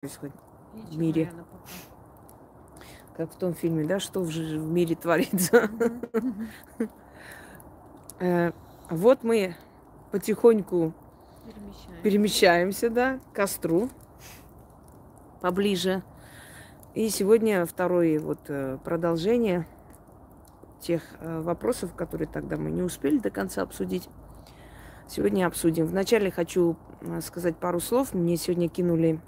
происходит в мире. Как в том фильме, да, что в, в мире творится. Э, вот мы потихоньку перемещаемся. да, к костру поближе. И сегодня второе вот э, продолжение тех э, вопросов, которые тогда мы не успели до конца обсудить. Сегодня обсудим. Вначале хочу сказать пару слов. Мне сегодня кинули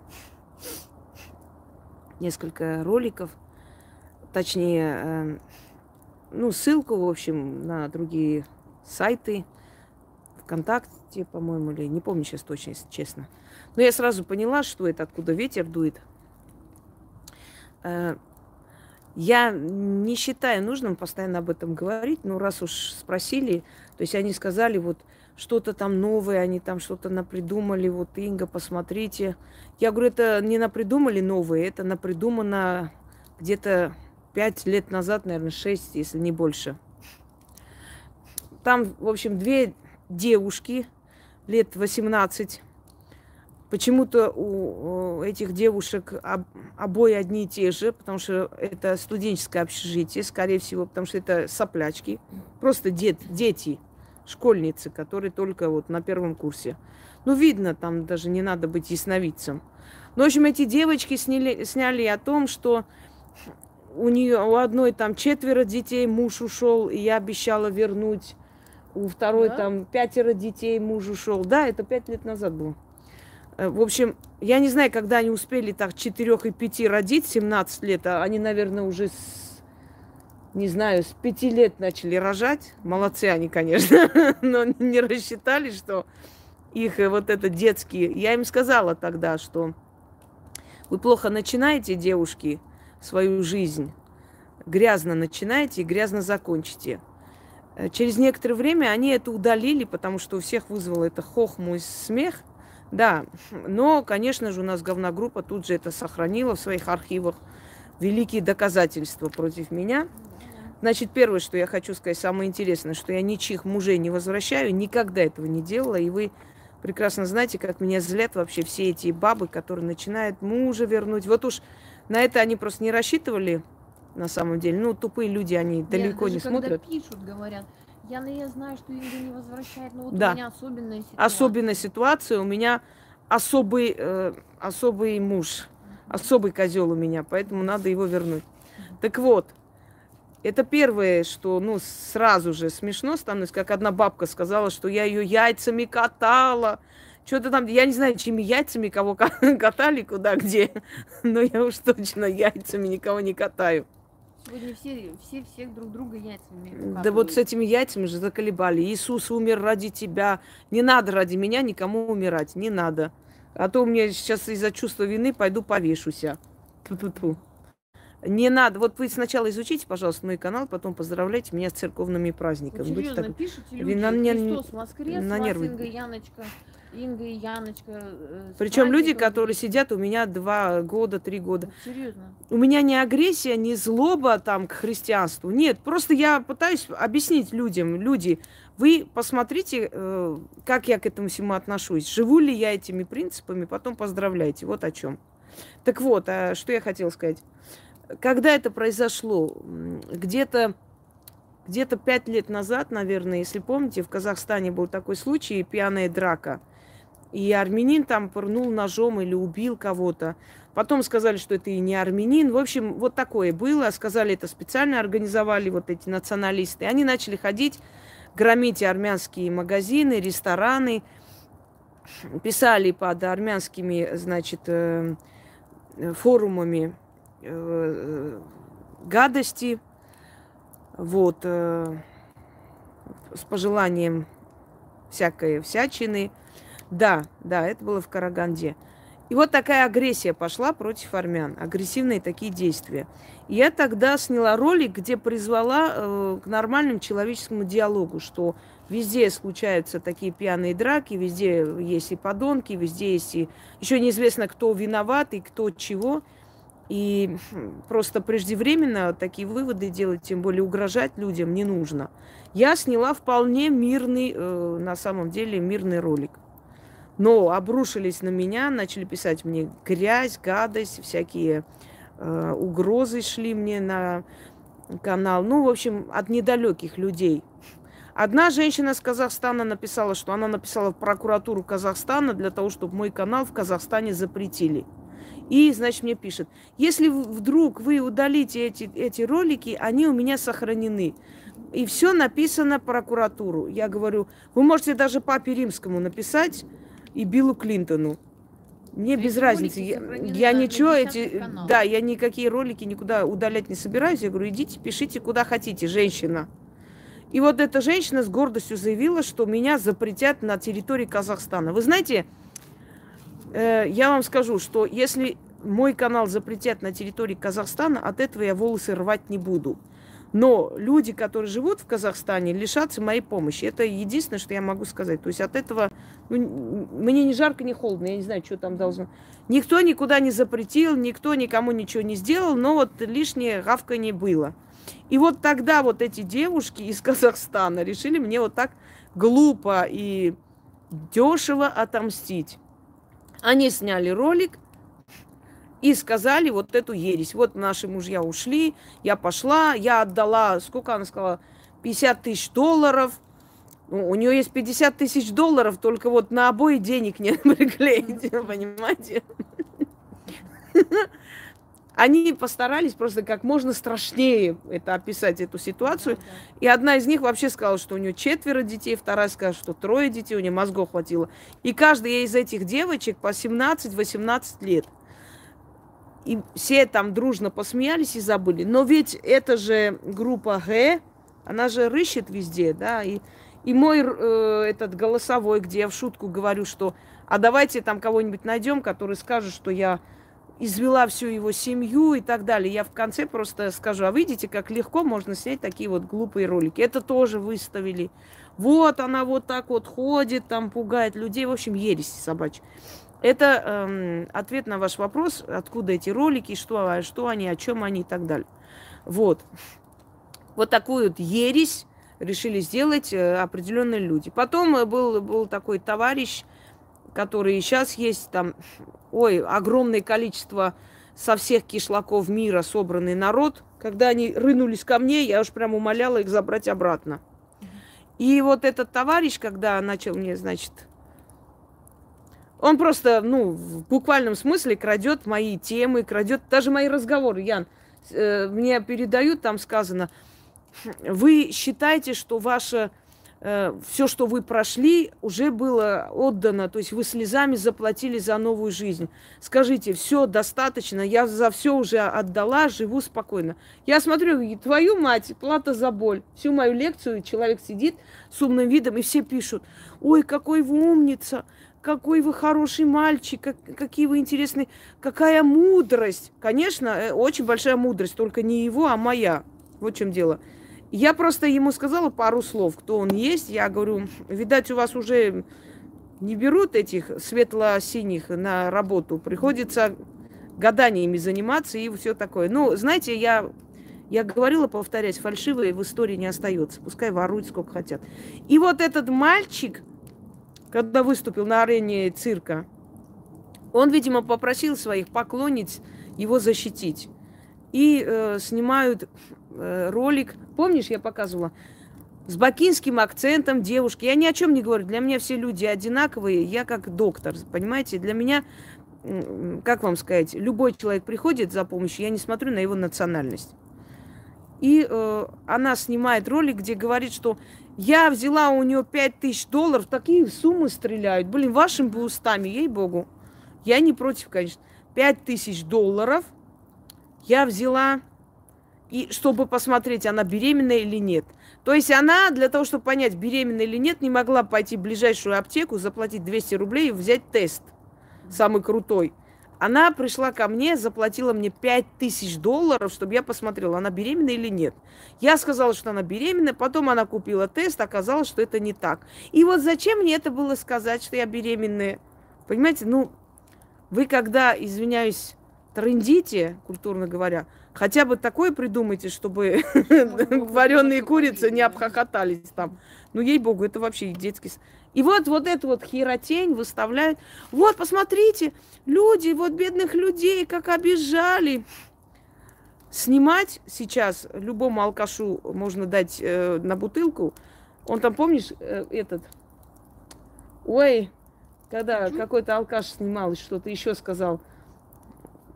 несколько роликов, точнее, э, ну, ссылку, в общем, на другие сайты, ВКонтакте, по-моему, или не помню сейчас точно, если честно. Но я сразу поняла, что это, откуда ветер дует. Э, я не считаю нужным постоянно об этом говорить, но раз уж спросили, то есть они сказали, вот что-то там новое, они там что-то напридумали, вот Инга, посмотрите. Я говорю, это не напридумали новое, это напридумано где-то пять лет назад, наверное, шесть, если не больше. Там, в общем, две девушки лет 18. Почему-то у этих девушек обои одни и те же, потому что это студенческое общежитие, скорее всего, потому что это соплячки. Просто дет, дети, школьницы, которые только вот на первом курсе. Ну, видно, там даже не надо быть ясновидцем. Ну, в общем, эти девочки сняли, сняли о том, что у нее у одной там четверо детей, муж ушел, и я обещала вернуть у второй да? там пятеро детей, муж ушел. Да, это пять лет назад было. Э, в общем, я не знаю, когда они успели так четырех и пяти родить, 17 лет, а они, наверное, уже с, не знаю, с пяти лет начали рожать. Молодцы они, конечно, но не рассчитали, что их э, вот это детские. Я им сказала тогда, что вы плохо начинаете, девушки, свою жизнь. Грязно начинаете и грязно закончите. Э, через некоторое время они это удалили, потому что у всех вызвало это хохму и смех. Да, но, конечно же, у нас говногруппа тут же это сохранила в своих архивах. Великие доказательства против меня. Значит, первое, что я хочу сказать, самое интересное, что я ничьих мужей не возвращаю, никогда этого не делала, и вы прекрасно знаете, как меня злят вообще все эти бабы, которые начинают мужа вернуть. Вот уж на это они просто не рассчитывали, на самом деле. Ну, тупые люди, они Нет, далеко не когда смотрят. пишут, говорят, Яна, я знаю, что Инга не возвращает, но вот да. у меня особенная ситуация. Особенная ситуация, у меня особый, э, особый муж, особый козел у меня, поэтому надо его вернуть. Так вот, это первое, что, ну, сразу же смешно становится, как одна бабка сказала, что я ее яйцами катала. Что-то там, я не знаю, чьими яйцами кого катали, куда, где. Но я уж точно яйцами никого не катаю. Сегодня все, все всех друг друга яйцами Да вот с этими яйцами же заколебали. Иисус умер ради тебя. Не надо ради меня никому умирать. Не надо. А то у меня сейчас из-за чувства вины пойду повешуся. Ту-ту-ту. Не надо. Вот вы сначала изучите, пожалуйста, мой канал, потом поздравляйте меня с церковными праздниками. Вот серьезно, так... пишите люди, на, Христос воскрес, на нервы. Инга Яночка, Инга и Яночка. Э, Причем люди, которые сидят у меня два года, три года. Вот серьезно. У меня не агрессия, не злоба там к христианству. Нет, просто я пытаюсь объяснить людям. Люди, вы посмотрите, э, как я к этому всему отношусь. Живу ли я этими принципами, потом поздравляйте. Вот о чем. Так вот, а что я хотела сказать. Когда это произошло? Где-то где-то пять лет назад, наверное, если помните, в Казахстане был такой случай, пьяная драка. И армянин там пырнул ножом или убил кого-то. Потом сказали, что это и не армянин. В общем, вот такое было. Сказали, это специально организовали вот эти националисты. Они начали ходить, громить армянские магазины, рестораны. Писали под армянскими, значит, э, форумами э, гадости, вот, э, с пожеланием всякой всячины. Да, да, это было в Караганде. И вот такая агрессия пошла против армян, агрессивные такие действия. И я тогда сняла ролик, где призвала э, к нормальному человеческому диалогу, что везде случаются такие пьяные драки, везде есть и подонки, везде есть и... Еще неизвестно, кто виноват и кто чего. И просто преждевременно такие выводы делать, тем более угрожать людям не нужно. Я сняла вполне мирный, э, на самом деле, мирный ролик. Но обрушились на меня, начали писать мне грязь, гадость, всякие э, угрозы шли мне на канал. Ну, в общем, от недалеких людей. Одна женщина с Казахстана написала, что она написала в прокуратуру Казахстана для того, чтобы мой канал в Казахстане запретили. И, значит, мне пишет, если вдруг вы удалите эти, эти ролики, они у меня сохранены. И все написано прокуратуру. Я говорю, вы можете даже папе римскому написать и Биллу Клинтону. Мне эти без разницы. Я, я ничего эти, да, я никакие ролики никуда удалять не собираюсь. Я говорю, идите, пишите куда хотите, женщина. И вот эта женщина с гордостью заявила, что меня запретят на территории Казахстана. Вы знаете, э, я вам скажу, что если мой канал запретят на территории Казахстана, от этого я волосы рвать не буду. Но люди, которые живут в Казахстане, лишатся моей помощи. Это единственное, что я могу сказать. То есть от этого ну, мне ни жарко, ни холодно. Я не знаю, что там должно. Никто никуда не запретил, никто никому ничего не сделал, но вот лишнее гавка не было. И вот тогда вот эти девушки из Казахстана решили мне вот так глупо и дешево отомстить. Они сняли ролик и сказали вот эту ересь. Вот наши мужья ушли, я пошла, я отдала, сколько она сказала, 50 тысяч долларов. Ну, у нее есть 50 тысяч долларов, только вот на обои денег не приклеить, понимаете? Они постарались просто как можно страшнее это описать, эту ситуацию. И одна из них вообще сказала, что у нее четверо детей, вторая сказала, что трое детей, у нее мозгов хватило. И каждая из этих девочек по 17-18 лет. И все там дружно посмеялись и забыли. Но ведь это же группа Г, она же рыщет везде, да, и, и мой э, этот голосовой, где я в шутку говорю, что а давайте там кого-нибудь найдем, который скажет, что я извела всю его семью и так далее. Я в конце просто скажу, а видите, как легко можно снять такие вот глупые ролики. Это тоже выставили. Вот она вот так вот ходит, там пугает людей. В общем, ересь собачья. Это эм, ответ на ваш вопрос, откуда эти ролики, что, а что они, о чем они и так далее. Вот. Вот такую вот ересь решили сделать э, определенные люди. Потом э, был, был такой товарищ, который сейчас есть там, ой, огромное количество со всех кишлаков мира собранный народ. Когда они рынулись ко мне, я уж прям умоляла их забрать обратно. И вот этот товарищ, когда начал мне, значит, он просто, ну, в буквальном смысле крадет мои темы, крадет даже мои разговоры. Ян, э, мне передают, там сказано, вы считаете, что ваше э, все, что вы прошли, уже было отдано, то есть вы слезами заплатили за новую жизнь. Скажите, все достаточно, я за все уже отдала, живу спокойно. Я смотрю, твою мать, плата за боль. Всю мою лекцию человек сидит с умным видом, и все пишут, ой, какой вы умница, какой вы хороший мальчик, как, какие вы интересные, какая мудрость. Конечно, э, очень большая мудрость, только не его, а моя. Вот в чем дело. Я просто ему сказала пару слов, кто он есть. Я говорю, видать, у вас уже не берут этих светло-синих на работу. Приходится гаданиями заниматься и все такое. Ну, знаете, я, я говорила, повторяюсь, фальшивые в истории не остается. Пускай воруют сколько хотят. И вот этот мальчик, когда выступил на арене цирка, он, видимо, попросил своих поклонниц его защитить. И э, снимают ролик. Помнишь, я показывала? С бакинским акцентом девушки. Я ни о чем не говорю. Для меня все люди одинаковые. Я как доктор, понимаете? Для меня, как вам сказать, любой человек приходит за помощью, я не смотрю на его национальность. И э, она снимает ролик, где говорит, что я взяла у нее 5000 долларов, такие суммы стреляют. Блин, вашими бы устами, ей-богу. Я не против, конечно. 5000 долларов я взяла и чтобы посмотреть, она беременна или нет. То есть она для того, чтобы понять, беременна или нет, не могла пойти в ближайшую аптеку, заплатить 200 рублей и взять тест, самый крутой. Она пришла ко мне, заплатила мне 5000 долларов, чтобы я посмотрела, она беременна или нет. Я сказала, что она беременна, потом она купила тест, оказалось, что это не так. И вот зачем мне это было сказать, что я беременная? Понимаете, ну, вы когда, извиняюсь, трендите, культурно говоря, Хотя бы такое придумайте, чтобы вареные курицы не обхохотались там. Ну, ей-богу, это вообще детский... И вот, вот эту вот херотень выставляют. Вот, посмотрите, люди, вот бедных людей, как обижали. Снимать сейчас любому алкашу можно дать э, на бутылку. Он там, помнишь, э, этот... Ой, когда какой-то алкаш снимал, что-то еще сказал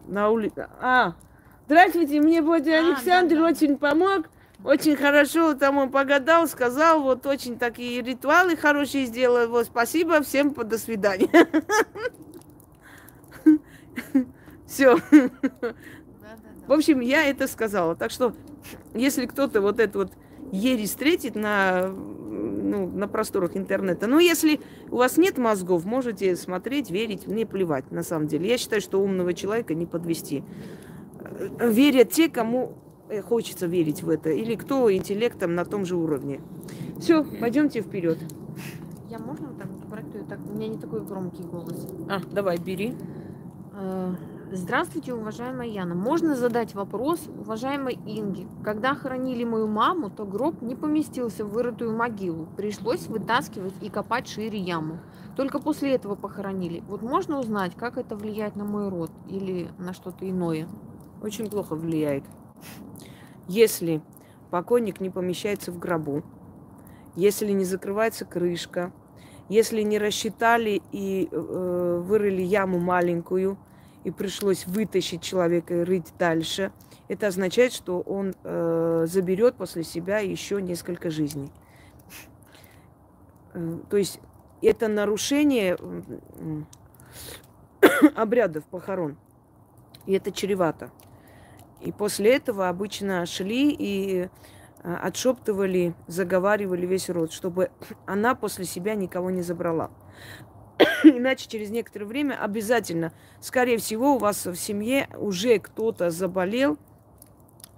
на улице. А, здравствуйте, мне Бодя а, Александр да, да. очень помог. Очень хорошо там он погадал, сказал, вот очень такие ритуалы хорошие сделал. Вот спасибо всем, до свидания. Все. В общем, я это сказала. Так что, если кто-то вот это вот ересь встретит на, ну, на просторах интернета, ну, если у вас нет мозгов, можете смотреть, верить, мне плевать, на самом деле. Я считаю, что умного человека не подвести. Верят те, кому э, хочется верить в это, или кто интеллектом на том же уровне. Все, пойдемте вперед. Я можно так так, у меня не такой громкий голос. А, давай, бери. Э, здравствуйте, уважаемая Яна. Можно задать вопрос уважаемой Инге? Когда хоронили мою маму, то гроб не поместился в вырытую могилу. Пришлось вытаскивать и копать шире яму. Только после этого похоронили. Вот можно узнать, как это влияет на мой род или на что-то иное? Очень плохо влияет. Если покойник не помещается в гробу, если не закрывается крышка, если не рассчитали и э, вырыли яму маленькую, и пришлось вытащить человека и рыть дальше, это означает, что он э, заберет после себя еще несколько жизней. Э, то есть это нарушение обрядов похорон. И это чревато. И после этого обычно шли и а, отшептывали, заговаривали весь род, чтобы она после себя никого не забрала. Иначе через некоторое время обязательно, скорее всего, у вас в семье уже кто-то заболел,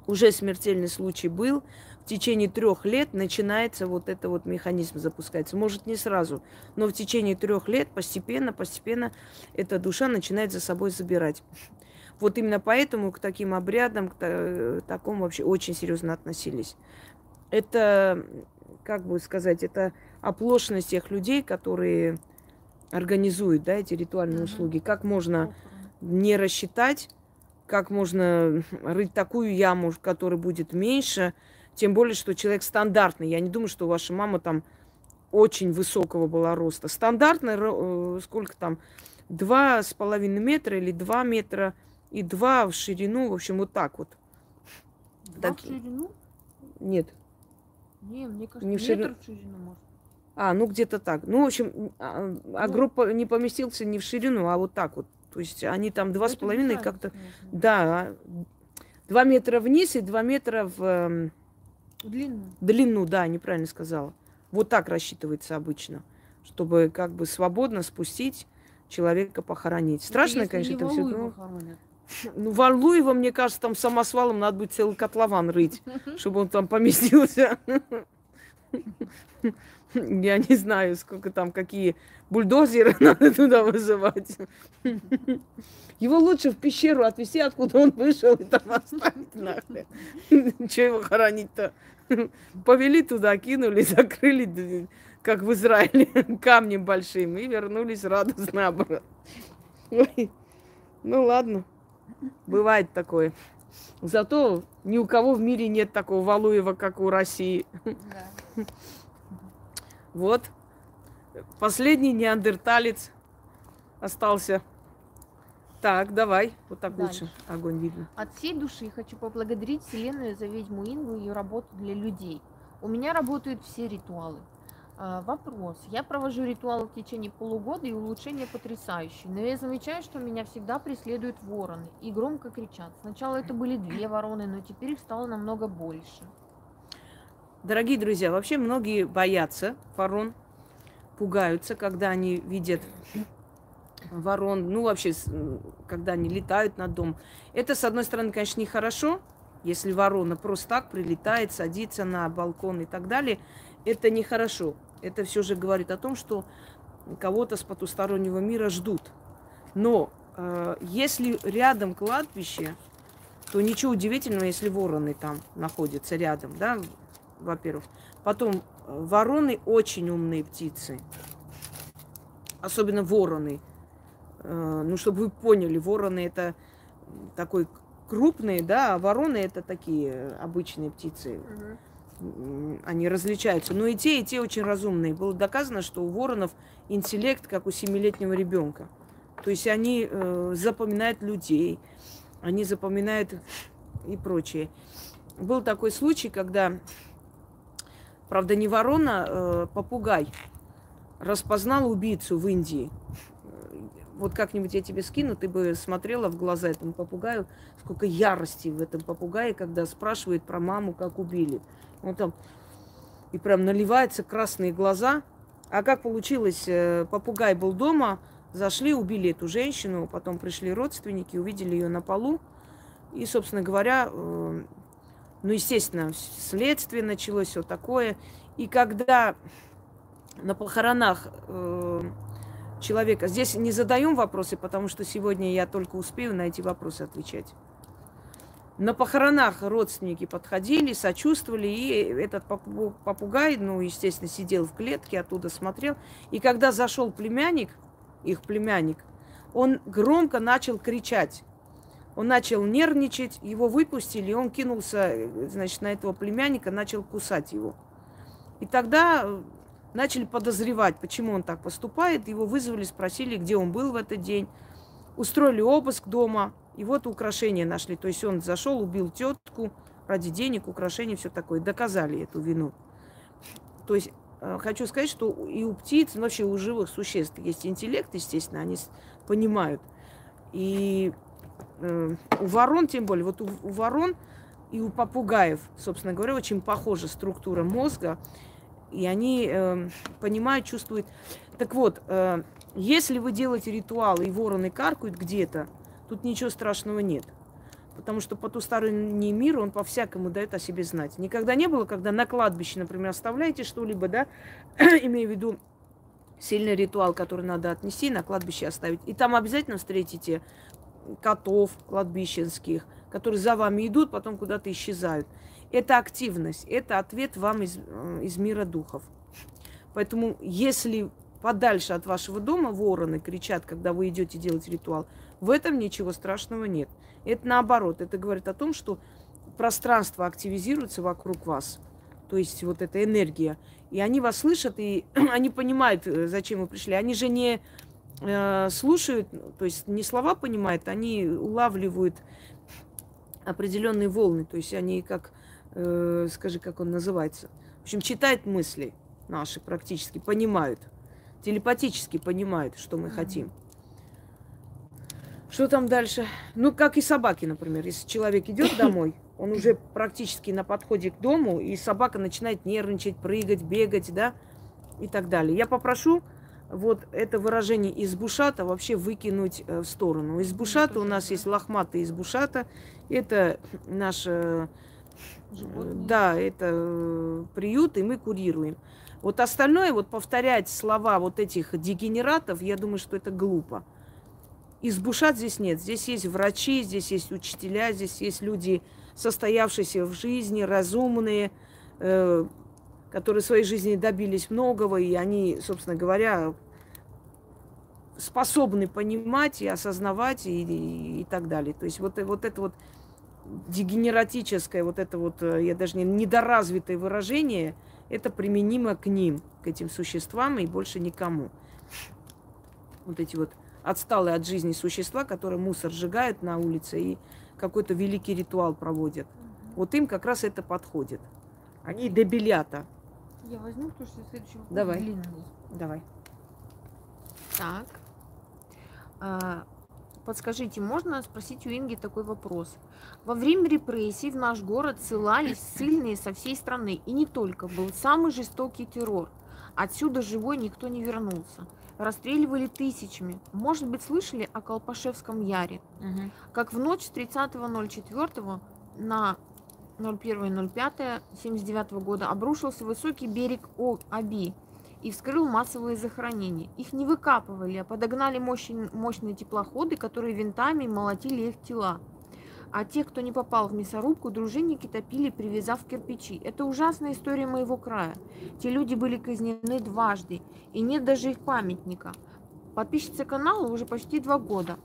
уже смертельный случай был, в течение трех лет начинается вот это вот механизм запускается. Может, не сразу, но в течение трех лет постепенно, постепенно эта душа начинает за собой забирать. Вот именно поэтому к таким обрядам, к э, такому вообще очень серьезно относились. Это, как бы сказать, это оплошность тех людей, которые организуют да, эти ритуальные mm-hmm. услуги. Как можно не рассчитать, как можно рыть такую яму, которая будет меньше, тем более, что человек стандартный. Я не думаю, что ваша мама там очень высокого была роста. Стандартный, э, сколько там, два с половиной метра или два метра – и два в ширину, в общем, вот так вот. Два так... в ширину? Нет. Не, мне кажется, не в ширину. в ширину может. А, ну где-то так. Ну, в общем, а, а ну, группа не поместился не в ширину, а вот так вот. То есть они там два с половиной как-то... Да, два метра вниз и два метра в... Эм, длину. Длину, да, неправильно сказала. Вот так рассчитывается обычно, чтобы как бы свободно спустить человека похоронить. Страшно, это конечно, это все. Но... Ну, Варлуева, мне кажется, там самосвалом надо будет целый котлован рыть, чтобы он там поместился. Я не знаю, сколько там, какие бульдозеры надо туда вызывать. Его лучше в пещеру отвезти, откуда он вышел, и там оставить нахрен. Че его хоронить-то? Повели туда, кинули, закрыли, как в Израиле, камнем большим, и вернулись радостно обратно. Ну ладно. Бывает такое. Зато ни у кого в мире нет такого Валуева, как у России. Да. Вот. Последний неандерталец остался. Так, давай. Вот так Дальше. лучше. Огонь видно. От всей души хочу поблагодарить Вселенную за ведьму Ингу и ее работу для людей. У меня работают все ритуалы. А, вопрос. Я провожу ритуалы в течение полугода и улучшение потрясающее. Но я замечаю, что меня всегда преследуют вороны и громко кричат. Сначала это были две вороны, но теперь их стало намного больше. Дорогие друзья, вообще многие боятся ворон, пугаются, когда они видят ворон, ну вообще, когда они летают над домом. Это, с одной стороны, конечно, нехорошо, если ворона просто так прилетает, садится на балкон и так далее. Это нехорошо это все же говорит о том, что кого-то с потустороннего мира ждут. Но э, если рядом кладбище, то ничего удивительного, если вороны там находятся рядом, да, во-первых. Потом, вороны очень умные птицы. особенно вороны. Э, ну, чтобы вы поняли, вороны это такой крупные, да, а вороны это такие обычные птицы. Они различаются. Но и те, и те очень разумные. Было доказано, что у воронов интеллект, как у семилетнего ребенка. То есть они э, запоминают людей, они запоминают и прочее. Был такой случай, когда, правда, не ворона, э, попугай распознал убийцу в Индии вот как-нибудь я тебе скину, ты бы смотрела в глаза этому попугаю, сколько ярости в этом попугае, когда спрашивает про маму, как убили. Он там и прям наливаются красные глаза. А как получилось, э, попугай был дома, зашли, убили эту женщину, потом пришли родственники, увидели ее на полу. И, собственно говоря, э, ну, естественно, следствие началось, все такое. И когда на похоронах э, человека. Здесь не задаем вопросы, потому что сегодня я только успею на эти вопросы отвечать. На похоронах родственники подходили, сочувствовали, и этот попугай, ну, естественно, сидел в клетке, оттуда смотрел. И когда зашел племянник, их племянник, он громко начал кричать. Он начал нервничать, его выпустили, и он кинулся, значит, на этого племянника, начал кусать его. И тогда начали подозревать, почему он так поступает. Его вызвали, спросили, где он был в этот день. Устроили обыск дома, и вот украшения нашли. То есть он зашел, убил тетку ради денег, украшений, все такое. Доказали эту вину. То есть э, хочу сказать, что и у птиц, ну, вообще у живых существ есть интеллект, естественно, они понимают. И э, у ворон, тем более, вот у, у ворон и у попугаев, собственно говоря, очень похожа структура мозга. И они э, понимают, чувствуют. Так вот, э, если вы делаете ритуал, и вороны каркают где-то, тут ничего страшного нет. Потому что потусторонний мир, он по-всякому дает о себе знать. Никогда не было, когда на кладбище, например, оставляете что-либо, да, имея в виду сильный ритуал, который надо отнести, на кладбище оставить. И там обязательно встретите котов кладбищенских, которые за вами идут, потом куда-то исчезают. Это активность, это ответ вам из, э, из мира духов. Поэтому, если подальше от вашего дома вороны кричат, когда вы идете делать ритуал, в этом ничего страшного нет. Это наоборот, это говорит о том, что пространство активизируется вокруг вас. То есть вот эта энергия. И они вас слышат, и они понимают, э, зачем вы пришли. Они же не э, слушают, то есть не слова понимают, они улавливают определенные волны. То есть они как э, скажи, как он называется. В общем, читает мысли наши практически, понимают, телепатически понимают, что мы хотим. Что там дальше? Ну, как и собаки, например. Если человек идет домой, он уже практически на подходе к дому, и собака начинает нервничать, прыгать, бегать, да, и так далее. Я попрошу вот это выражение избушата вообще выкинуть э, в сторону. Избушата у нас есть лохматый избушата. Это наш Животные. Да, это э, приют, и мы курируем. Вот остальное, вот повторять слова вот этих дегенератов, я думаю, что это глупо. Избушат здесь нет. Здесь есть врачи, здесь есть учителя, здесь есть люди, состоявшиеся в жизни, разумные, э, которые в своей жизни добились многого, и они, собственно говоря, способны понимать и осознавать и, и, и так далее. То есть вот, вот это вот дегенератическое, вот это вот, э, я даже не недоразвитое выражение, это применимо к ним, к этим существам и больше никому. Вот эти вот отсталые от жизни существа, которые мусор сжигают на улице и какой-то великий ритуал проводят. Вот им как раз это подходит. Они дебилята. Я возьму, потому что следующий вопрос Давай. длинный. Давай. Так. А, Подскажите, можно спросить у Инги такой вопрос? Во время репрессий в наш город ссылались ссыльные со всей страны, и не только, был самый жестокий террор. Отсюда живой никто не вернулся. Расстреливали тысячами. Может быть, слышали о Колпашевском Яре? Угу. Как в ночь с 30.04 на 01.05.79 года обрушился высокий берег О-Аби, и вскрыл массовые захоронения. Их не выкапывали, а подогнали мощные, мощные теплоходы, которые винтами молотили их тела. А тех, кто не попал в мясорубку, дружинники топили, привязав кирпичи. Это ужасная история моего края. Те люди были казнены дважды, и нет даже их памятника. Подписчица канала уже почти два года.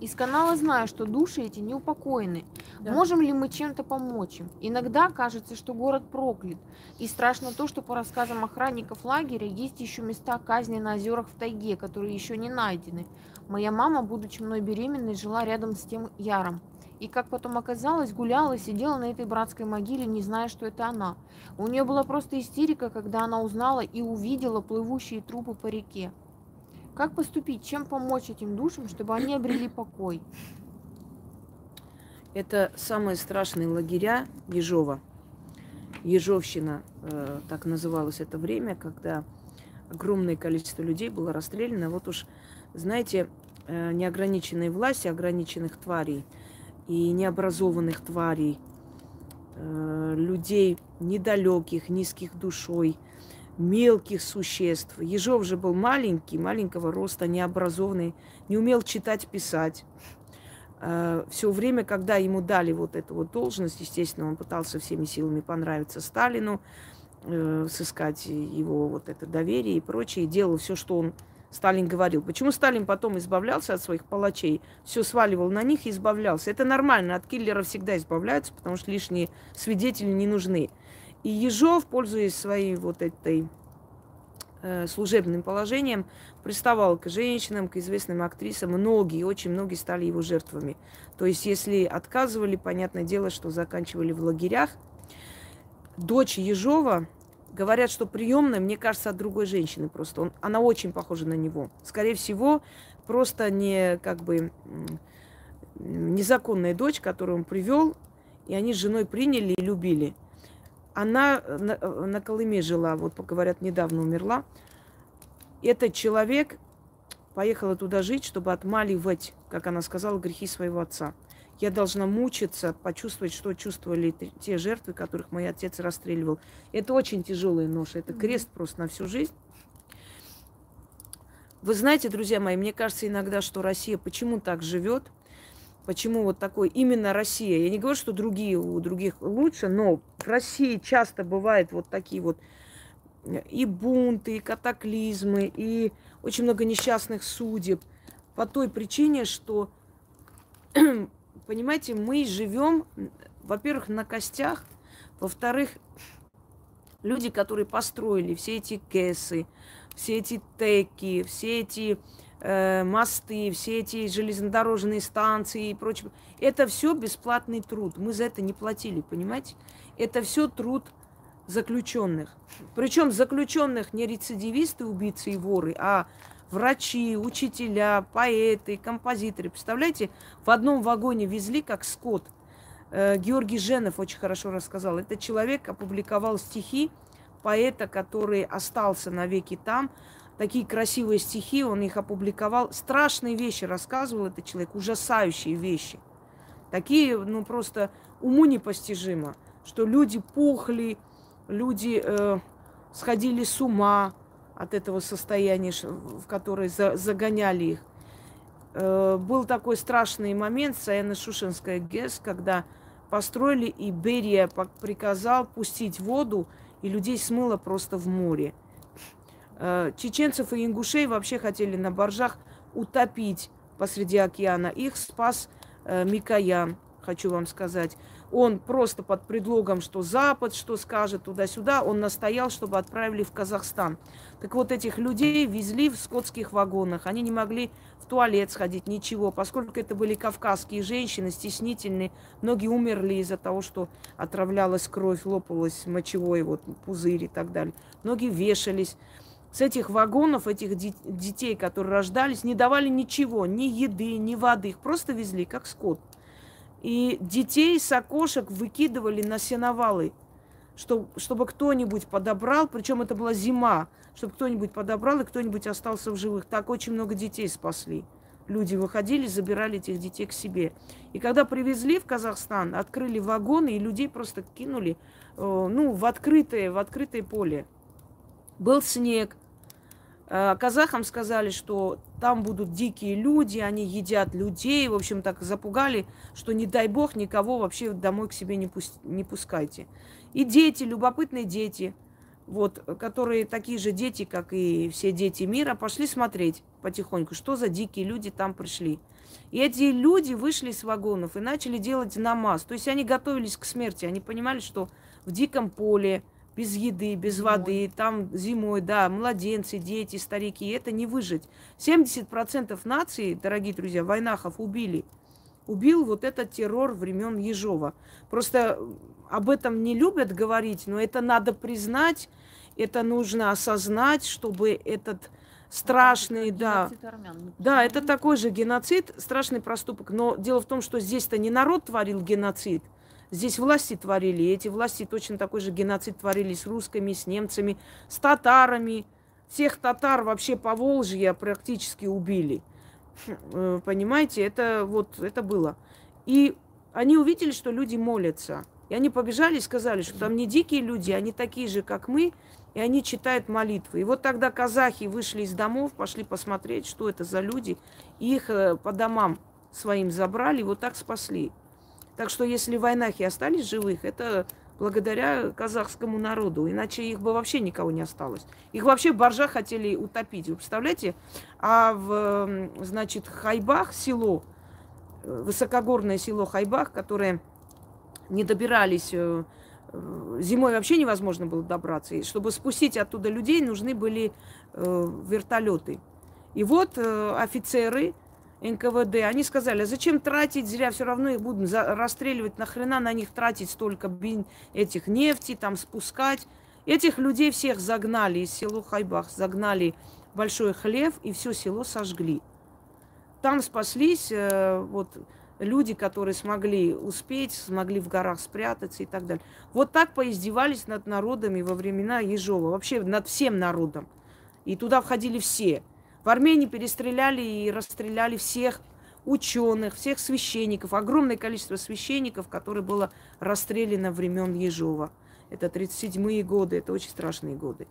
Из канала знаю, что души эти неупокоены. Да. Можем ли мы чем-то помочь им? Иногда кажется, что город проклят. И страшно то, что по рассказам охранников лагеря есть еще места казни на озерах в тайге, которые еще не найдены. Моя мама, будучи мной беременной, жила рядом с тем Яром. И, как потом оказалось, гуляла сидела на этой братской могиле, не зная, что это она. У нее была просто истерика, когда она узнала и увидела плывущие трупы по реке. Как поступить? Чем помочь этим душам, чтобы они обрели покой? Это самые страшные лагеря Ежова. Ежовщина, э, так называлось это время, когда огромное количество людей было расстреляно. Вот уж, знаете, э, неограниченной власти, ограниченных тварей и необразованных тварей, э, людей недалеких, низких душой – мелких существ. Ежов же был маленький, маленького роста, необразованный, не умел читать, писать. Э, Все время, когда ему дали вот эту вот должность, естественно, он пытался всеми силами понравиться Сталину, э, сыскать его вот это доверие и прочее, и делал все, что он Сталин говорил. Почему Сталин потом избавлялся от своих палачей, все сваливал на них и избавлялся? Это нормально, от киллеров всегда избавляются, потому что лишние свидетели не нужны. И Ежов, пользуясь своей вот этой э, служебным положением, приставал к женщинам, к известным актрисам. Многие, очень многие стали его жертвами. То есть, если отказывали, понятное дело, что заканчивали в лагерях. Дочь Ежова, говорят, что приемная, мне кажется, от другой женщины просто. Он, она очень похожа на него. Скорее всего, просто не как бы незаконная дочь, которую он привел, и они с женой приняли и любили. Она э, на, э, на Колыме жила, вот говорят, недавно умерла. Этот человек поехала туда жить, чтобы отмаливать, как она сказала, грехи своего отца. Я должна мучиться, почувствовать, что чувствовали те жертвы, которых мой отец расстреливал. Это очень тяжелый нож, это крест просто на всю жизнь. Вы знаете, друзья мои, мне кажется иногда, что Россия почему так живет – Почему вот такой именно Россия? Я не говорю, что другие у других лучше, но в России часто бывают вот такие вот э, и бунты, и катаклизмы, и очень много несчастных судеб по той причине, что, понимаете, мы живем, во-первых, на костях, во-вторых, люди, которые построили все эти КЭСы, все эти теки, все эти э, мосты, все эти железнодорожные станции и прочее. Это все бесплатный труд. Мы за это не платили, понимаете? Это все труд заключенных. Причем заключенных не рецидивисты, убийцы и воры, а врачи, учителя, поэты, композиторы. Представляете, в одном вагоне везли как скот. Э, Георгий Женов очень хорошо рассказал. Этот человек опубликовал стихи поэта, который остался навеки там, такие красивые стихи, он их опубликовал. Страшные вещи рассказывал этот человек, ужасающие вещи. Такие, ну, просто уму непостижимо, что люди пухли, люди э, сходили с ума от этого состояния, в которое за, загоняли их. Э, был такой страшный момент, Саяно-Шушенская ГЭС, когда построили, и Берия приказал пустить воду, и людей смыло просто в море. Э, чеченцев и ингушей вообще хотели на боржах утопить посреди океана. Их спас э, Микоян, хочу вам сказать. Он просто под предлогом, что Запад, что скажет туда-сюда, он настоял, чтобы отправили в Казахстан. Так вот, этих людей везли в скотских вагонах. Они не могли в туалет сходить, ничего. Поскольку это были кавказские женщины, стеснительные, многие умерли из-за того, что отравлялась кровь, лопалась мочевой вот, пузырь и так далее. Многие вешались с этих вагонов, этих детей, которые рождались, не давали ничего, ни еды, ни воды. Их просто везли, как скот. И детей с окошек выкидывали на сеновалы, чтобы, чтобы кто-нибудь подобрал, причем это была зима, чтобы кто-нибудь подобрал и кто-нибудь остался в живых. Так очень много детей спасли. Люди выходили, забирали этих детей к себе. И когда привезли в Казахстан, открыли вагоны, и людей просто кинули э, ну, в открытое, в открытое поле. Был снег, казахам сказали, что там будут дикие люди, они едят людей. В общем, так запугали, что не дай бог никого вообще домой к себе не, пусть, не пускайте. И дети, любопытные дети, вот, которые такие же дети, как и все дети мира, пошли смотреть потихоньку, что за дикие люди там пришли. И эти люди вышли из вагонов и начали делать намаз. То есть они готовились к смерти. Они понимали, что в диком поле, без еды, без зимой. воды, там зимой, да, младенцы, дети, старики, это не выжить. 70% нации, дорогие друзья, войнахов убили. Убил вот этот террор времен Ежова. Просто об этом не любят говорить, но это надо признать, это нужно осознать, чтобы этот страшный, это да, армян, да, это такой же геноцид, страшный проступок. Но дело в том, что здесь-то не народ творил геноцид, здесь власти творили. И эти власти точно такой же геноцид творили с русскими, с немцами, с татарами. Всех татар вообще по Волжье практически убили. Э, понимаете, это вот это было. И они увидели, что люди молятся. И они побежали и сказали, что там не дикие люди, они такие же, как мы, и они читают молитвы. И вот тогда казахи вышли из домов, пошли посмотреть, что это за люди, и их э, по домам своим забрали, и вот так спасли. Так что если войнахи остались живых, это благодаря казахскому народу, иначе их бы вообще никого не осталось. Их вообще боржа хотели утопить, вы представляете? А в, значит, Хайбах село, э, высокогорное село Хайбах, которое не добирались э, Э, зимой вообще невозможно было добраться. И чтобы спустить оттуда людей, нужны были вертолеты. И вот офицеры НКВД, они сказали, зачем тратить зря, все равно их за- расстреливать, нахрена на них тратить столько бин, этих нефти, там спускать. Этих людей всех загнали из села Хайбах, загнали большой хлев и все село сожгли. Там спаслись э, вот люди, которые смогли успеть, смогли в горах спрятаться и так далее. Вот так поиздевались над народами во времена Ежова, вообще над всем народом. И туда входили все. В Армении перестреляли и расстреляли всех ученых, всех священников, огромное количество священников, которые было расстреляно времен Ежова. Это 37-е годы, это очень страшные годы.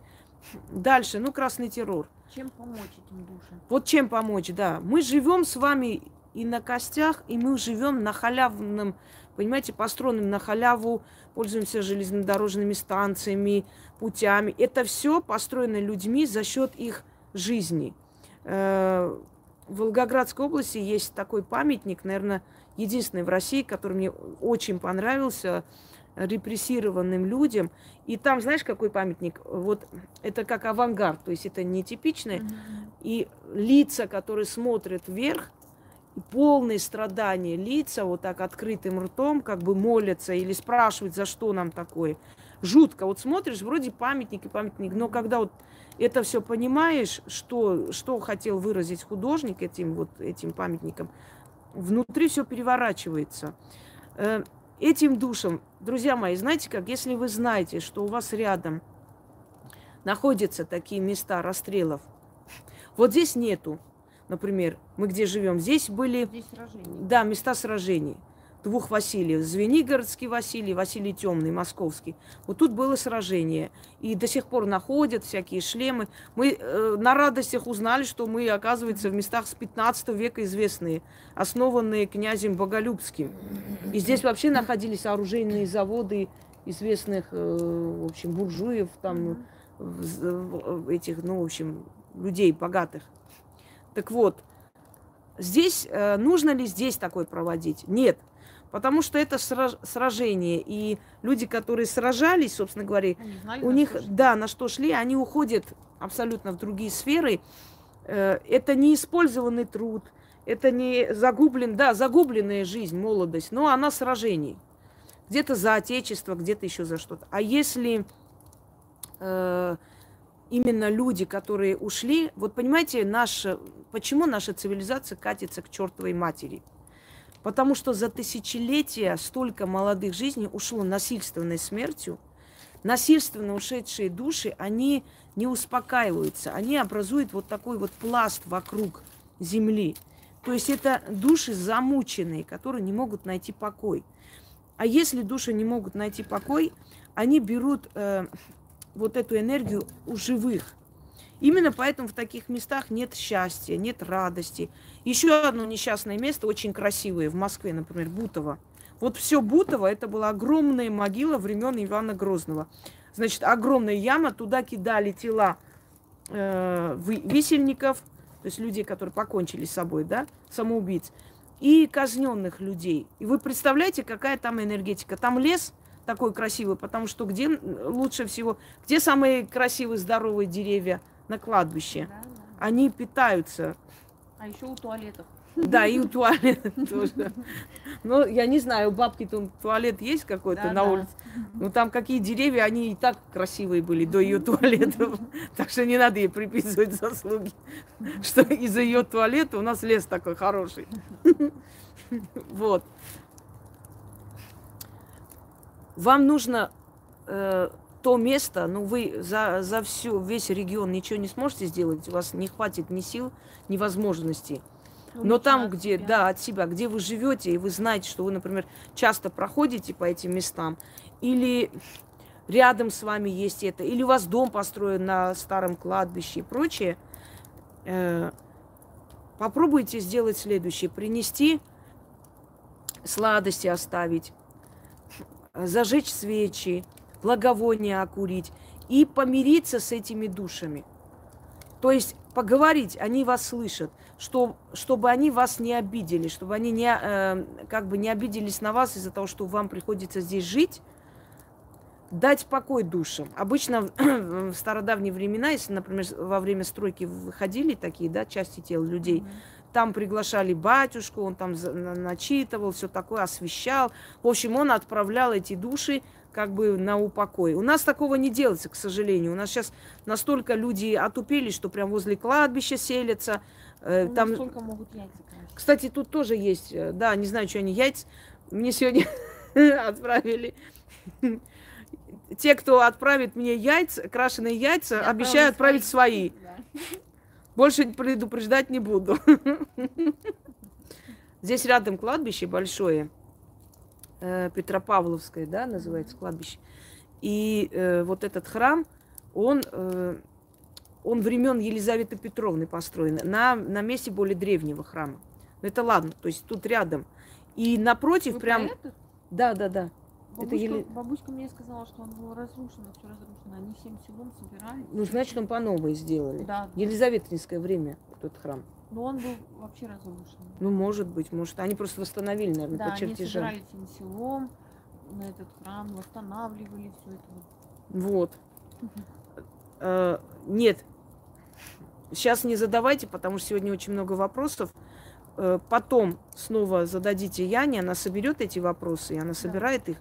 Дальше, ну, красный террор. Чем помочь этим душам? Вот чем помочь, да. Мы живем с вами и на костях, и мы живем на халявном, понимаете, построенным на халяву, пользуемся железнодорожными станциями, путями. Это все построено людьми за счет их жизни. Э, в Волгоградской области есть такой памятник, наверное, единственный в России, который мне очень понравился, репрессированным людям. И там, знаешь, какой памятник? Вот это как авангард, то есть это нетипичное. Mm-hmm. И лица, которые смотрят вверх, полные страдания лица, вот так открытым ртом, как бы молятся или спрашивают, за что нам такое. Жутко. Вот смотришь, вроде памятник и памятник, но когда вот это все понимаешь, что, что хотел выразить художник этим вот этим памятником, внутри все переворачивается. Э, этим душам, друзья мои, знаете как, если вы знаете, что у вас рядом находятся такие места расстрелов, вот здесь нету, например, мы где живем, здесь были здесь да, места сражений двух Василиев. Звенигородский Василий, Василий Темный, московский. Вот тут было сражение. И до сих пор находят всякие шлемы. Мы э, на радостях узнали, что мы, оказывается, в местах с 15 века известные, основанные князем Боголюбским. И здесь вообще находились оружейные заводы известных, э, в общем, буржуев, там, этих, ну, в общем, людей богатых. Так вот, здесь э, нужно ли здесь такой проводить? Нет. Потому что это сражение. И люди, которые сражались, собственно говоря, знали, у них, да, на что шли, они уходят абсолютно в другие сферы. Э, это не использованный труд, это не загублен, да, загубленная жизнь, молодость, но она сражений. Где-то за отечество, где-то еще за что-то. А если э, именно люди, которые ушли, вот понимаете, наша, почему наша цивилизация катится к чертовой матери? Потому что за тысячелетия столько молодых жизней ушло насильственной смертью. Насильственно ушедшие души, они не успокаиваются, они образуют вот такой вот пласт вокруг Земли. То есть это души замученные, которые не могут найти покой. А если души не могут найти покой, они берут э, вот эту энергию у живых. Именно поэтому в таких местах нет счастья, нет радости. Еще одно несчастное место, очень красивое, в Москве, например, Бутово. Вот все Бутово, это была огромная могила времен Ивана Грозного. Значит, огромная яма, туда кидали тела э, висельников, то есть людей, которые покончили с собой, да, самоубийц, и казненных людей. И вы представляете, какая там энергетика? Там лес такой красивый, потому что где лучше всего, где самые красивые здоровые деревья на кладбище? Они питаются. А еще у туалетов. Да, и у туалета тоже. Ну, я не знаю, у бабки там туалет есть какой-то да, на да. улице. Ну, там какие деревья, они и так красивые были до ее туалета. Так что не надо ей приписывать заслуги, что из-за ее туалета у нас лес такой хороший. Вот. Вам нужно э, то место, ну вы за, за всю, весь регион ничего не сможете сделать, у вас не хватит ни сил, ни возможностей. Но там, где, себя. да, от себя, где вы живете, и вы знаете, что вы, например, часто проходите по этим местам, или рядом с вами есть это, или у вас дом построен на старом кладбище и прочее, э, попробуйте сделать следующее. Принести сладости оставить, зажечь свечи, благовония окурить и помириться с этими душами. То есть поговорить, они вас слышат, что, чтобы они вас не обидели, чтобы они не, э, как бы не обиделись на вас из-за того, что вам приходится здесь жить, дать покой душам. Обычно в стародавние времена, если, например, во время стройки выходили такие, да, части тел людей, mm-hmm. там приглашали батюшку, он там начитывал, все такое, освещал. В общем, он отправлял эти души как бы на упокой. У нас такого не делается, к сожалению. У нас сейчас настолько люди отупели, что прям возле кладбища селятся. Э, ну, там... Настолько могут яйца красть. Кстати, тут тоже есть, э, да, не знаю, что они яйца. Мне сегодня отправили. Те, кто отправит мне яйца, крашеные яйца, Я обещаю отправить свои. Да. Больше предупреждать не буду. Здесь рядом кладбище большое Петропавловское, да, называется кладбище. И э, вот этот храм, он, э, он времен Елизаветы Петровны построен, на, на месте более древнего храма. Но это ладно, то есть тут рядом. И напротив Вы прям... Да, да, да. Бабушка, это Ели... бабушка мне сказала, что он был разрушен, все разрушено. Они всем селом собирали. Ну, значит, он по новой сделали. Да. Елизаветинское время, тот храм. Но он был вообще разрушен. Ну, может быть, может. Они просто восстановили, наверное, да, по чертежам. они собирали всем селом на этот храм, восстанавливали все это. Вот. Э, нет. Сейчас не задавайте, потому что сегодня очень много вопросов. Э, потом снова зададите Яне, она соберет эти вопросы, и она собирает их.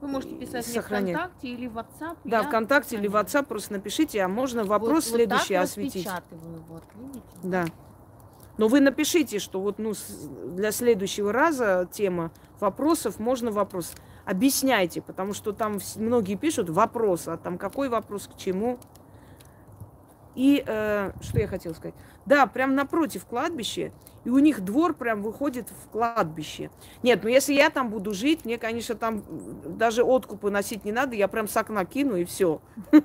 Вы можете писать мне ВКонтакте или в WhatsApp. Да, ВКонтакте или в WhatsApp просто напишите, а можно вопрос вот, следующий вот осветить. Вот, видите? Да. Но вы напишите, что вот ну, для следующего раза тема вопросов, можно вопрос. Объясняйте, потому что там многие пишут вопрос, а там какой вопрос, к чему. И э, что я хотела сказать? Да, прям напротив кладбища, и у них двор прям выходит в кладбище. Нет, ну если я там буду жить, мне, конечно, там даже откупы носить не надо, я прям с окна кину и все.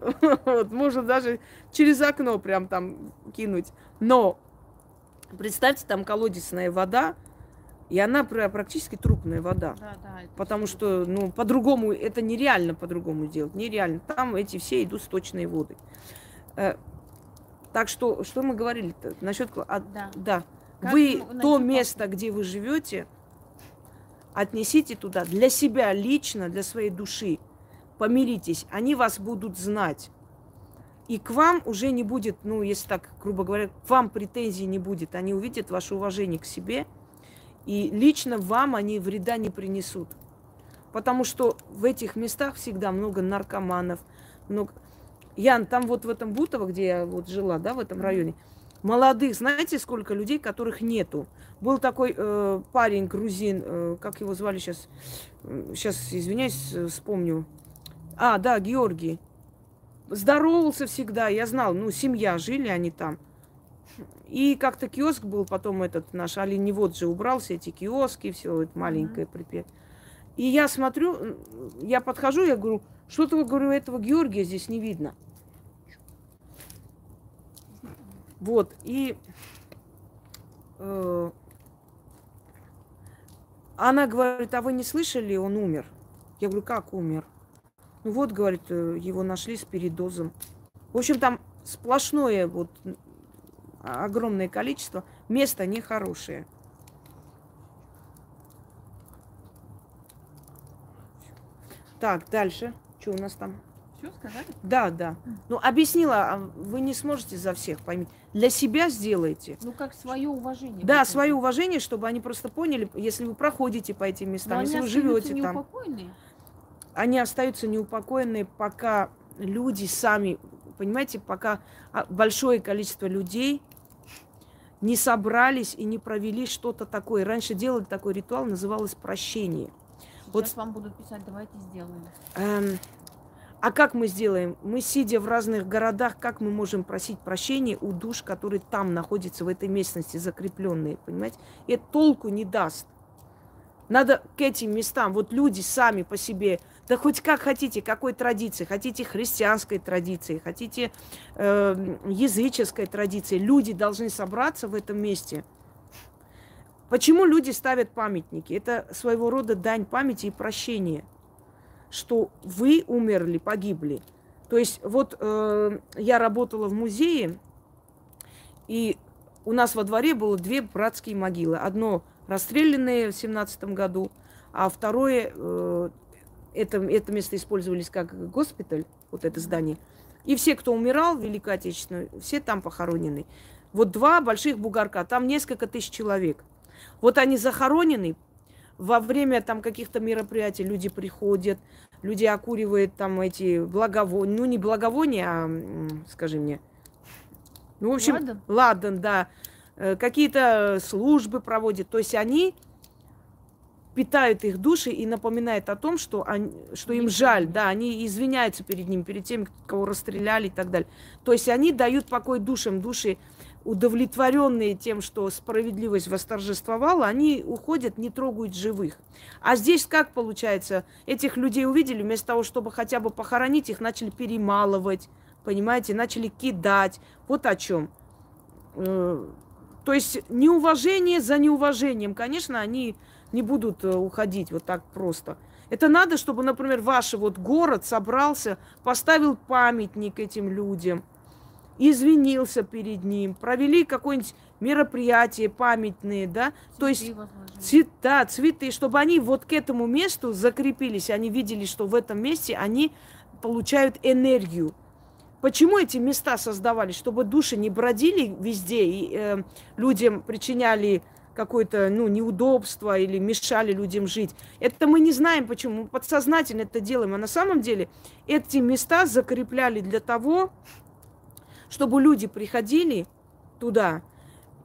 Вот, можно даже через окно прям там кинуть. Но представьте, там колодезная вода, и она практически трупная вода. Да, да, потому что, ну, по-другому, это нереально по-другому сделать. Нереально. Там эти все идут сточные воды. Э, так что, что мы говорили-то насчет... А, да. да. Вы то место, где вы живете, отнесите туда для себя лично, для своей души помиритесь, они вас будут знать. И к вам уже не будет, ну, если так, грубо говоря, к вам претензий не будет. Они увидят ваше уважение к себе, и лично вам они вреда не принесут. Потому что в этих местах всегда много наркоманов, много... Ян, там вот в этом Бутово, где я вот жила, да, в этом районе, молодых, знаете, сколько людей, которых нету. Был такой э, парень, грузин, э, как его звали сейчас, сейчас, извиняюсь, э, вспомню, а, да, Георгий. Здоровался всегда, я знал, ну, семья, жили они там. И как-то киоск был, потом этот наш оленевод же убрал все эти киоски, все это маленькое припев. И я смотрю, я подхожу, я говорю, что-то, говорю, этого Георгия здесь не видно. Вот, и э, она говорит, а вы не слышали, он умер? Я говорю, как умер? Ну вот, говорит, э, его нашли с передозом. В общем, там сплошное вот огромное количество. Место нехорошее. Так, дальше. Что у нас там? Все сказали? Да, да. Ну, объяснила, а вы не сможете за всех поймить. Для себя сделайте. Ну, как свое уважение. Да, свое уважение, чтобы они просто поняли, если вы проходите по этим местам, Но если вы живете там. Они остаются неупокоенные, пока люди сами, понимаете, пока а, большое количество людей не собрались и не провели что-то такое. Раньше делали такой ритуал, называлось прощение. Сейчас вот вам будут писать, давайте сделаем. Эм, а как мы сделаем? Мы, сидя в разных городах, как мы можем просить прощения у душ, которые там находятся, в этой местности, закрепленные, понимаете? Это толку не даст. Надо к этим местам, вот люди сами по себе, да хоть как хотите, какой традиции, хотите христианской традиции, хотите э, языческой традиции, люди должны собраться в этом месте. Почему люди ставят памятники? Это своего рода дань памяти и прощения что вы умерли, погибли. То есть вот э, я работала в музее, и у нас во дворе было две братские могилы. Одно расстрелянное в семнадцатом году, а второе, э, это, это место использовались как госпиталь, вот это здание. И все, кто умирал в Великой Отечественной, все там похоронены. Вот два больших бугорка, там несколько тысяч человек. Вот они захоронены, во время там каких-то мероприятий люди приходят, люди окуривают там эти благовония, ну не благовония, а, скажи мне, ну, в общем, ладан, ладан да, э, какие-то службы проводят, то есть они питают их души и напоминают о том, что, они, что им жаль, да, они извиняются перед ним, перед тем, кого расстреляли и так далее. То есть они дают покой душам, души удовлетворенные тем, что справедливость восторжествовала, они уходят, не трогают живых. А здесь как получается? Этих людей увидели, вместо того, чтобы хотя бы похоронить, их начали перемалывать, понимаете, начали кидать. Вот о чем. Э, то есть неуважение за неуважением, конечно, они не будут э, уходить вот так просто. Это надо, чтобы, например, ваш вот город собрался, поставил памятник этим людям – извинился перед ним, провели какое-нибудь мероприятие памятные, да, цветы то есть цвет, да, цветы, чтобы они вот к этому месту закрепились, они видели, что в этом месте они получают энергию. Почему эти места создавались? Чтобы души не бродили везде и э, людям причиняли какое-то ну, неудобство или мешали людям жить. Это мы не знаем почему. Мы подсознательно это делаем. А на самом деле эти места закрепляли для того, чтобы люди приходили туда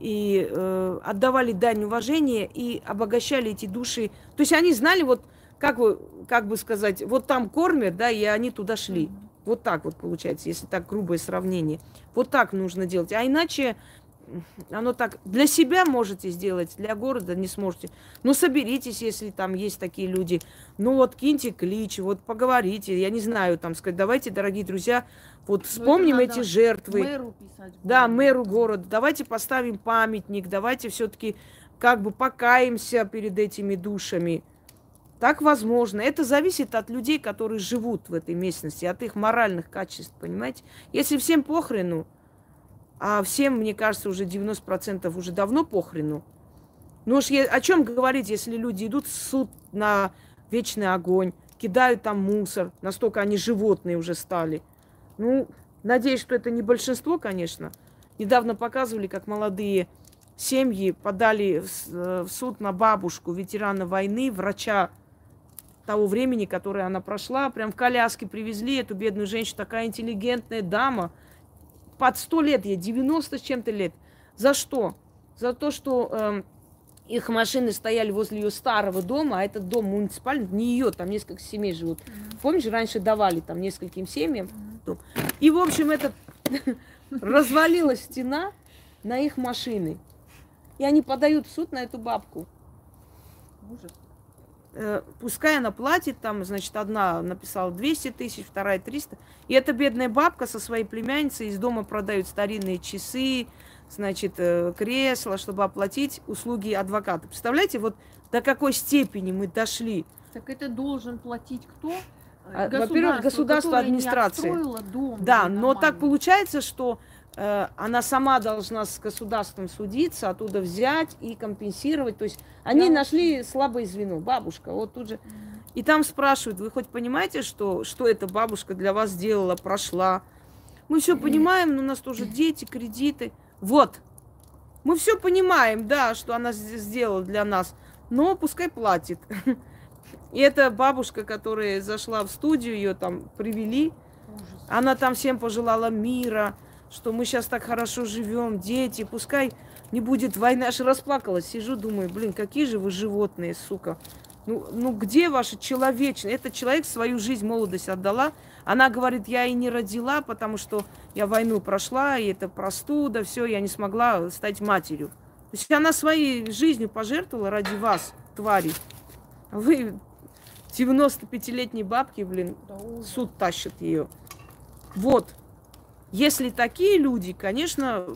и э, отдавали дань уважения и обогащали эти души. То есть они знали, вот как, вы, как бы сказать, вот там кормят, да, и они туда шли. Вот так вот получается, если так грубое сравнение. Вот так нужно делать. А иначе оно так для себя можете сделать, для города не сможете. Ну, соберитесь, если там есть такие люди. Ну, вот киньте клич, вот поговорите. Я не знаю, там сказать, давайте, дорогие друзья, вот ну, вспомним эти жертвы. Мэру писать. Да, мэру города. Давайте поставим памятник, давайте все-таки как бы покаемся перед этими душами. Так возможно. Это зависит от людей, которые живут в этой местности, от их моральных качеств, понимаете? Если всем похрену, а всем, мне кажется, уже 90% уже давно похрену. Ну уж о чем говорить, если люди идут в суд на вечный огонь, кидают там мусор, настолько они животные уже стали. Ну, надеюсь, что это не большинство, конечно. Недавно показывали, как молодые семьи подали э, в суд на бабушку ветерана войны, врача того времени, которое она прошла. Прям в коляске привезли эту бедную женщину, такая интеллигентная дама – под 100 лет ей, 90 с чем-то лет. За что? За то, что э, их машины стояли возле ее старого дома, а этот дом муниципальный, не ее, там несколько семей живут. Mm-hmm. Помнишь, раньше давали там нескольким семьям. Mm-hmm. И, в общем, этот развалилась стена на их машины. И они подают в суд на эту бабку. Ужас. Э, пускай она платит, там, значит, одна написала 200 тысяч, вторая 300. И эта бедная бабка со своей племянницей из дома продают старинные часы, значит, э, кресла, чтобы оплатить услуги адвоката. Представляете, вот до какой степени мы дошли. Так это должен платить кто? А, во-первых, государство, администрация. дом Да, но так получается, что она сама должна с государством судиться, оттуда взять и компенсировать. То есть они Да. нашли слабое звено, бабушка. Вот тут же. И там спрашивают, вы хоть понимаете, что, что эта бабушка для вас сделала, прошла? Мы все понимаем, но у нас тоже дети, кредиты. Вот. Мы все понимаем, да, что она сделала для нас, но пускай платит. И эта бабушка, которая зашла в студию, ее там привели, она там всем пожелала мира, что мы сейчас так хорошо живем, дети, пускай не будет войны. Аж расплакалась, сижу, думаю, блин, какие же вы животные, сука. Ну, ну где ваша человечность? Этот человек свою жизнь, молодость отдала. Она говорит, я и не родила, потому что я войну прошла, и это простуда, все, я не смогла стать матерью. То есть она своей жизнью пожертвовала ради вас, твари. А Вы 95-летней бабки, блин, суд тащит ее. Вот. Если такие люди, конечно,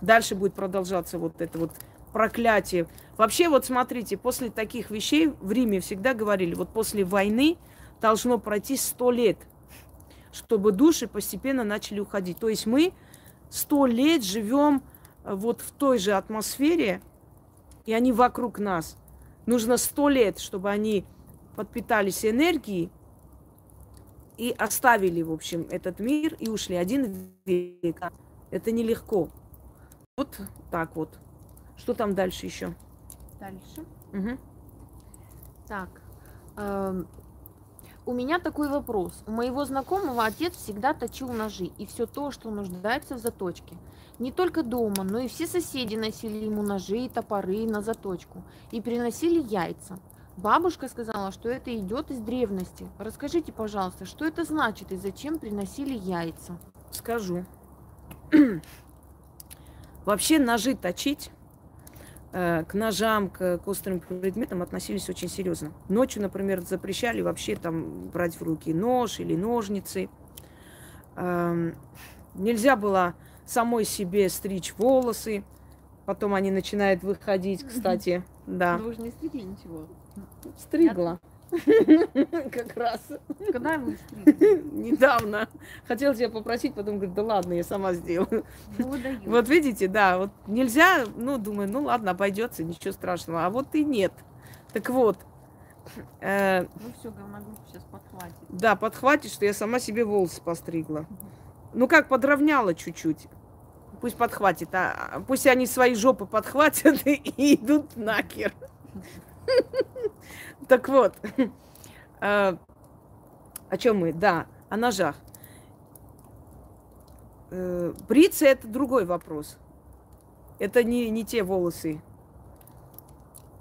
дальше будет продолжаться вот это вот проклятие. Вообще, вот смотрите, после таких вещей в Риме всегда говорили, вот после войны должно пройти сто лет, чтобы души постепенно начали уходить. То есть мы сто лет живем э, вот в той же атмосфере, и они вокруг нас. Нужно сто лет, чтобы они подпитались энергией, и оставили, в общем, этот мир и ушли. Один век. Это нелегко. Вот так вот. Что там дальше еще? Дальше. Мгм. Так. эм, У меня такой вопрос. У моего знакомого отец всегда точил ножи и все то, что нуждается в заточке. Не только дома, но и все соседи носили ему ножи и топоры на заточку и приносили яйца. Бабушка сказала, что это идет из древности. Расскажите, пожалуйста, что это значит и зачем приносили яйца? Скажу. Вообще ножи точить э, к ножам, к, к острым предметам относились очень серьезно. Ночью, например, запрещали вообще там брать в руки нож или ножницы. Эм, нельзя было самой себе стричь волосы. Потом они начинают выходить, кстати. Да. Вы же не стригли ничего. Стригла. Как раз. Когда вы стригли? Недавно. Хотела тебя попросить, потом говорит, да ладно, я сама сделаю. Ну. Вот видите, да, вот нельзя, ну, думаю, ну ладно, обойдется, ничего страшного. А вот и нет. Так вот, э, Ну все, говногрупп сейчас подхватит. да, подхватит, что я сама себе волосы постригла. Ну как, подровняла чуть-чуть. Пусть подхватит, а а пусть они свои жопы подхватят и идут нахер. Так вот, э, о чем мы? Да, о ножах. Э, Бриться это другой вопрос. Это не, не те волосы.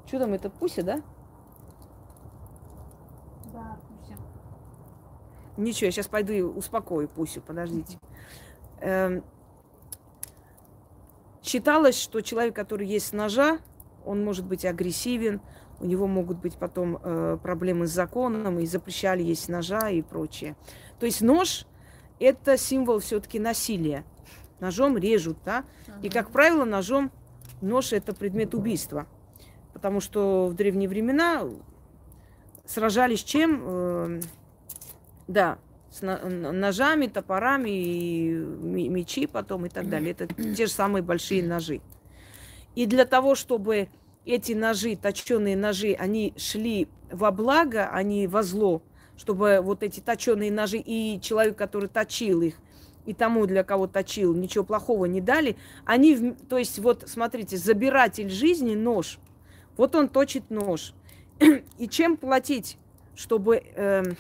Что там, это Пуся, да? Да, Пуся. Ничего, я сейчас пойду и успокою Пусю, подождите. Эм, Считалось, что человек, который есть с ножа, он может быть агрессивен, у него могут быть потом э, проблемы с законом, и запрещали есть ножа и прочее. То есть нож – это символ все-таки насилия. Ножом режут, да? И, как правило, ножом нож – это предмет убийства. Потому что в древние времена сражались чем? Э, да, с ножами, топорами, и ме- мечи потом и так далее. Это те же самые большие ножи. И для того, чтобы эти ножи, точеные ножи, они шли во благо, а не во зло, чтобы вот эти точеные ножи и человек, который точил их, и тому, для кого точил, ничего плохого не дали, они, то есть вот смотрите, забиратель жизни нож, вот он точит нож. И чем платить, чтобы эм,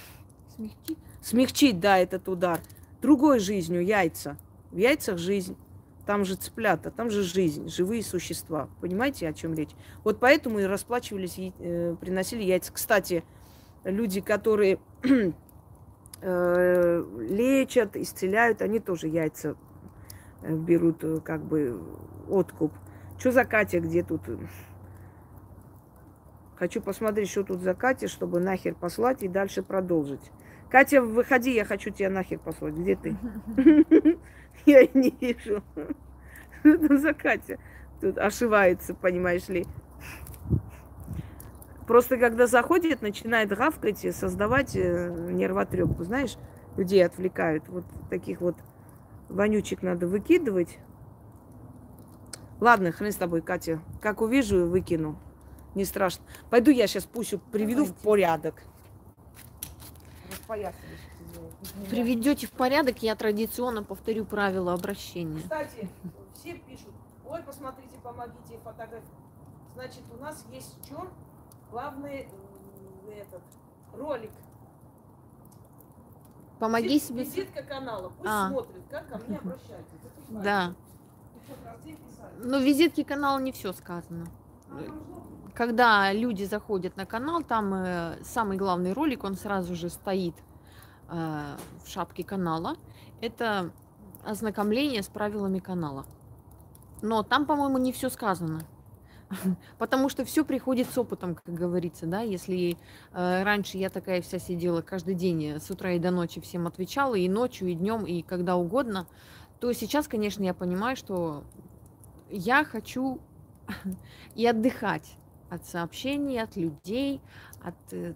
Смягчить? смягчить, да, этот удар. Другой жизнью яйца. В яйцах жизнь. Там же цыплята, там же жизнь, живые существа. Понимаете, о чем речь? Вот поэтому и расплачивались, яй- э, приносили яйца. Кстати, люди, которые э, лечат, исцеляют, они тоже яйца э, берут, э, как бы, откуп. Что за Катя, где тут? Хочу посмотреть, что тут за Катя, чтобы нахер послать и дальше продолжить. Катя, выходи, я хочу тебя нахер послать. Где ты? Я и не вижу. Что там за Катя? Тут ошивается, понимаешь ли. Просто когда заходит, начинает гавкать и создавать э, нервотрепку. Знаешь, людей отвлекают. Вот таких вот вонючек надо выкидывать. Ладно, хрен с тобой, Катя. Как увижу, выкину. Не страшно. Пойду я сейчас Пусю приведу Давайте. в порядок. Приведете в порядок, я традиционно повторю правила обращения. Кстати, все пишут, ой, посмотрите, помогите фотографии. Значит, у нас есть что? Главный этот ролик. Помоги Визит, себе. Визитка канала. Пусть а. смотрит, как ко мне обращаются. Да. Но в визитке канала не все сказано. Когда люди заходят на канал, там э, самый главный ролик, он сразу же стоит в шапке канала. Это ознакомление с правилами канала. Но там, по-моему, не все сказано. Потому что все приходит с опытом, как говорится, да. Если э, раньше я такая вся сидела каждый день э, с утра и до ночи всем отвечала, и ночью, и днем, и когда угодно, то сейчас, конечно, я понимаю, что я хочу и отдыхать от сообщений, от людей, от э,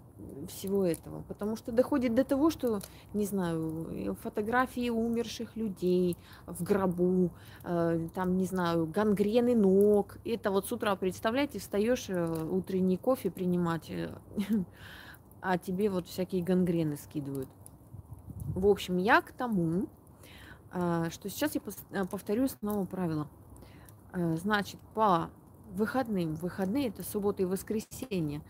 всего этого. Потому что доходит до того, что, не знаю, фотографии умерших людей в гробу, э, там, не знаю, гангрены ног. Это вот с утра, представляете, встаешь э, утренний кофе принимать, э, а тебе вот всякие гангрены скидывают. В общем, я к тому, э, что сейчас я э, повторю снова правило. Э, значит, по выходным. Выходные это суббота и воскресенье.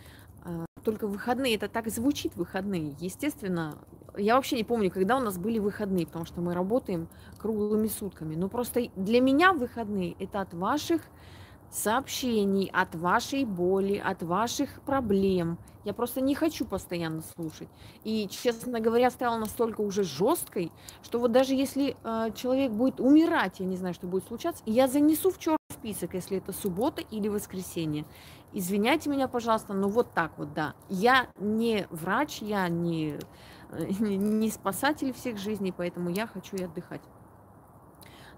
Только выходные, это так звучит выходные. Естественно, я вообще не помню, когда у нас были выходные, потому что мы работаем круглыми сутками. Но просто для меня выходные это от ваших сообщений, от вашей боли, от ваших проблем. Я просто не хочу постоянно слушать. И, честно говоря, стала настолько уже жесткой, что вот даже если э, человек будет умирать, я не знаю, что будет случаться, я занесу в черный список, если это суббота или воскресенье. Извиняйте меня, пожалуйста, но вот так вот, да. Я не врач, я не, не спасатель всех жизней, поэтому я хочу и отдыхать.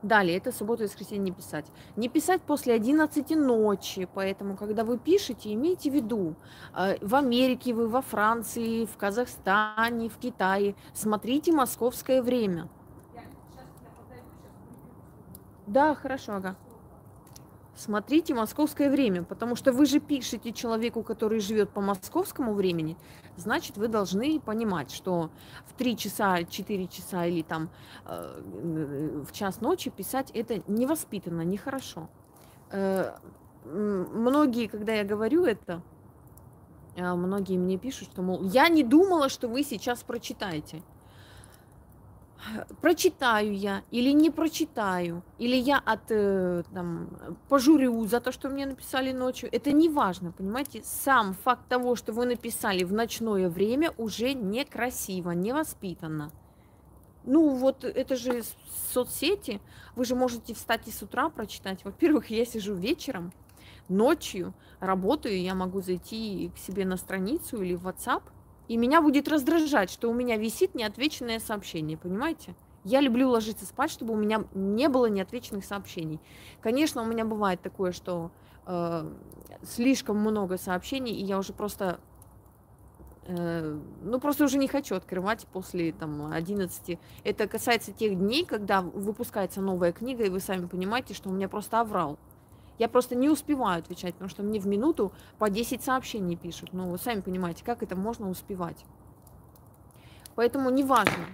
Далее, это суббота и воскресенье не писать. Не писать после 11 ночи, поэтому, когда вы пишете, имейте в виду, э, в Америке вы, во Франции, в Казахстане, в Китае, смотрите московское время. Да, хорошо, ага смотрите московское время, потому что вы же пишете человеку, который живет по московскому времени, значит, вы должны понимать, что в 3 часа, 4 часа или там э, в час ночи писать это невоспитанно, нехорошо. Э, многие, когда я говорю это, э, многие мне пишут, что, мол, я не думала, что вы сейчас прочитаете прочитаю я или не прочитаю, или я от, э, там, пожурю за то, что мне написали ночью, это не важно, понимаете? Сам факт того, что вы написали в ночное время, уже некрасиво, невоспитанно. Ну вот это же соцсети, вы же можете встать и с утра прочитать. Во-первых, я сижу вечером, ночью, работаю, я могу зайти к себе на страницу или в WhatsApp, и меня будет раздражать, что у меня висит неотвеченное сообщение, понимаете? Я люблю ложиться спать, чтобы у меня не было неотвеченных сообщений. Конечно, у меня бывает такое, что э, слишком много сообщений, и я уже просто, э, ну просто уже не хочу открывать после там 11. Это касается тех дней, когда выпускается новая книга, и вы сами понимаете, что у меня просто аврал. Я просто не успеваю отвечать, потому что мне в минуту по 10 сообщений пишут. Ну, вы сами понимаете, как это можно успевать. Поэтому неважно,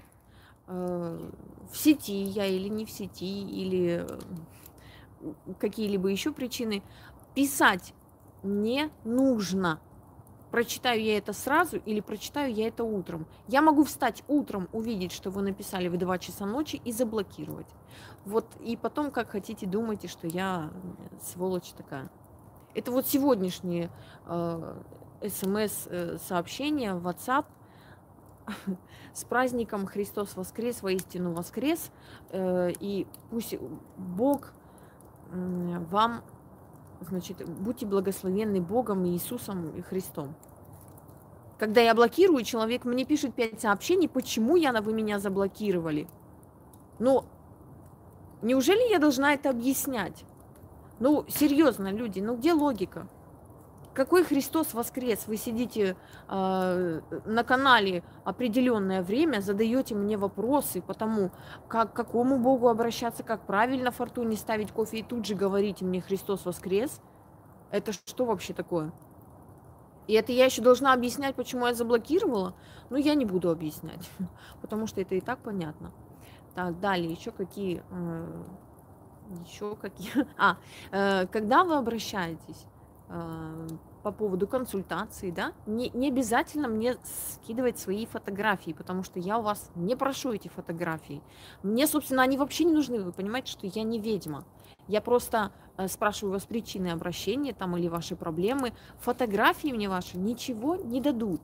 э, в сети я или не в сети, или э, какие-либо еще причины, писать не нужно прочитаю я это сразу или прочитаю я это утром. Я могу встать утром, увидеть, что вы написали в 2 часа ночи и заблокировать. Вот и потом, как хотите, думайте, что я сволочь такая. Это вот сегодняшние э, смс-сообщения, э, WhatsApp с праздником Христос воскрес, воистину воскрес. Э, и пусть Бог э, вам Значит, будьте благословенны Богом, Иисусом и Христом. Когда я блокирую, человек мне пишет пять сообщений, почему я, вы меня заблокировали. Ну, неужели я должна это объяснять? Ну, серьезно, люди, ну где логика? Какой Христос воскрес? Вы сидите э, на канале определенное время, задаете мне вопросы по тому, как, какому Богу обращаться, как правильно фортуне ставить кофе, и тут же говорите мне Христос воскрес. Это что вообще такое? И это я еще должна объяснять, почему я заблокировала. Но я не буду объяснять, потому что это и так понятно. Так, далее, еще какие... Э, еще какие... А, э, когда вы обращаетесь по поводу консультации, да, не, не обязательно мне скидывать свои фотографии, потому что я у вас не прошу эти фотографии. Мне, собственно, они вообще не нужны. Вы понимаете, что я не ведьма. Я просто э, спрашиваю вас причины обращения там или ваши проблемы. Фотографии мне ваши ничего не дадут.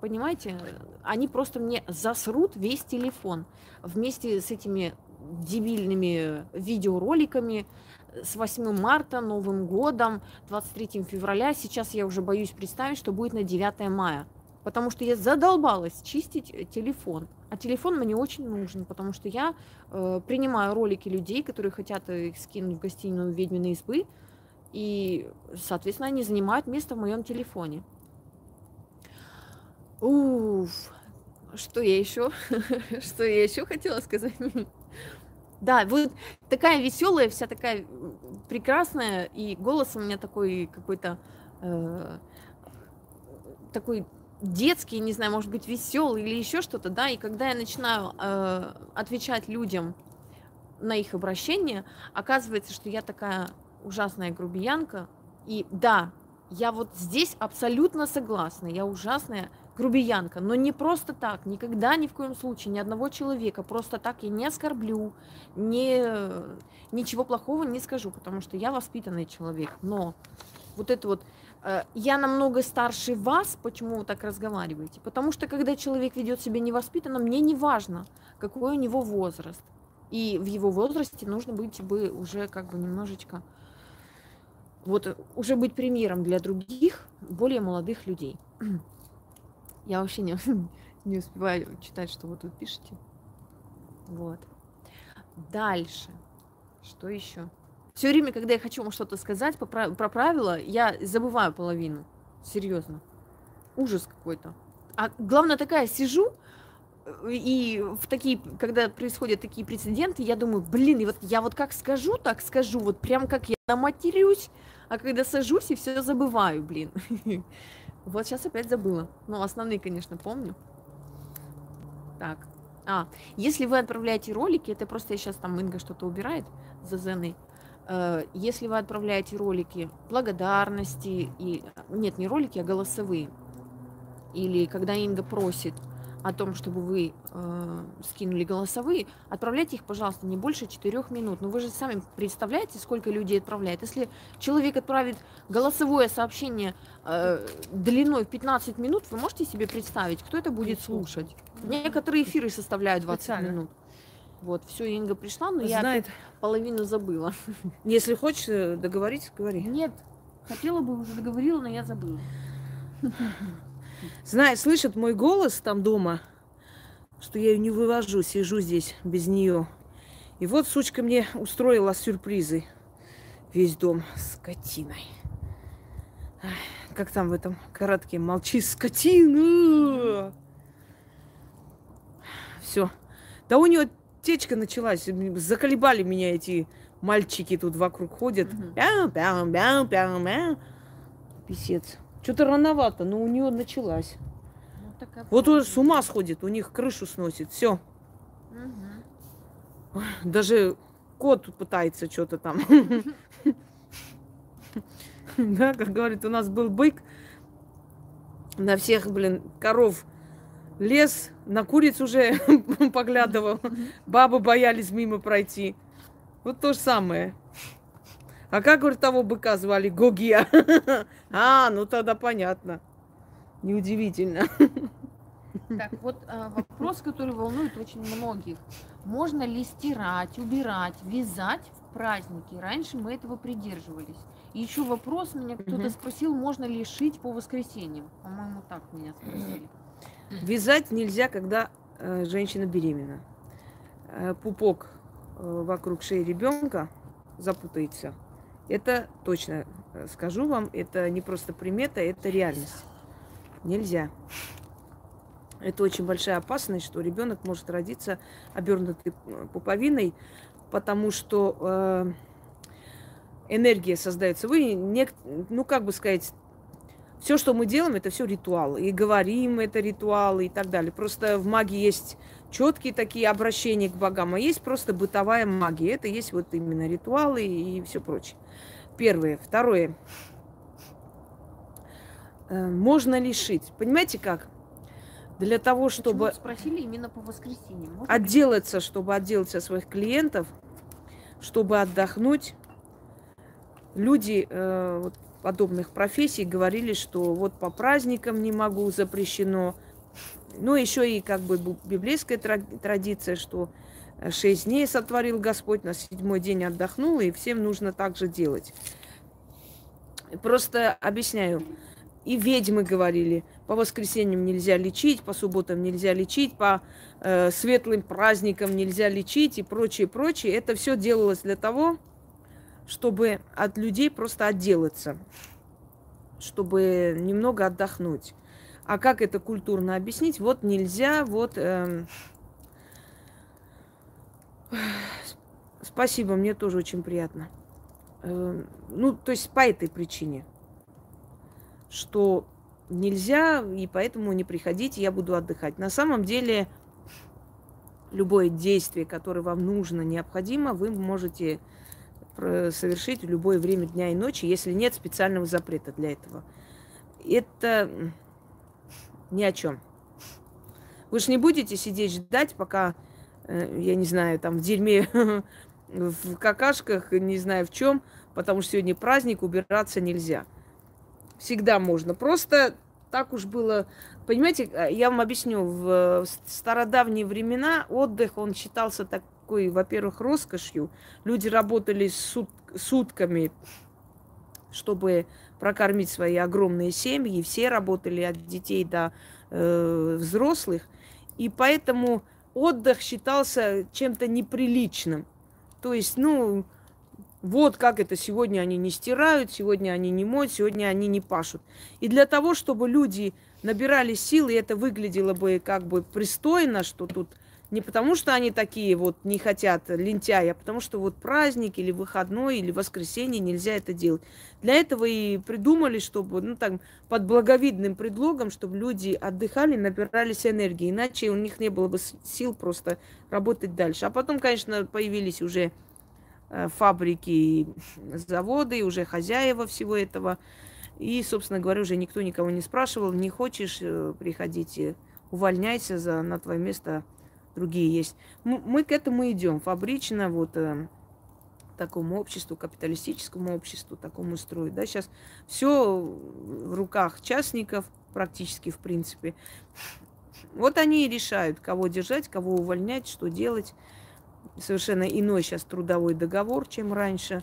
Понимаете? Они просто мне засрут весь телефон вместе с этими дебильными видеороликами с 8 марта, Новым годом, 23 февраля. Сейчас я уже боюсь представить, что будет на 9 мая. Потому что я задолбалась чистить э, телефон. А телефон мне очень нужен, потому что я э, принимаю ролики людей, которые хотят их скинуть в гостиную ведьминой избы. И, соответственно, они занимают место в моем телефоне. Уф, что я еще? Что я еще хотела сказать? Да, вот такая веселая, вся такая прекрасная, и голос у меня такой какой-то э, такой детский, не знаю, может быть, веселый или еще что-то, да, и когда я начинаю э, отвечать людям на их обращение, оказывается, что я такая ужасная грубиянка, и да, я вот здесь абсолютно согласна, я ужасная грубиянка, но не просто так, никогда ни в коем случае, ни одного человека просто так я не оскорблю, не, ничего плохого не скажу, потому что я воспитанный человек, но вот это вот э, я намного старше вас, почему вы так разговариваете? Потому что когда человек ведет себя невоспитанно, мне не важно, какой у него возраст. И в его возрасте нужно быть бы уже как бы немножечко, вот уже быть примером для других, более молодых людей. Я вообще не, не успеваю читать, что вы тут пишете. Вот. Дальше. Что еще? Все время, когда я хочу вам что-то сказать про, про правила, я забываю половину. Серьезно. Ужас какой-то. А главное такая, сижу, э, и в такие, когда происходят такие прецеденты, я думаю, блин, и вот я вот как скажу, так скажу, вот прям как я наматерюсь, а когда сажусь и все забываю, блин. Вот сейчас опять забыла. Ну, основные, конечно, помню. Так. А, если вы отправляете ролики, это просто я сейчас там Инга что-то убирает за Зеной. Э, если вы отправляете ролики благодарности, и нет, не ролики, а голосовые, или когда Инга просит о том, чтобы вы э, скинули голосовые, отправляйте их, пожалуйста, не больше 4 минут. Но вы же сами представляете, сколько людей отправляет. Если человек отправит голосовое сообщение э, длиной в 15 минут, вы можете себе представить, кто это будет слушать? Некоторые эфиры составляют 20 Специально. минут. Вот, все, Инга пришла, но Знает. я половину забыла. Если хочешь э, договорить, говори. Нет, хотела бы, уже договорила, но я забыла. Знает, слышит мой голос там дома, что я ее не вывожу, сижу здесь без нее. И вот сучка мне устроила сюрпризы. Весь дом скотиной. как там в этом коротке? Молчи, скотина! Все. Да у нее течка началась. Заколебали меня эти мальчики тут вокруг ходят. Пяу, пяу, пяу, пяу, пяу. Писец. Что-то рановато, но у нее началась. Ну, вот уже с ума сходит, у них крышу сносит, все. Угу. Даже кот пытается что-то там. Да, как говорит, у нас был бык, на всех, блин, коров лес, на куриц уже поглядывал, бабы боялись мимо пройти. Вот то же самое. А как, говорит, того быка звали? Гогия. А, ну тогда понятно. Неудивительно. Так, вот а, вопрос, который волнует очень многих. Можно ли стирать, убирать, вязать в праздники? Раньше мы этого придерживались. И еще вопрос, меня кто-то угу. спросил, можно ли шить по воскресеньям? По-моему, так меня спросили. Вязать нельзя, когда э, женщина беременна. Э, пупок э, вокруг шеи ребенка запутается. Это точно э, скажу вам, это не просто примета, это реальность. Нельзя. Это очень большая опасность, что ребенок может родиться обернутый э, пуповиной, потому что э, энергия создается. Вы, не, ну как бы сказать, все, что мы делаем, это все ритуалы. И говорим, это ритуалы и так далее. Просто в магии есть четкие такие обращения к богам, а есть просто бытовая магия. Это есть вот именно ритуалы и все прочее. Первое. Второе. Э, можно лишить. Понимаете как? Для того, чтобы... Почему спросили именно по воскресеньям. Можно отделаться, ли? чтобы отделаться от своих клиентов, чтобы отдохнуть. Люди э, вот, подобных профессий говорили, что вот по праздникам не могу, запрещено. Ну, еще и как бы библейская традиция, что шесть дней сотворил Господь, на седьмой день отдохнул, и всем нужно так же делать. Просто объясняю. И ведьмы говорили, по воскресеньям нельзя лечить, по субботам нельзя лечить, по э, светлым праздникам нельзя лечить и прочее, прочее. Это все делалось для того, чтобы от людей просто отделаться, чтобы немного отдохнуть. А как это культурно объяснить? Вот нельзя, вот... Э, спасибо, мне тоже очень приятно. Э, ну, то есть по этой причине, что нельзя, и поэтому не приходите, я буду отдыхать. На самом деле, любое действие, которое вам нужно, необходимо, вы можете совершить в любое время дня и ночи, если нет специального запрета для этого. Это ни о чем. Вы же не будете сидеть ждать, пока, я не знаю, там в дерьме, в какашках, не знаю в чем, потому что сегодня праздник, убираться нельзя. Всегда можно. Просто так уж было. Понимаете, э, я вам объясню, в стародавние времена отдых, он считался такой, во-первых, роскошью. Люди работали сут, сутками, чтобы прокормить свои огромные семьи. Все работали от детей до э, взрослых. И поэтому отдых считался чем-то неприличным. То есть, ну, вот как это сегодня они не стирают, сегодня они не моют, сегодня они не пашут. И для того, чтобы люди набирали силы, и это выглядело бы как бы пристойно, что тут не потому, что они такие вот не хотят лентяи, а потому что вот праздник или выходной или воскресенье нельзя это делать. Для этого и придумали, чтобы, ну там, под благовидным предлогом, чтобы люди отдыхали, набирались энергии, иначе у них не было бы сил просто работать дальше. А потом, конечно, появились уже э, фабрики, заводы, уже хозяева всего этого. И, собственно говоря, уже никто никого не спрашивал, не хочешь, э, приходите, увольняйся за, на твое место другие есть. Мы к этому идем фабрично, вот э, такому обществу, капиталистическому обществу, такому строю. Да, сейчас все в руках частников практически, в принципе. Вот они и решают, кого держать, кого увольнять, что делать. Совершенно иной сейчас трудовой договор, чем раньше.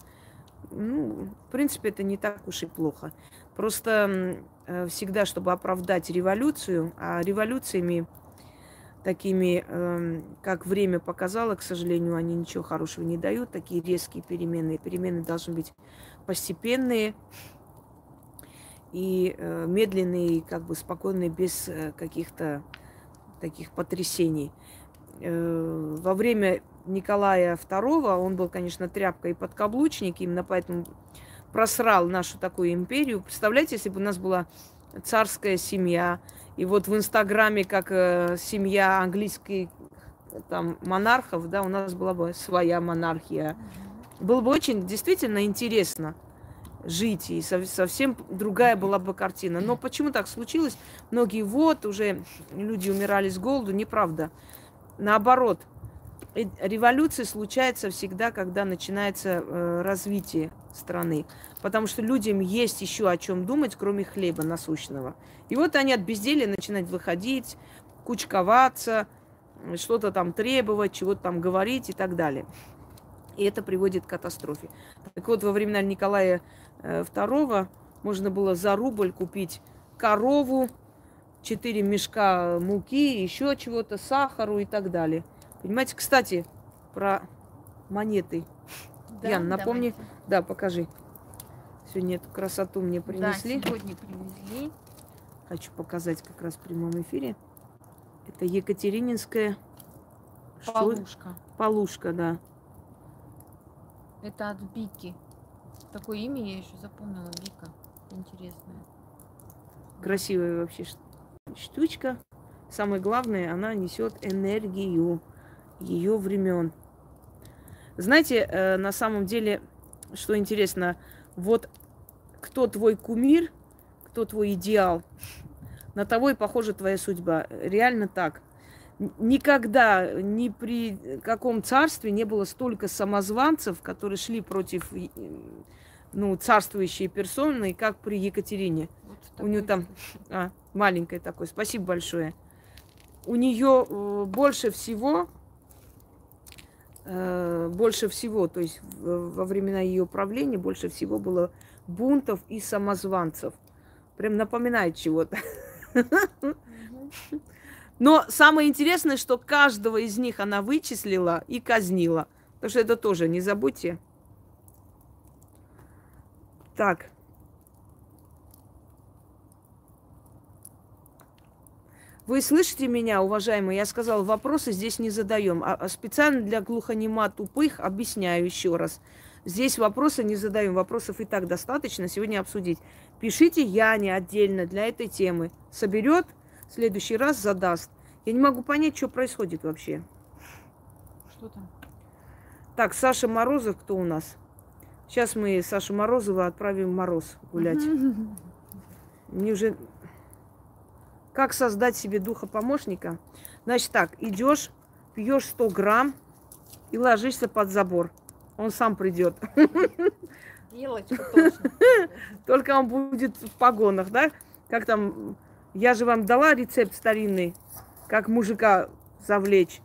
Ну, в принципе, это не так уж и плохо. Просто э, всегда, чтобы оправдать революцию, а революциями такими, э, как время показало, к сожалению, они ничего хорошего не дают, такие резкие перемены. Перемены должны быть постепенные и э, медленные, как бы спокойные, без э, каких-то таких потрясений. Э, во время Николая II он был, конечно, тряпкой и подкаблучник, именно поэтому просрал нашу такую империю. Представляете, если бы у нас была царская семья, и вот в Инстаграме, как э, семья английских там монархов, да, у нас была бы своя монархия. Было бы очень действительно интересно жить, и совсем другая была бы картина. Но почему так случилось? Многие вот уже люди умирали с голоду, неправда. Наоборот, э, революция случается всегда, когда начинается э, развитие страны. Потому что людям есть еще о чем думать, кроме хлеба насущного. И вот они от безделия начинают выходить, кучковаться, что-то там требовать, чего-то там говорить и так далее. И это приводит к катастрофе. Так вот, во времена Николая II э, можно было за рубль купить корову, четыре мешка муки, еще чего-то, сахару и так далее. Понимаете, кстати, про монеты. Да, Ян, напомни. Давайте. Да, покажи. Сегодня эту красоту мне принесли. Да, сегодня привезли. Хочу показать как раз в прямом эфире. Это Екатерининская Полушка. Полушка, да. Это от Бики. Такое имя я еще запомнила, Вика. Интересное. Красивая вообще штучка. Самое главное, она несет энергию ее времен. Знаете, э, на самом деле, что интересно, вот кто твой кумир, кто твой идеал, на того и похожа твоя судьба. Реально так. Никогда ни при каком царстве не было столько самозванцев, которые шли против ну, царствующей персоны, как при Екатерине. Вот У нее там а, маленькая такой. Спасибо большое. У нее э, больше всего, больше всего, то есть во времена ее правления больше всего было бунтов и самозванцев. Прям напоминает чего-то. Но самое интересное, что каждого из них она вычислила и казнила. Так что это тоже не забудьте. Так. Вы слышите меня, уважаемые? Я сказала, вопросы здесь не задаем. А, а специально для глухонема тупых объясняю еще раз. Здесь вопросы не задаем. Вопросов и так достаточно сегодня обсудить. Пишите Яне отдельно для этой темы. Соберет, в следующий раз задаст. Я не могу понять, что происходит вообще. Что там? Так, Саша Морозов кто у нас? Сейчас мы Сашу Морозова отправим в мороз гулять. Мне уже... Как создать себе духа помощника? Значит так, идешь, пьешь 100 грамм и ложишься под забор. Он сам придет. Только он будет в погонах, да? Как там, я же вам дала рецепт старинный, как мужика завлечь.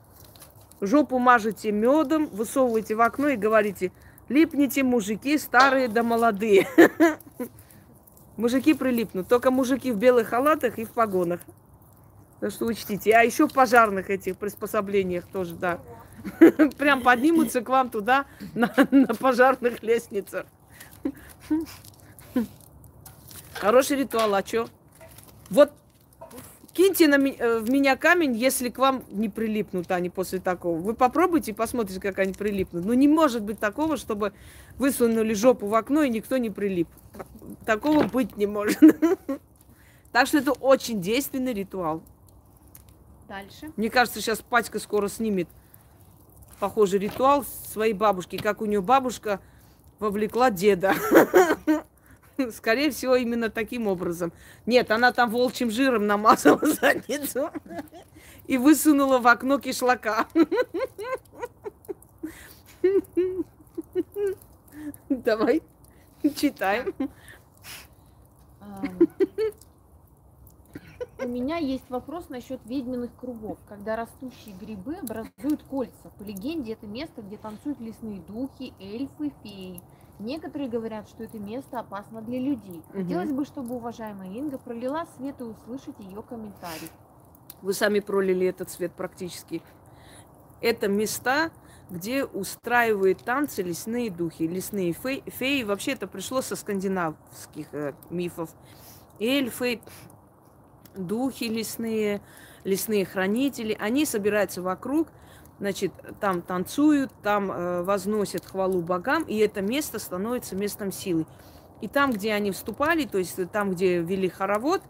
Жопу мажете медом, высовываете в окно и говорите, липните мужики старые да молодые. Мужики прилипнут, только мужики в белых халатах и в погонах. Так что учтите. А еще в пожарных этих приспособлениях тоже, да. Прям поднимутся к вам туда на, на пожарных лестницах. Хороший ритуал, а что? Вот киньте на, э, в меня камень, если к вам не прилипнут они после такого. Вы попробуйте и посмотрите, как они прилипнут. Ну, не может быть такого, чтобы высунули жопу в окно и никто не прилип. Такого быть не может. Так что это очень действенный ритуал. Дальше. Мне кажется, сейчас Патька скоро снимет похожий ритуал своей бабушки, как у нее бабушка вовлекла деда. Скорее всего, именно таким образом. Нет, она там волчьим жиром намазала задницу и высунула в окно кишлака. Давай, читаем. У меня есть вопрос насчет ведьминых кругов, когда растущие грибы образуют кольца. По легенде, это место, где танцуют лесные духи, эльфы, феи. Некоторые говорят, что это место опасно для людей. Хотелось угу. бы, чтобы уважаемая Инга пролила свет и услышать ее комментарий. Вы сами пролили этот свет практически. Это места, где устраивают танцы лесные духи, лесные феи. феи. Вообще это пришло со скандинавских э, мифов. Эльфы, духи лесные, лесные хранители, они собираются вокруг, значит, там танцуют, там э, возносят хвалу богам, и это место становится местом силы. И там, где они вступали, то есть там, где вели хоровод,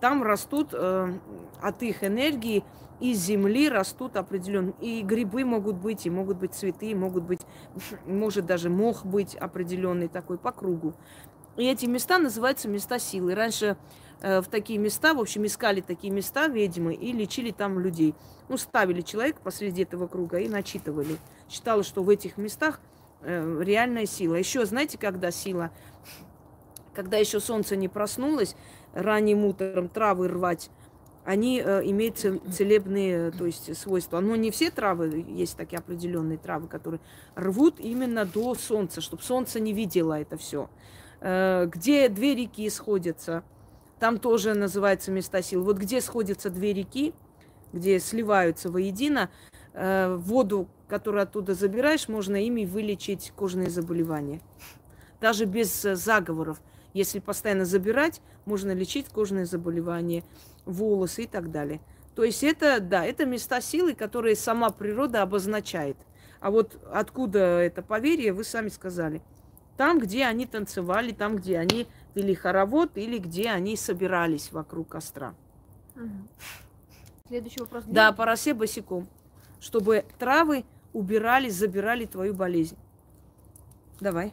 там растут э, от их энергии из земли растут определенные. И грибы могут быть, и могут быть цветы, могут быть, может даже мох быть определенный такой по кругу. И эти места называются места силы. Раньше в такие места, в общем, искали такие места ведьмы и лечили там людей. Ну, ставили человека посреди этого круга и начитывали. Считалось, что в этих местах э, реальная сила. Еще знаете, когда сила? Когда еще солнце не проснулось, ранним утром травы рвать, они э, имеют целебные то есть, свойства. Но не все травы, есть такие определенные травы, которые рвут именно до солнца, чтобы солнце не видело это все. Э, где две реки сходятся – там тоже называется места сил. Вот где сходятся две реки, где сливаются воедино, э, воду, которую оттуда забираешь, можно ими вылечить кожные заболевания. даже без э, заговоров. Если постоянно забирать, можно лечить кожные заболевания, волосы и так далее. То есть это, да, это места силы, которые сама природа обозначает. А вот откуда это поверье, вы сами сказали. Там, где они танцевали, там, где они вели хоровод или где они собирались вокруг костра. Следующий вопрос. Да, по росе босиком. Чтобы травы убирали, забирали твою болезнь. Давай.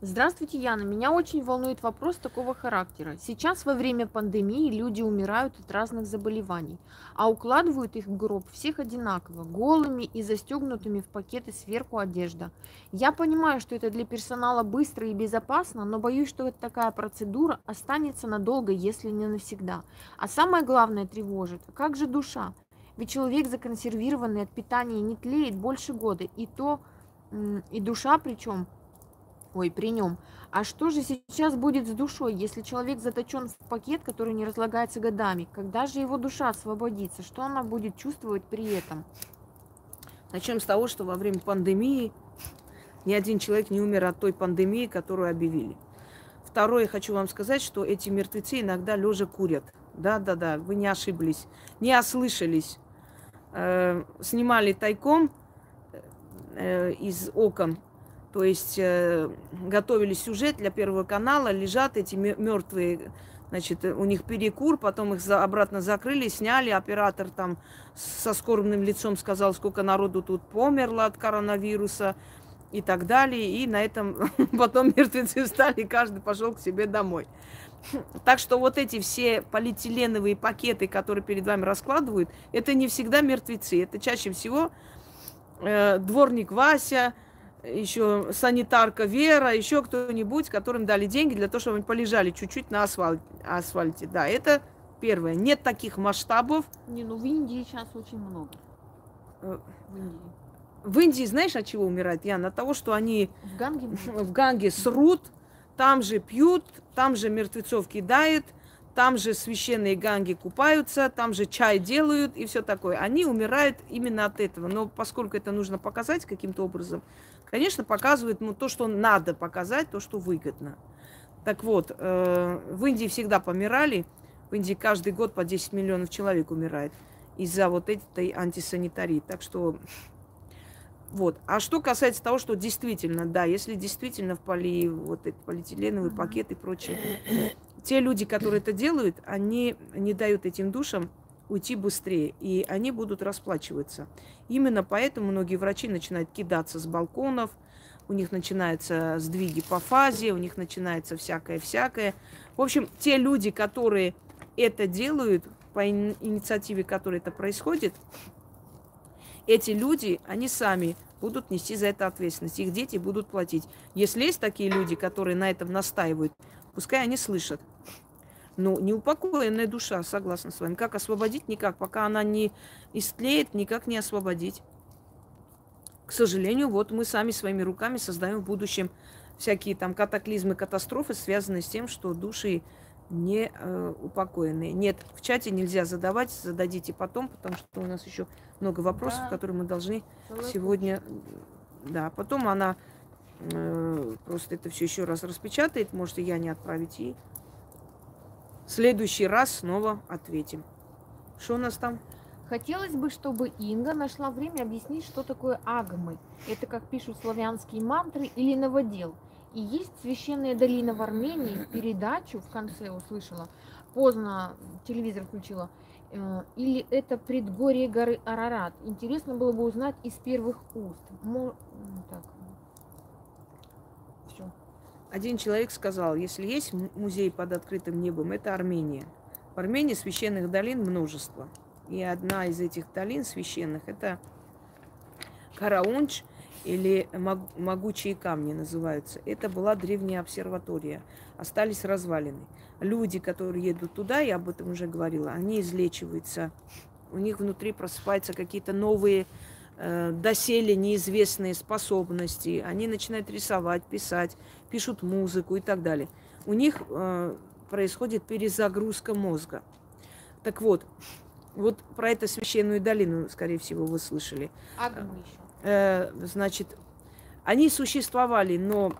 Здравствуйте, Яна. Меня очень волнует вопрос такого характера. Сейчас во время пандемии люди умирают от разных заболеваний, а укладывают их в гроб всех одинаково, голыми и застегнутыми в пакеты сверху одежда. Я понимаю, что это для персонала быстро и безопасно, но боюсь, что такая процедура останется надолго, если не навсегда. А самое главное тревожит, как же душа? Ведь человек законсервированный от питания не тлеет больше года, и то, и душа причем ой, при нем. А что же сейчас будет с душой, если человек заточен в пакет, который не разлагается годами? Когда же его душа освободится? Что она будет чувствовать при этом? Начнем с того, что во время пандемии ни один человек не умер от той пандемии, которую объявили. Второе, хочу вам сказать, что эти мертвецы иногда лежа курят. Да-да-да, вы не ошиблись, не ослышались. Э, снимали тайком э, из окон то есть э, готовили сюжет для Первого канала, лежат эти мертвые, значит, у них перекур, потом их обратно закрыли, сняли, оператор там со скорбным лицом сказал, сколько народу тут померло от коронавируса и так далее. И на этом потом мертвецы встали, каждый пошел к себе домой. Так что вот эти все полиэтиленовые пакеты, которые перед вами раскладывают, это не всегда мертвецы. Это чаще всего э, дворник Вася, еще санитарка Вера, еще кто-нибудь, которым дали деньги для того, чтобы они полежали чуть-чуть на асфальте. асфальте. Да, это первое. Нет таких масштабов. Не, ну в Индии сейчас очень много. Э, в Индии. В Индии знаешь, от чего умирает Яна? От того, что они в Ганге, в Ганге срут, там же пьют, там же мертвецов кидают, там же священные ганги купаются, там же чай делают и все такое. Они умирают именно от этого. Но поскольку это нужно показать каким-то образом, конечно, показывают ну, то, что надо показать, то, что выгодно. Так вот, э, в Индии всегда помирали. В Индии каждый год по 10 миллионов человек умирает из-за вот этой антисанитарии. Так что вот. А что касается того, что действительно, да, если действительно в поли, вот эти полиэтиленовый пакет и прочее, те люди, которые это делают, они не дают этим душам уйти быстрее, и они будут расплачиваться. Именно поэтому многие врачи начинают кидаться с балконов, у них начинаются сдвиги по фазе, у них начинается всякое-всякое. В общем, те люди, которые это делают, по инициативе которой это происходит, эти люди, они сами будут нести за это ответственность. Их дети будут платить. Если есть такие люди, которые на этом настаивают, пускай они слышат. Ну, неупокоенная душа, согласна с вами. Как освободить? Никак. Пока она не истлеет, никак не освободить. К сожалению, вот мы сами своими руками создаем в будущем всякие там катаклизмы, катастрофы, связанные с тем, что души не э, упокоенные. Нет, в чате нельзя задавать, зададите потом, потому что у нас еще много вопросов, да. которые мы должны Целая сегодня. Да, потом она просто это все еще раз распечатает, может и я не отправить ей следующий раз снова ответим. Что у нас там? Хотелось бы, чтобы Инга нашла время объяснить, что такое агмы. Это, как пишут славянские мантры или новодел. И есть священная долина в Армении, передачу в конце услышала, поздно телевизор включила, э, или это предгорье горы Арарат. Интересно было бы узнать из первых уст. Так, один человек сказал, если есть музей под открытым небом, это Армения. В Армении священных долин множество. И одна из этих долин священных – это Караунч или Могучие камни называются. Это была древняя обсерватория. Остались развалины. Люди, которые едут туда, я об этом уже говорила, они излечиваются. У них внутри просыпаются какие-то новые э, доселе неизвестные способности. Они начинают рисовать, писать пишут музыку и так далее. У них э, происходит перезагрузка мозга. Так вот, вот про эту священную долину, скорее всего, вы слышали. Агму еще. Э, значит, Они существовали, но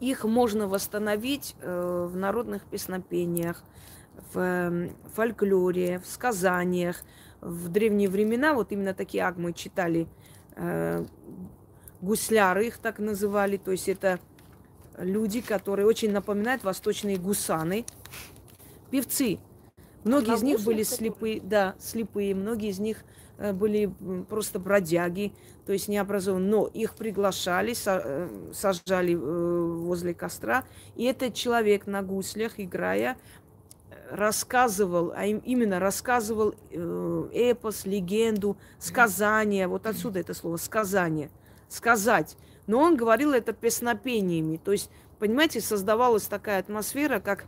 их можно восстановить э, в народных песнопениях, в э, фольклоре, в сказаниях. В древние времена вот именно такие агмы читали э, гусляры, их так называли. То есть это люди, которые очень напоминают восточные гусаны. Певцы. Многие из них были слепые, да, слепые, многие из них Э, были просто бродяги, то есть необразованные, но их приглашали, э, сажали э, возле костра, и этот человек на гуслях, играя, рассказывал, а именно рассказывал эпос, легенду, сказание, вот отсюда это слово, сказание, сказать. Но он говорил это песнопениями, то есть, понимаете, создавалась такая атмосфера, как,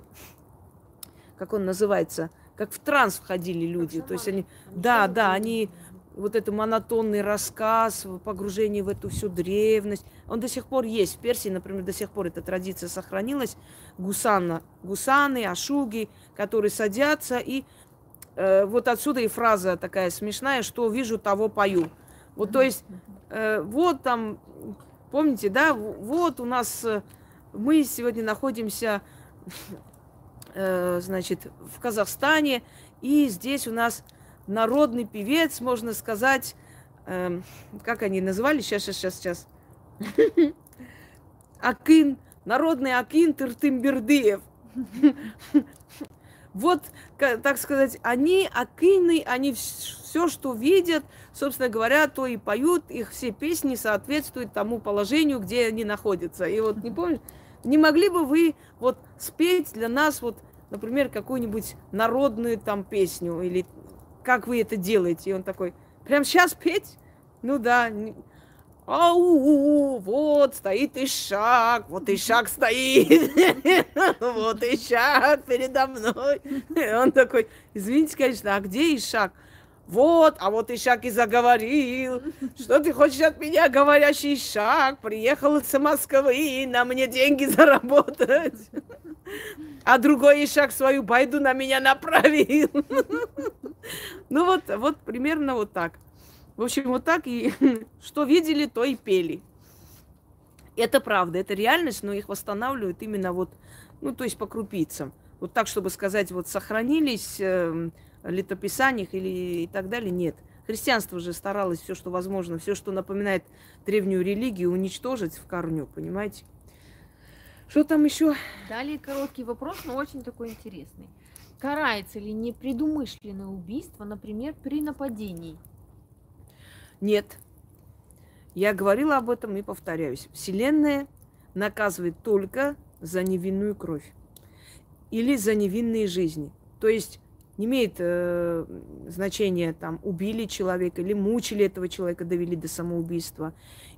как он называется, как в транс входили люди. То есть они, да, да, они вот этот монотонный рассказ, погружение в эту всю древность. Он до сих пор есть. В Персии, например, до сих пор эта традиция сохранилась. Гусана, гусаны, ашуги, которые садятся. И э, вот отсюда и фраза такая смешная, что вижу, того пою. Вот то есть, э, вот там, помните, да, вот у нас, э, мы сегодня находимся, э, значит, в Казахстане, и здесь у нас народный певец, можно сказать, э, как они называли, сейчас, сейчас, сейчас, сейчас. Акин, народный Акин Тыртымбердыев. Вот, так сказать, они акины, они все, что видят, собственно говоря, то и поют, их все песни соответствуют тому положению, где они находятся. И вот, не помню, не могли бы вы вот спеть для нас вот, например, какую-нибудь народную там песню или как вы это делаете? И он такой, прям сейчас петь? Ну да. Ау, вот стоит Ишак, вот Ишак стоит, вот Ишак передо мной. И он такой, извините, конечно, а где Ишак? Вот, а вот Ишак и заговорил. Что ты хочешь от меня, говорящий Ишак? Приехал из Москвы, на мне деньги заработать. А другой Ишак свою байду на меня направил. Ну вот, вот примерно вот так. В общем, вот так и что видели, то и пели. Это правда, это реальность, но их восстанавливают именно вот, ну, то есть по крупицам. Вот так, чтобы сказать, вот сохранились э, летописаниях или и так далее, нет. Христианство же старалось все, что возможно, все, что напоминает древнюю религию, уничтожить в корню, понимаете? Что там еще? Далее короткий вопрос, но очень такой интересный. Карается ли непредумышленное убийство, например, при нападении? Нет. Я говорила об этом и повторяюсь. Вселенная наказывает только за невинную кровь или за невинные жизни. То есть не имеет э, значения, там, убили человека или мучили этого человека, довели до самоубийства,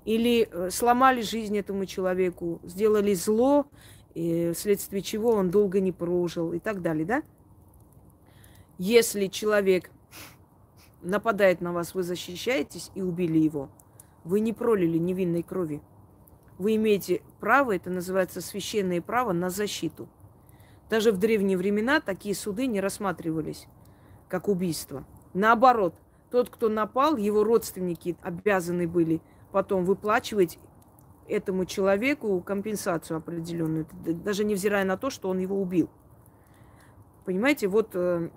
или э, сломали жизнь этому человеку, сделали зло, э, вследствие чего он долго не прожил и так далее, да? Если человек нападает на вас, вы защищаетесь и убили его, вы не пролили невинной крови. Вы имеете право, это называется священное право на защиту. Даже в древние времена такие суды не рассматривались как убийство. Наоборот, тот, кто напал, его родственники обязаны были потом выплачивать этому человеку компенсацию определенную, даже невзирая на то, что он его убил. Понимаете, вот э,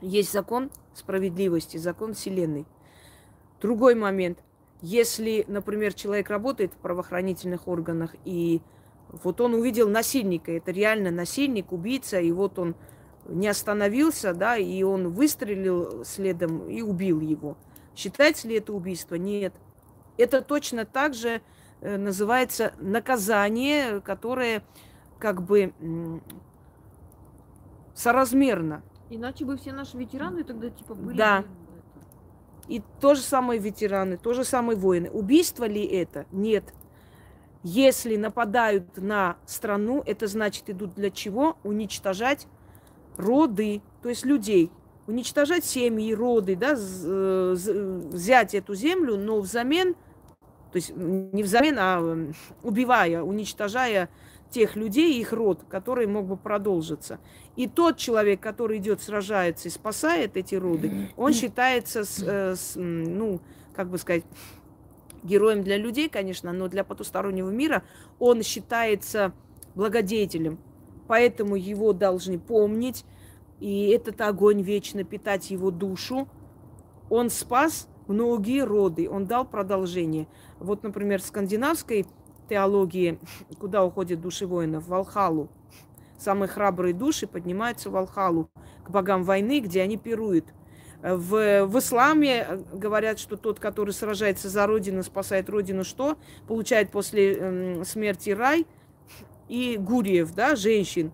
есть закон справедливости, закон Вселенной. Другой момент. Если, например, человек работает в правоохранительных органах, и вот он увидел насильника, это реально насильник, убийца, и вот он не остановился, да, и он выстрелил следом и убил его. Считается ли это убийство? Нет. Это точно так же э, называется наказание, которое как бы соразмерно. Иначе бы все наши ветераны тогда типа были. Да. И то же самое ветераны, то же самое воины. Убийство ли это? Нет. Если нападают на страну, это значит идут для чего? Уничтожать роды, то есть людей. Уничтожать семьи, роды, да, э, взять эту землю, но взамен, то есть не взамен, а убивая, уничтожая тех людей, их род, который мог бы продолжиться. И тот человек, который идет, сражается и спасает эти роды, он считается, с, э, с, ну, как бы сказать, героем для людей, конечно, но для потустороннего мира он считается благодетелем. Поэтому его должны помнить, и этот огонь вечно питать его душу. Он спас многие роды, он дал продолжение. Вот, например, скандинавской теологии, куда уходят души воинов, в Алхалу. Самые храбрые души поднимаются в Алхалу, к богам войны, где они пируют – в, в исламе э, говорят, что тот, который сражается за родину, спасает родину, что? Получает после э, смерти рай и гуриев, да, женщин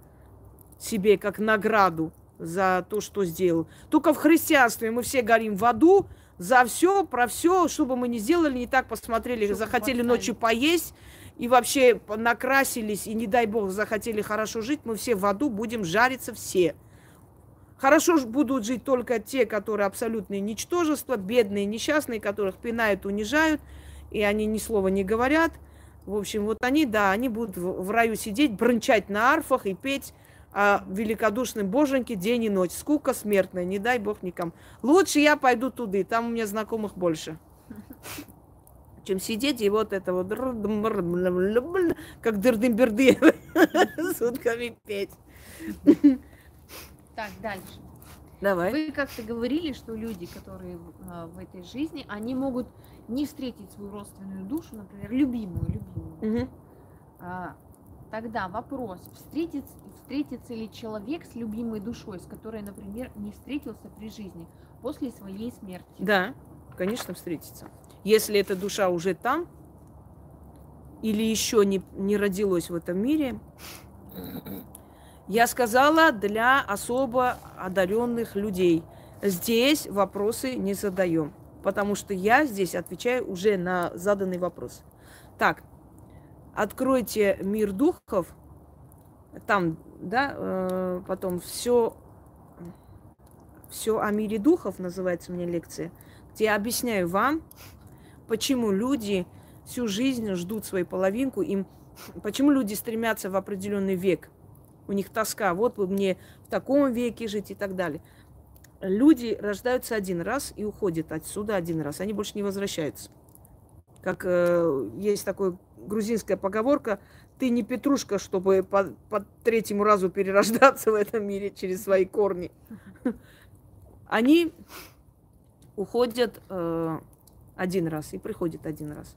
себе как награду за то, что сделал. Только в христианстве мы все горим в аду за все, про все, что бы мы ни сделали, не так посмотрели, Чтобы захотели поставить. ночью поесть и вообще накрасились, и не дай бог захотели хорошо жить, мы все в аду будем жариться все. Хорошо будут жить только те, которые абсолютные ничтожества, бедные, несчастные, которых пинают, унижают, и они ни слова не говорят. В общем, вот они, да, они будут в раю сидеть, брончать на арфах и петь о великодушном боженьке день и ночь. Скука смертная, не дай бог никому. Лучше я пойду туда, там у меня знакомых больше. Чем сидеть и вот это вот как дырдым-берды сутками петь. Так, дальше. Давай. Вы как-то говорили, что люди, которые а, в этой жизни, они могут не встретить свою родственную душу, например, любимую, любимую. Угу. Тогда вопрос, встретится, встретится ли человек с любимой душой, с которой, например, не встретился при жизни, после своей смерти? Да, конечно, встретится. Если эта душа уже там, или еще не, не родилась в этом мире, я сказала для особо одаренных людей. Здесь вопросы не задаем, потому что я здесь отвечаю уже на заданный вопрос. Так, откройте мир духов, там, да, э, потом все, все о мире духов называется меня лекция, где я объясняю вам, почему люди всю жизнь ждут свою половинку, им, почему люди стремятся в определенный век – у них тоска, вот бы мне в таком веке жить и так далее. Люди рождаются один раз и уходят отсюда один раз, они больше не возвращаются. Как э, есть такая грузинская поговорка, ты не петрушка, чтобы по, по третьему разу перерождаться в этом мире через свои корни. Они уходят э, один раз и приходят один раз.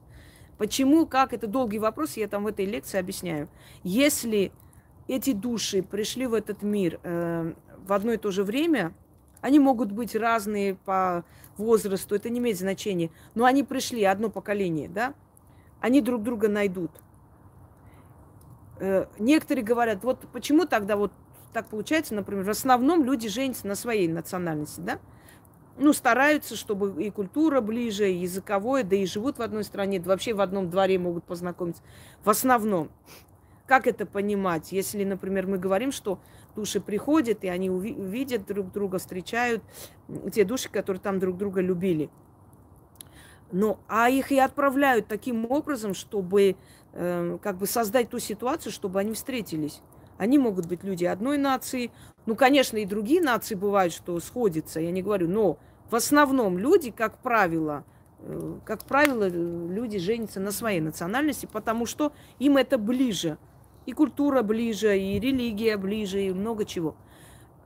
Почему, как, это долгий вопрос, я там в этой лекции объясняю. Если эти души пришли в этот мир э, в одно и то же время, они могут быть разные по возрасту, это не имеет значения, но они пришли, одно поколение, да, они друг друга найдут. Э, некоторые говорят, вот почему тогда вот так получается, например, в основном люди женятся на своей национальности, да, ну, стараются, чтобы и культура ближе, и языковое, да и живут в одной стране, да вообще в одном дворе могут познакомиться. В основном. Как это понимать, если, например, мы говорим, что души приходят, и они увидят друг друга, встречают те души, которые там друг друга любили. Но, а их и отправляют таким образом, чтобы э, как бы создать ту ситуацию, чтобы они встретились. Они могут быть люди одной нации. Ну, конечно, и другие нации бывают, что сходятся, я не говорю, но в основном люди, как правило, э, как правило, люди женятся на своей национальности, потому что им это ближе – и культура ближе, и религия ближе, и много чего.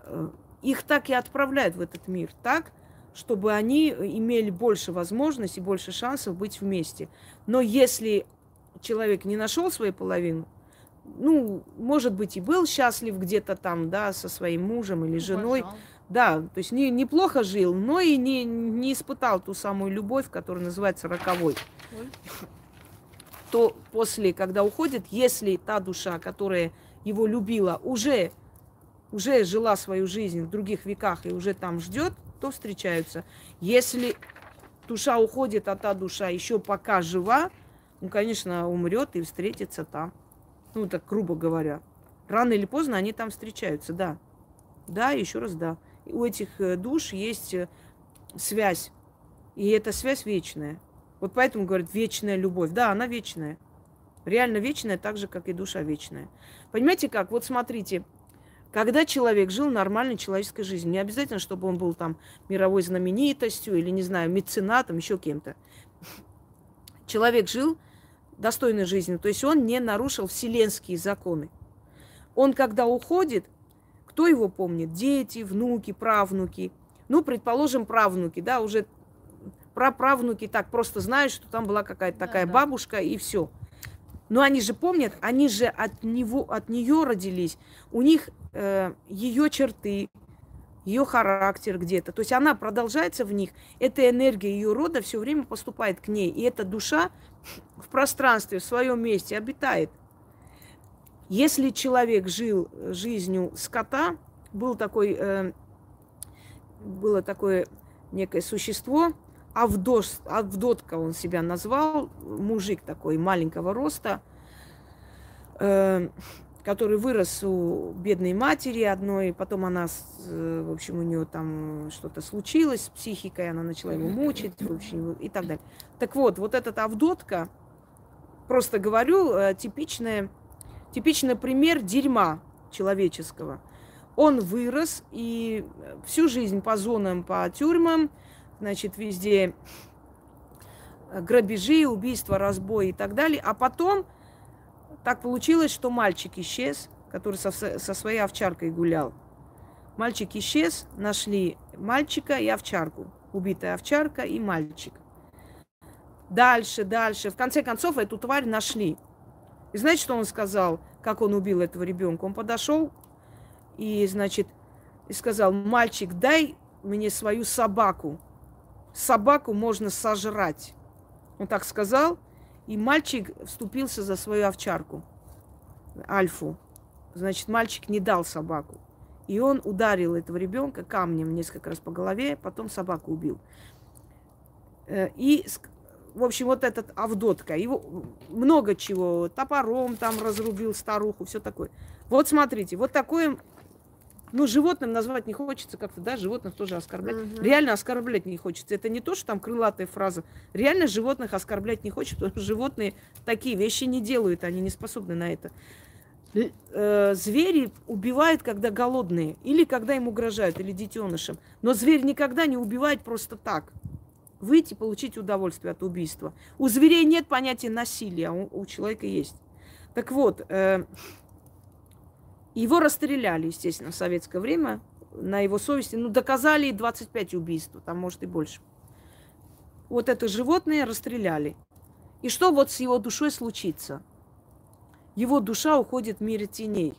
Э, их так и отправляют в этот мир, так, чтобы они имели больше возможностей, больше шансов быть вместе. Но если человек не нашел свою половину, ну, может быть, и был счастлив где-то там, да, со своим мужем или женой. Уважал. Да, то есть не, неплохо жил, но и не, не испытал ту самую любовь, которая называется роковой. Ой то после, когда уходит, если та душа, которая его любила, уже, уже жила свою жизнь в других веках и уже там ждет, то встречаются. Если душа уходит, а та душа еще пока жива, ну, конечно, умрет и встретится там. Ну, так грубо говоря. Рано или поздно они там встречаются, да. Да, еще раз да. У этих э, душ есть э, связь. И эта связь вечная. Вот поэтому говорят вечная любовь. Да, она вечная. Реально вечная, так же, как и душа вечная. Понимаете как? Вот смотрите, когда человек жил нормальной человеческой жизнью, не обязательно, чтобы он был там мировой знаменитостью или, не знаю, меценатом, еще кем-то. человек жил достойной жизнью, то есть он не нарушил вселенские законы. Он, когда уходит, кто его помнит? Дети, внуки, правнуки. Ну, предположим, правнуки, да, уже про правнуки так просто знают, что там была какая-то да, такая да. бабушка и все. Но они же помнят, они же от него, от нее родились. У них э, ее черты, ее характер где-то. То есть она продолжается в них. Эта энергия ее рода все время поступает к ней. И эта душа в пространстве, в своем месте обитает. Если человек жил жизнью скота, был такой, э, было такое некое существо, Авдос, Авдотка он себя назвал, мужик такой маленького роста, э, который вырос у бедной матери одной, потом она, э, в общем, у нее там что-то случилось с психикой, она начала его мучить, в общем, и так далее. Так вот, вот этот Авдотка, просто говорю, э, типичная, типичный пример дерьма человеческого. Он вырос и всю жизнь по зонам, по тюрьмам – значит, везде э, грабежи, убийства, разбои и так далее. А потом так получилось, что мальчик исчез, который со, со своей овчаркой гулял. Мальчик исчез, нашли мальчика и овчарку. Убитая овчарка и мальчик. Дальше, дальше. В конце концов, эту тварь нашли. И знаете, что он сказал, как он убил этого ребенка? Он подошел и, значит, и сказал, мальчик, дай мне свою собаку собаку можно сожрать. Он так сказал, и мальчик вступился за свою овчарку, Альфу. Значит, мальчик не дал собаку. И он ударил этого ребенка камнем несколько раз по голове, потом собаку убил. Э, и, в общем, вот этот Авдотка, его много чего, топором там разрубил старуху, все такое. Вот смотрите, вот такое ну, животным назвать не хочется как-то, да, животных тоже оскорблять. Угу. Реально оскорблять не хочется. Это не то, что там крылатая фраза. Реально животных оскорблять не хочется, потому что животные такие вещи не делают, они не способны на это. Э, звери убивают, когда голодные, или когда им угрожают, или детенышам. Но зверь никогда не убивает просто так. Выйти, получить удовольствие от убийства. У зверей нет понятия насилия, а у, у человека есть. Так вот, э, его расстреляли, естественно, в советское время. На его совести, ну, доказали 25 убийств, там, может, и больше. Вот это животное расстреляли. И что вот с его душой случится? Его душа уходит в мир теней.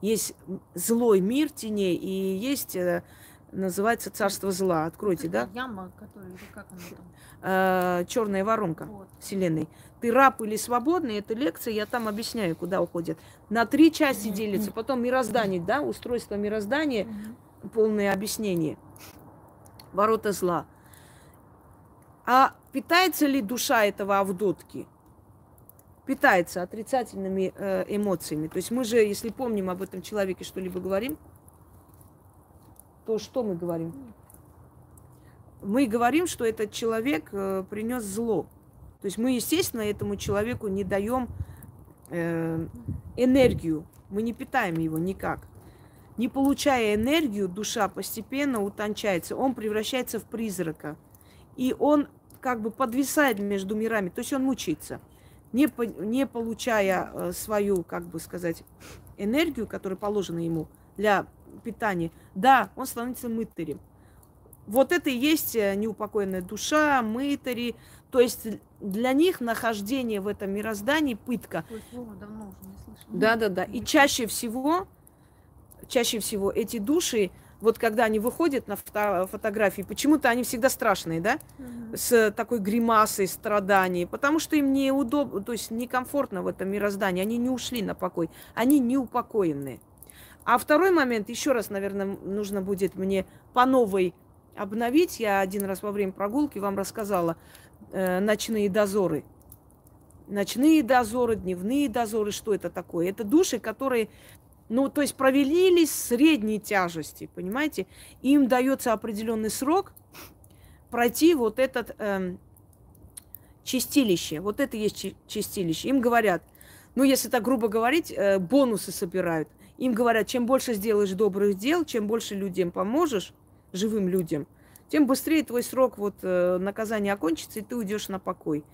Есть злой мир теней и есть э, называется царство зла. Откройте, да? Яма, которая, как она там? Э, черная воронка вот. Вселенной. Ты раб или свободный, это лекция, я там объясняю, куда уходят. На три части делится, потом мироздание, да, устройство мироздания, полное объяснение. Ворота зла. А питается ли душа этого Авдотки? Питается отрицательными э, эмоциями. То есть мы же, если помним об этом человеке, что-либо говорим, то что мы говорим? Мы говорим, что этот человек э, принес зло. То есть мы, естественно, этому человеку не даем э, энергию, мы не питаем его никак. Не получая энергию, душа постепенно утончается, он превращается в призрака. И он как бы подвисает между мирами, то есть он мучится. Не, по, не получая э, свою, как бы сказать, энергию, которая положена ему для питания, да, он становится мытарем. Вот это и есть э, неупокоенная душа, мытари. То есть для них нахождение в этом мироздании пытка. Да, да, да. И чаще всего, чаще всего эти души, вот когда они выходят на фото фотографии, почему-то они всегда страшные, да, угу. с такой гримасой страданий, потому что им неудобно, то есть некомфортно в этом мироздании, они не ушли на покой, они неупокоенные. А второй момент, еще раз, наверное, нужно будет мне по новой обновить. Я один раз во время прогулки вам рассказала э, ночные дозоры. Ночные дозоры, дневные дозоры, что это такое? Это души, которые, ну, то есть провелились средней тяжести, понимаете? Им дается определенный срок пройти вот этот э, чистилище. Вот это есть чистилище. Им говорят, ну, если так грубо говорить, э, бонусы собирают – им говорят, чем больше сделаешь добрых дел, чем больше людям поможешь, живым людям, тем быстрее твой срок вот э, наказания окончится, и ты уйдешь на покой.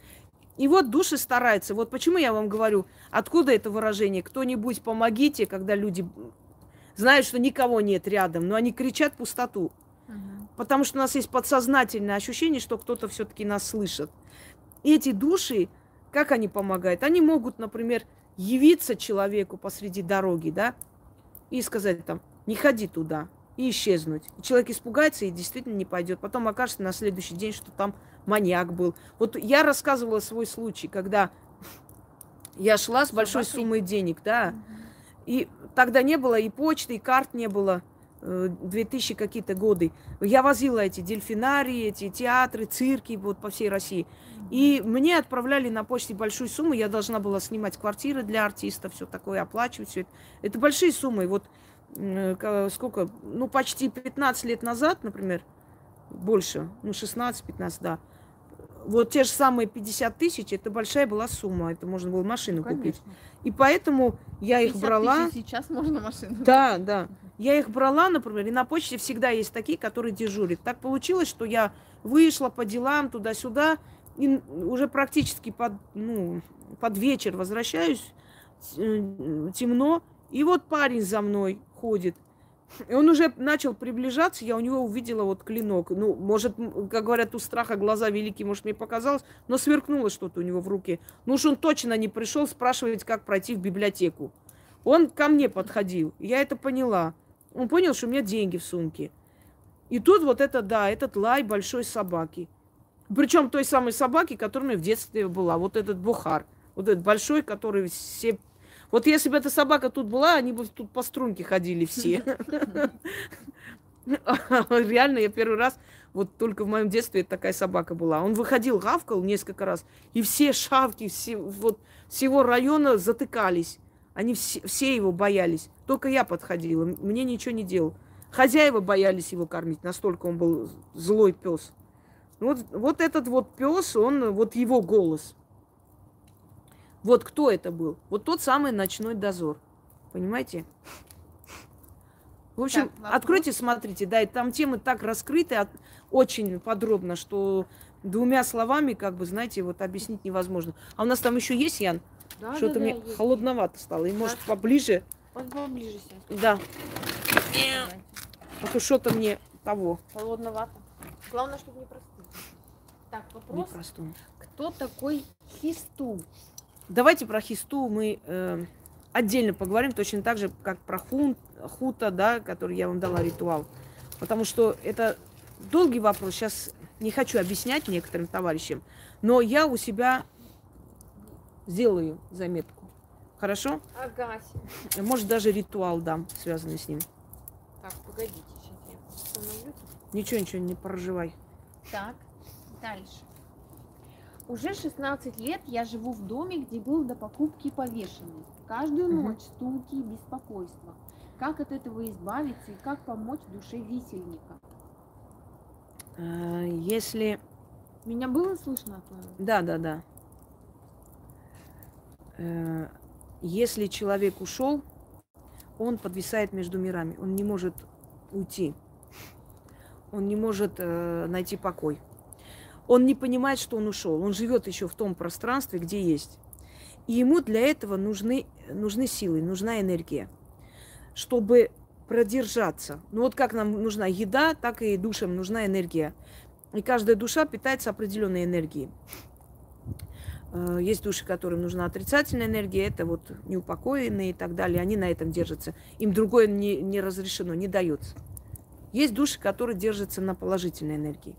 И вот души стараются. Вот почему я вам говорю, откуда это выражение? Кто-нибудь помогите, когда люди знают, что никого нет рядом, но они кричат пустоту. Потому что у нас есть подсознательное ощущение, что кто-то все-таки нас слышит. И эти души, как они помогают? Они могут, например, явиться человеку посреди дороги, да, и сказать там, не ходи туда, и исчезнуть. И человек испугается и действительно не пойдет. Потом окажется на следующий день, что там маньяк был. Вот я рассказывала свой случай, когда я шла с большой суммой денег, да, и тогда не было и почты, и карт не было. 2000 э, какие-то годы. Я возила эти дельфинарии, эти театры, цирки вот по всей России. И мне отправляли на почте большую сумму. Я должна была снимать квартиры для артистов, все такое, оплачивать все это. Это большие суммы. Вот э, сколько, ну, почти 15 лет назад, например, больше, ну, 16-15, да. Вот те же самые 50 тысяч, это большая была сумма, это можно было машину ну, купить. И поэтому я их брала. сейчас можно машину. Да, да. Я их брала, например, и на почте всегда есть такие, которые дежурят. Так получилось, что я вышла по делам туда-сюда, и уже практически под, ну, под вечер возвращаюсь, э, темно, и вот парень за мной ходит. И он уже начал приближаться, я у него увидела вот клинок. Ну, может, как говорят, у страха глаза великие, может, мне показалось, но сверкнуло что-то у него в руке. Ну уж он точно не пришел спрашивать, как пройти в библиотеку. Он ко мне подходил, я это поняла. Он понял, что у меня деньги в сумке. И тут вот это, да, этот лай большой собаки. Причем той самой собаки, которая у меня в детстве была. Вот этот бухар. Вот этот большой, который все... Вот если бы эта собака тут была, они бы тут по струнке ходили все. Реально, я первый раз, вот только в моем детстве такая собака была. Он выходил, гавкал несколько раз, и все шавки все, вот, всего района затыкались. Они все, все его боялись. Только я подходила, мне ничего не делал. Хозяева боялись его кормить, настолько он был злой пес. Вот, вот этот вот пес, он, вот его голос. Вот кто это был? Вот тот самый ночной дозор. Понимаете? В общем, так, откройте, смотрите, да, и там темы так раскрыты от, очень подробно, что двумя словами, как бы, знаете, вот объяснить невозможно. А у нас там еще есть, Ян? Да, Что-то да, мне да, холодновато стало. И может поближе. Он поближе сейчас. Да. А то что-то мне того. Холодновато. Главное, чтобы не простыл. Так, вопрос. Не Кто такой Хисту? Давайте про Хисту мы э, отдельно поговорим, точно так же, как про хун, Хута, да, который я вам дала ритуал. Потому что это долгий вопрос. Сейчас не хочу объяснять некоторым товарищам. Но я у себя сделаю заметку. Хорошо? Ага. Может, даже ритуал дам, связанный с ним. Так, погодите, сейчас я установлю. Ничего, ничего, не проживай. Так, дальше. Уже 16 лет я живу в доме, где был до покупки повешенный. Каждую угу. ночь стуки и беспокойство. Как от этого избавиться и как помочь душе висельника? А, если... Меня было слышно? Да, да, да. Э, если человек ушел, он подвисает между мирами, он не может уйти, он не может э, найти покой. Он не понимает, что он ушел, он живет еще в том пространстве, где есть. И ему для этого нужны, нужны силы, нужна энергия, чтобы продержаться. Ну вот как нам нужна еда, так и душам нужна энергия. И каждая душа питается определенной энергией. Э, есть души, которым нужна отрицательная энергия, это вот неупокоенные и так далее, они на этом держатся. Им другое не, не разрешено, не дается. Есть души, которые держатся на положительной энергии.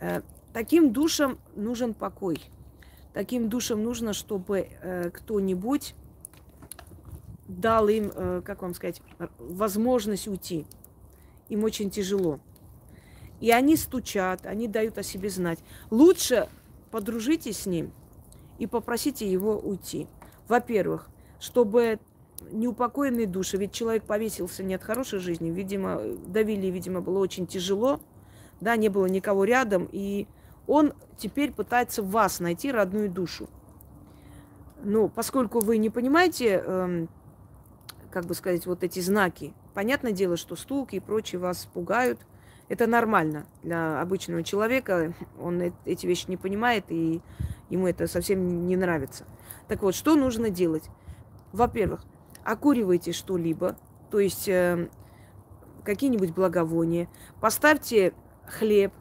Э, таким душам нужен покой. Таким душам нужно, чтобы э, кто-нибудь дал им, как вам сказать, возможность уйти. Им очень тяжело. И они стучат, они дают о себе знать. Лучше подружитесь с ним и попросите его уйти. Во-первых, чтобы неупокоенные души, ведь человек повесился не от хорошей жизни, видимо, давили, видимо, было очень тяжело, да, не было никого рядом, и он теперь пытается вас найти родную душу. Ну, поскольку вы не понимаете, эм, как бы сказать, вот эти знаки, понятное дело, что стуки и прочее вас пугают, Это нормально для обычного человека. Он эти вещи не понимает, и ему это совсем не нравится. Так вот, что нужно делать? Во-первых, окуривайте что-либо, то есть э, какие-нибудь благовония, поставьте хлеб,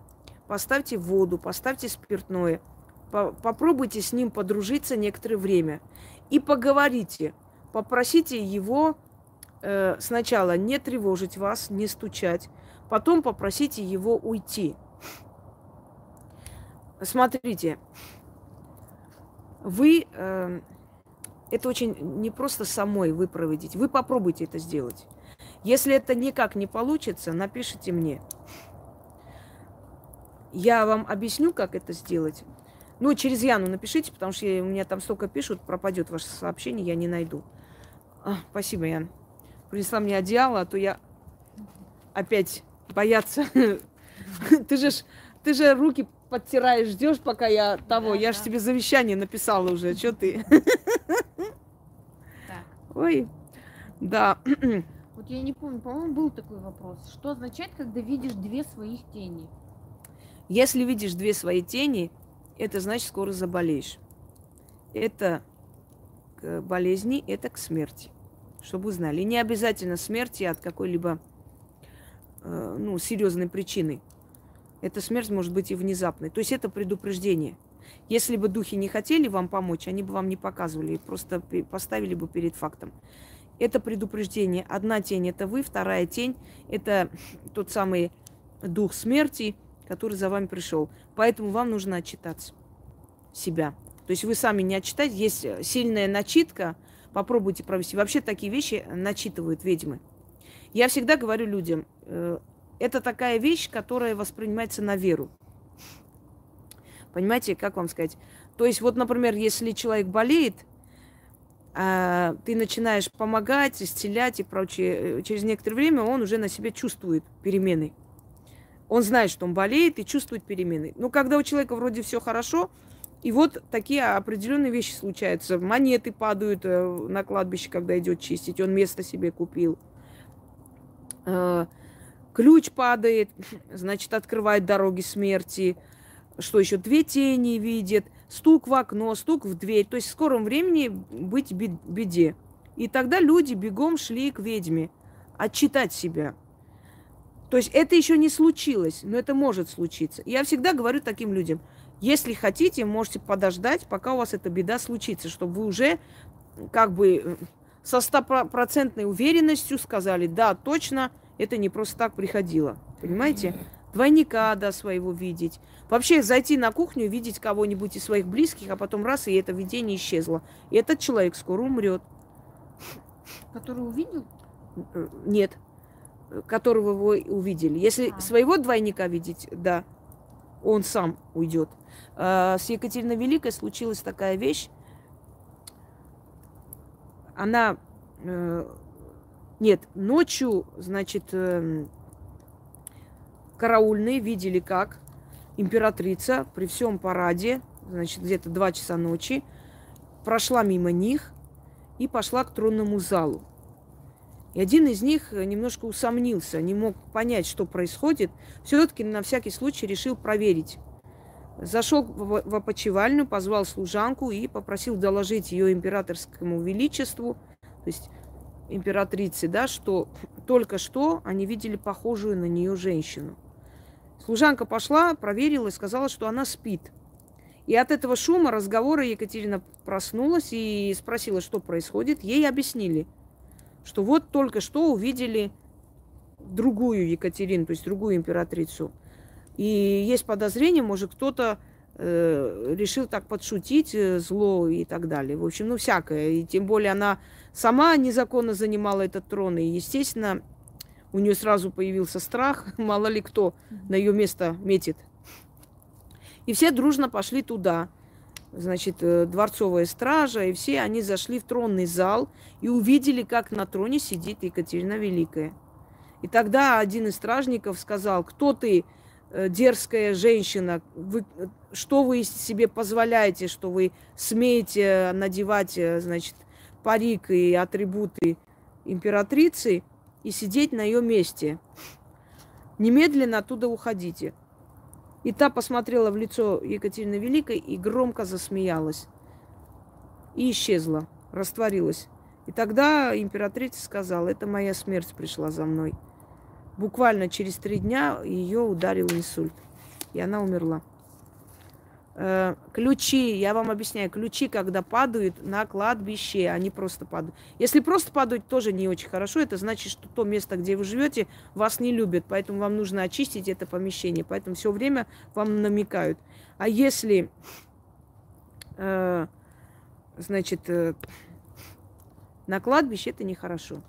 поставьте воду, поставьте спиртное, по попробуйте с ним подружиться некоторое время и поговорите, попросите его э, сначала не тревожить вас, не стучать, потом попросите его уйти. Смотрите, вы э, это очень не просто самой вы проводите, вы попробуйте это сделать. Если это никак не получится, напишите мне. Я вам объясню, как это сделать. Ну, через Яну напишите, потому что у меня там столько пишут, пропадет ваше сообщение, я не найду. А, спасибо, Ян. Принесла мне одеяло, а то я опять бояться. Ты же, ты же руки подтираешь, ждешь, пока я того. Да, я да. же тебе завещание написала уже. Что ты? Так. Ой, да. Вот я не помню, по-моему, был такой вопрос. Что означает, когда видишь две своих тени? Если видишь две свои тени, это значит, скоро заболеешь. Это к болезни, это к смерти. Чтобы вы знали. И не обязательно смерти от какой-либо ну, серьезной причины. Эта смерть может быть и внезапной. То есть это предупреждение. Если бы духи не хотели вам помочь, они бы вам не показывали, просто поставили бы перед фактом. Это предупреждение. Одна тень – это вы, вторая тень – это тот самый дух смерти, который за вами пришел. Поэтому вам нужно отчитаться себя. То есть вы сами не отчитать. Есть сильная начитка, попробуйте провести. Вообще такие вещи начитывают ведьмы. Я всегда говорю людям, э, это такая вещь, которая воспринимается на веру. Понимаете, как вам сказать? То есть вот, например, если человек болеет – а, ты начинаешь помогать, исцелять и прочее, э, через некоторое время он уже на себе чувствует перемены. Он знает, что он болеет и чувствует перемены. Но когда у человека вроде все хорошо, и вот такие определенные вещи случаются. Монеты падают э, на кладбище, когда идет чистить, он место себе купил. Э, ключ падает, значит, открывает дороги смерти. Что еще? Две тени видит – стук в окно, стук в дверь. То есть в скором времени быть беде. И тогда люди бегом шли к ведьме отчитать себя. То есть это еще не случилось, но это может случиться. Я всегда говорю таким людям, если хотите, можете подождать, пока у вас эта беда случится, чтобы вы уже как бы э, со стопроцентной уверенностью сказали, да, точно, это не просто так приходило. Понимаете? Двойника, да, своего видеть. Вообще зайти на кухню, видеть кого-нибудь из своих близких, а потом раз, и это видение исчезло. И этот человек скоро умрет. Который увидел? Нет. Которого вы увидели. Если а. своего двойника видеть, да, он сам уйдет. А с Екатериной Великой случилась такая вещь. Она... Э, нет, ночью, значит, э, караульные видели, как императрица при всем параде, значит, где-то два часа ночи, прошла мимо них и пошла к тронному залу. И один из них немножко усомнился, не мог понять, что происходит. Все-таки на всякий случай решил проверить. Зашел в опочивальню, позвал служанку и попросил доложить ее императорскому величеству, то есть императрице, да, что только что они видели похожую на нее женщину. Служанка пошла, проверила и сказала, что она спит. И от этого шума разговора Екатерина проснулась и спросила, что происходит. Ей объяснили, что вот только что увидели другую Екатерину, то есть другую императрицу. И есть подозрение, может, кто-то э, решил так подшутить, э, зло и так далее. В общем, ну, всякое. И тем более она сама незаконно занимала этот трон. И, естественно, у нее сразу появился страх, мало ли кто на ее место метит. И все дружно пошли туда. Значит, э, дворцовая стража, и все они зашли в тронный зал и увидели, как на троне сидит Екатерина Великая. И тогда один из стражников сказал, кто ты, дерзкая женщина, вы, что вы себе позволяете, что вы смеете надевать, э, значит, парик и атрибуты императрицы – и сидеть на ее месте. Немедленно оттуда уходите. И та посмотрела в лицо Екатерины Великой и громко засмеялась. И исчезла, растворилась. И тогда императрица сказала, это моя смерть пришла за мной. Буквально через три дня ее ударил инсульт. И она умерла. Э, ключи, я вам объясняю, ключи, когда падают на кладбище, они просто падают. Если просто падают, тоже не очень хорошо. Это значит, что то место, где вы живете, вас не любят. Поэтому вам нужно очистить это помещение. Поэтому все время вам намекают. А если, э, значит, э, на кладбище, это нехорошо.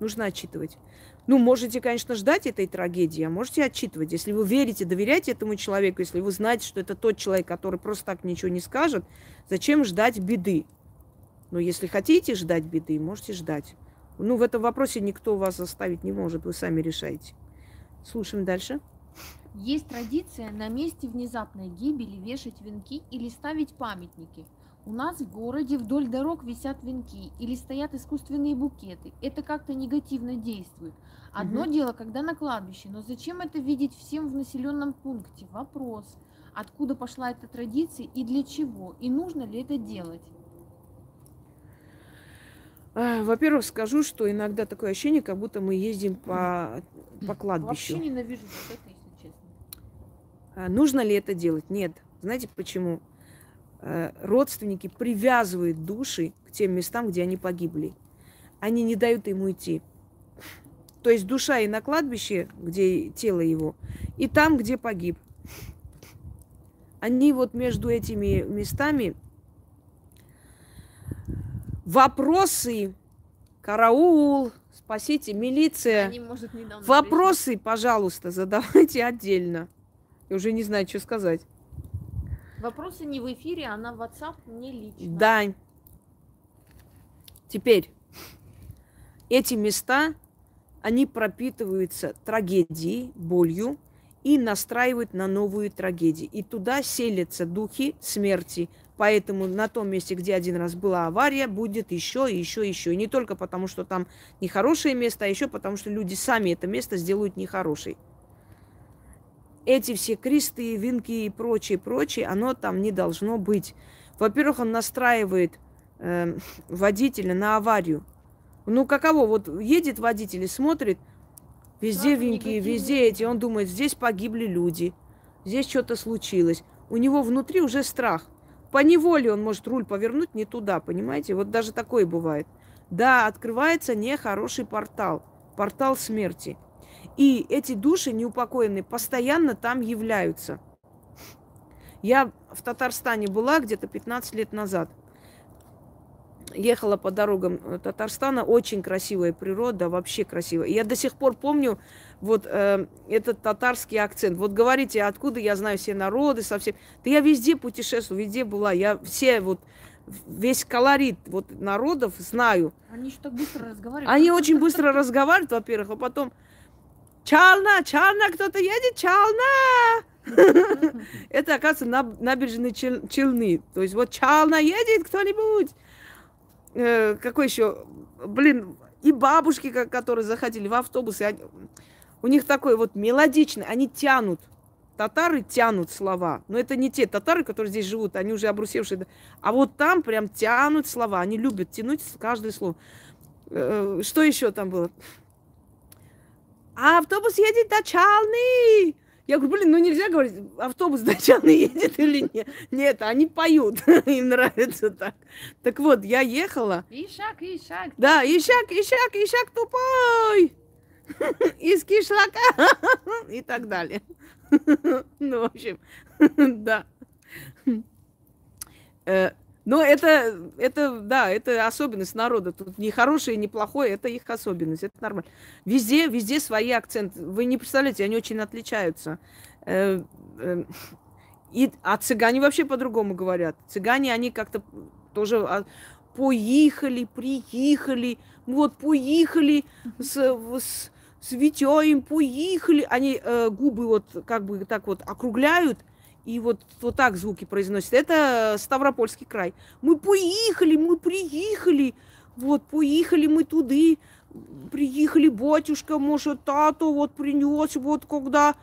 Нужно отчитывать. Ну, можете, конечно, ждать этой трагедии, а можете отчитывать. Если вы верите, доверяете этому человеку, если вы знаете, что это тот человек, который просто так ничего не скажет, зачем ждать беды? Но если хотите ждать беды, можете ждать. Ну, в этом вопросе никто вас заставить не может, вы сами решаете. Слушаем дальше. Есть традиция на месте внезапной гибели вешать венки или ставить памятники – у нас в городе вдоль дорог висят венки или стоят искусственные букеты. Это как-то негативно действует. Одно угу. дело, когда на кладбище, но зачем это видеть всем в населенном пункте? Вопрос. Откуда пошла эта традиция и для чего? И нужно ли это делать? А, во-первых, скажу, что иногда такое ощущение, как будто мы ездим по, по кладбищу. Вообще ненавижу вот это, если честно. А, нужно ли это делать? Нет. Знаете почему? Э, родственники привязывают души к тем местам, где они погибли. Они не дают ему идти. То есть душа и на кладбище, где тело его, и там, где погиб. Они вот между этими местами вопросы, караул, спасите, милиция. Они, может, Вопросы, пришли. пожалуйста, задавайте отдельно. Я уже не знаю, что сказать. Вопросы не в эфире, а на WhatsApp не лично. Да. Теперь, эти места, они пропитываются трагедией, болью и настраивают на новую трагедию. И туда селятся духи смерти. Поэтому на том месте, где один раз была авария, будет еще, еще, еще. И не только потому, что там нехорошее место, а еще потому, что люди сами это место сделают нехорошей эти все кресты, венки и прочее, прочее, оно там не должно быть. Во-первых, он настраивает э, водителя на аварию. Ну, каково? Вот едет водитель и смотрит, везде Правда, венки, везде эти. Он думает, здесь погибли люди, здесь что-то случилось. У него внутри уже страх. По неволе он может руль повернуть не туда, понимаете? Вот даже такое бывает. Да, открывается нехороший портал. Портал смерти. И эти души неупокоенные постоянно там являются. Я в Татарстане была где-то 15 лет назад. Ехала по дорогам Татарстана, очень красивая природа, вообще красивая. Я до сих пор помню вот э, этот татарский акцент. Вот говорите, откуда я знаю все народы, совсем. Да я везде путешествую, везде была. Я все вот весь колорит вот народов знаю. Они так быстро разговаривают. Они очень быстро разговаривают, во-первых, а потом Чална, Чална, кто-то едет, Чална! Это, оказывается, набережные Челны. То есть вот Чална едет кто-нибудь. Э, какой еще? Блин, и бабушки, которые заходили в автобусы, у них такой вот мелодичный, они тянут. Татары тянут слова. Но это не те татары, которые здесь живут, они уже обрусевшие. А вот там прям тянут слова. Они любят тянуть каждое слово. Э, что еще там было? А автобус едет до Чалны. Я говорю, блин, ну нельзя говорить, автобус до Чалны едет или нет. Нет, они поют, им нравится так. Так вот, я ехала. Ишак, Ишак. Да, Ишак, Ишак, Ишак тупой. Из кишлака. И так далее. Ну, в общем, да. Но это, это, да, это особенность народа. Тут не хорошее, не плохое, это их особенность, это нормально. Везде, везде свои акценты. Вы не представляете, они очень отличаются. Э, э, и, а цыгане вообще по-другому говорят. Цыгане, они как-то тоже а, поехали, приехали, вот поехали с, с, с Витёем, поехали. Они э, губы вот как бы так вот округляют – и вот, вот так звуки произносят. Это Ставропольский край. Мы поехали, мы приехали, вот, поехали мы туды, приехали батюшка, может, тату вот принес, вот когда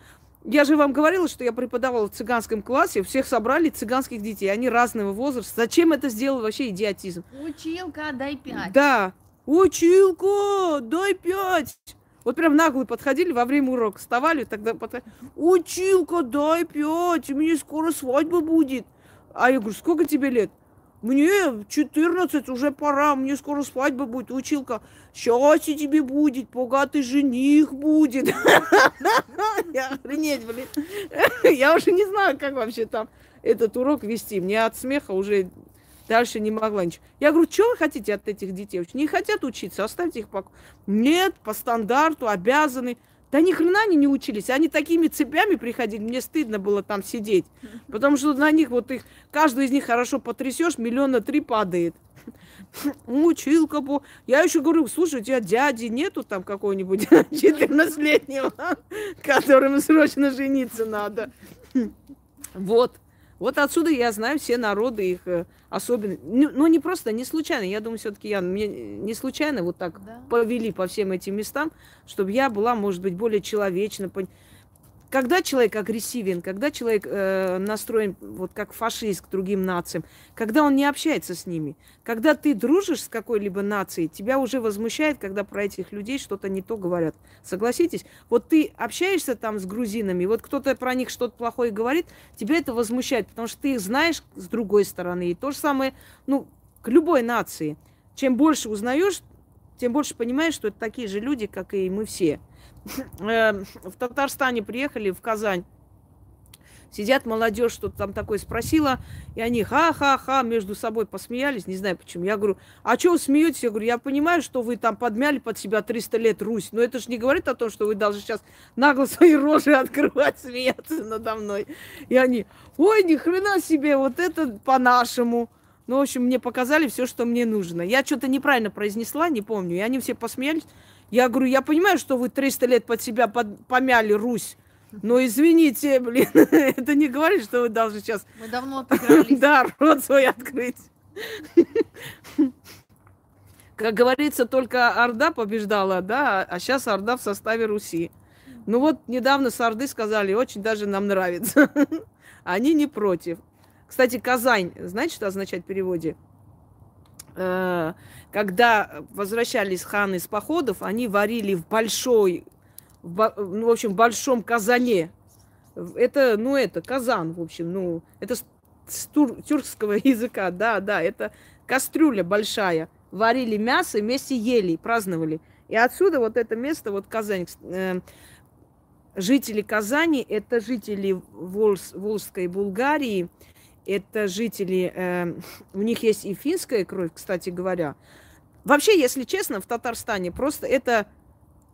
я же вам говорила, что я преподавала в цыганском классе, всех собрали цыганских детей, они разного возраста. Зачем это сделал вообще идиотизм? Училка, дай пять. Да, училка, дай пять. Вот прям наглые подходили во время урока, вставали, тогда подходили. Училка, дай пять, у меня скоро свадьба будет. А я говорю, сколько тебе лет? Мне 14, уже пора, мне скоро свадьба будет, училка. Счастье тебе будет, богатый жених будет. Я охренеть, блин. Я уже не знаю, как вообще там этот урок вести. Мне от смеха уже дальше не могла ничего. Я говорю, что вы хотите от этих детей? Не хотят учиться, оставьте их по... Нет, по стандарту обязаны. Да ни хрена они не учились. Они такими цепями приходили. Мне стыдно было там сидеть. Потому что на них вот их, каждый из них хорошо потрясешь, миллиона три падает. Училка по... Я еще говорю, слушай, у тебя дяди нету там какого-нибудь 14-летнего, которому срочно жениться надо. Вот. Вот отсюда я знаю все народы, их э, особенно. Ну, ну, не просто, не случайно. Я думаю, все-таки я мне не случайно вот так да. повели по всем этим местам, чтобы я была, может быть, более человечна. Когда человек агрессивен, когда человек э, настроен вот как фашист к другим нациям, когда он не общается с ними, когда ты дружишь с какой-либо нацией, тебя уже возмущает, когда про этих людей что-то не то говорят. Согласитесь? Вот ты общаешься там с грузинами, вот кто-то про них что-то плохое говорит, тебя это возмущает, потому что ты их знаешь с другой стороны. И то же самое, ну, к любой нации. Чем больше узнаешь, тем больше понимаешь, что это такие же люди, как и мы все. Эм, в Татарстане приехали, в Казань. Сидят молодежь, что-то там такое спросила, и они ха-ха-ха между собой посмеялись, не знаю почему. Я говорю, а что вы смеетесь? Я говорю, я понимаю, что вы там подмяли под себя 300 лет Русь, но это же не говорит о том, что вы должны сейчас нагло свои рожи открывать, смеяться надо мной. И они, ой, ни хрена себе, вот это по-нашему. Ну, в общем, мне показали все, что мне нужно. Я что-то неправильно произнесла, не помню, и они все посмеялись. Я говорю, я понимаю, что вы 300 лет под себя под, помяли Русь, но извините, блин, это не говорит, что вы должны сейчас... Мы давно отыгрались. Да, рот свой открыть. Как говорится, только Орда побеждала, да, а сейчас Орда в составе Руси. Ну вот недавно с Орды сказали, очень даже нам нравится. Они не против. Кстати, Казань, знаете, что означает в переводе? Э, когда возвращались ханы из походов, они варили в большой, в, ну, в общем, большом казане. Это, ну, это казан, в общем, ну, это с, тур, тюркского языка, да, да, это кастрюля большая. Варили мясо, вместе ели, праздновали. И отсюда вот это место, вот Казань, э, жители Казани, это жители Волс, Волжской Булгарии, это жители, э, у них есть и финская кровь, кстати говоря. Вообще, если честно, в Татарстане просто это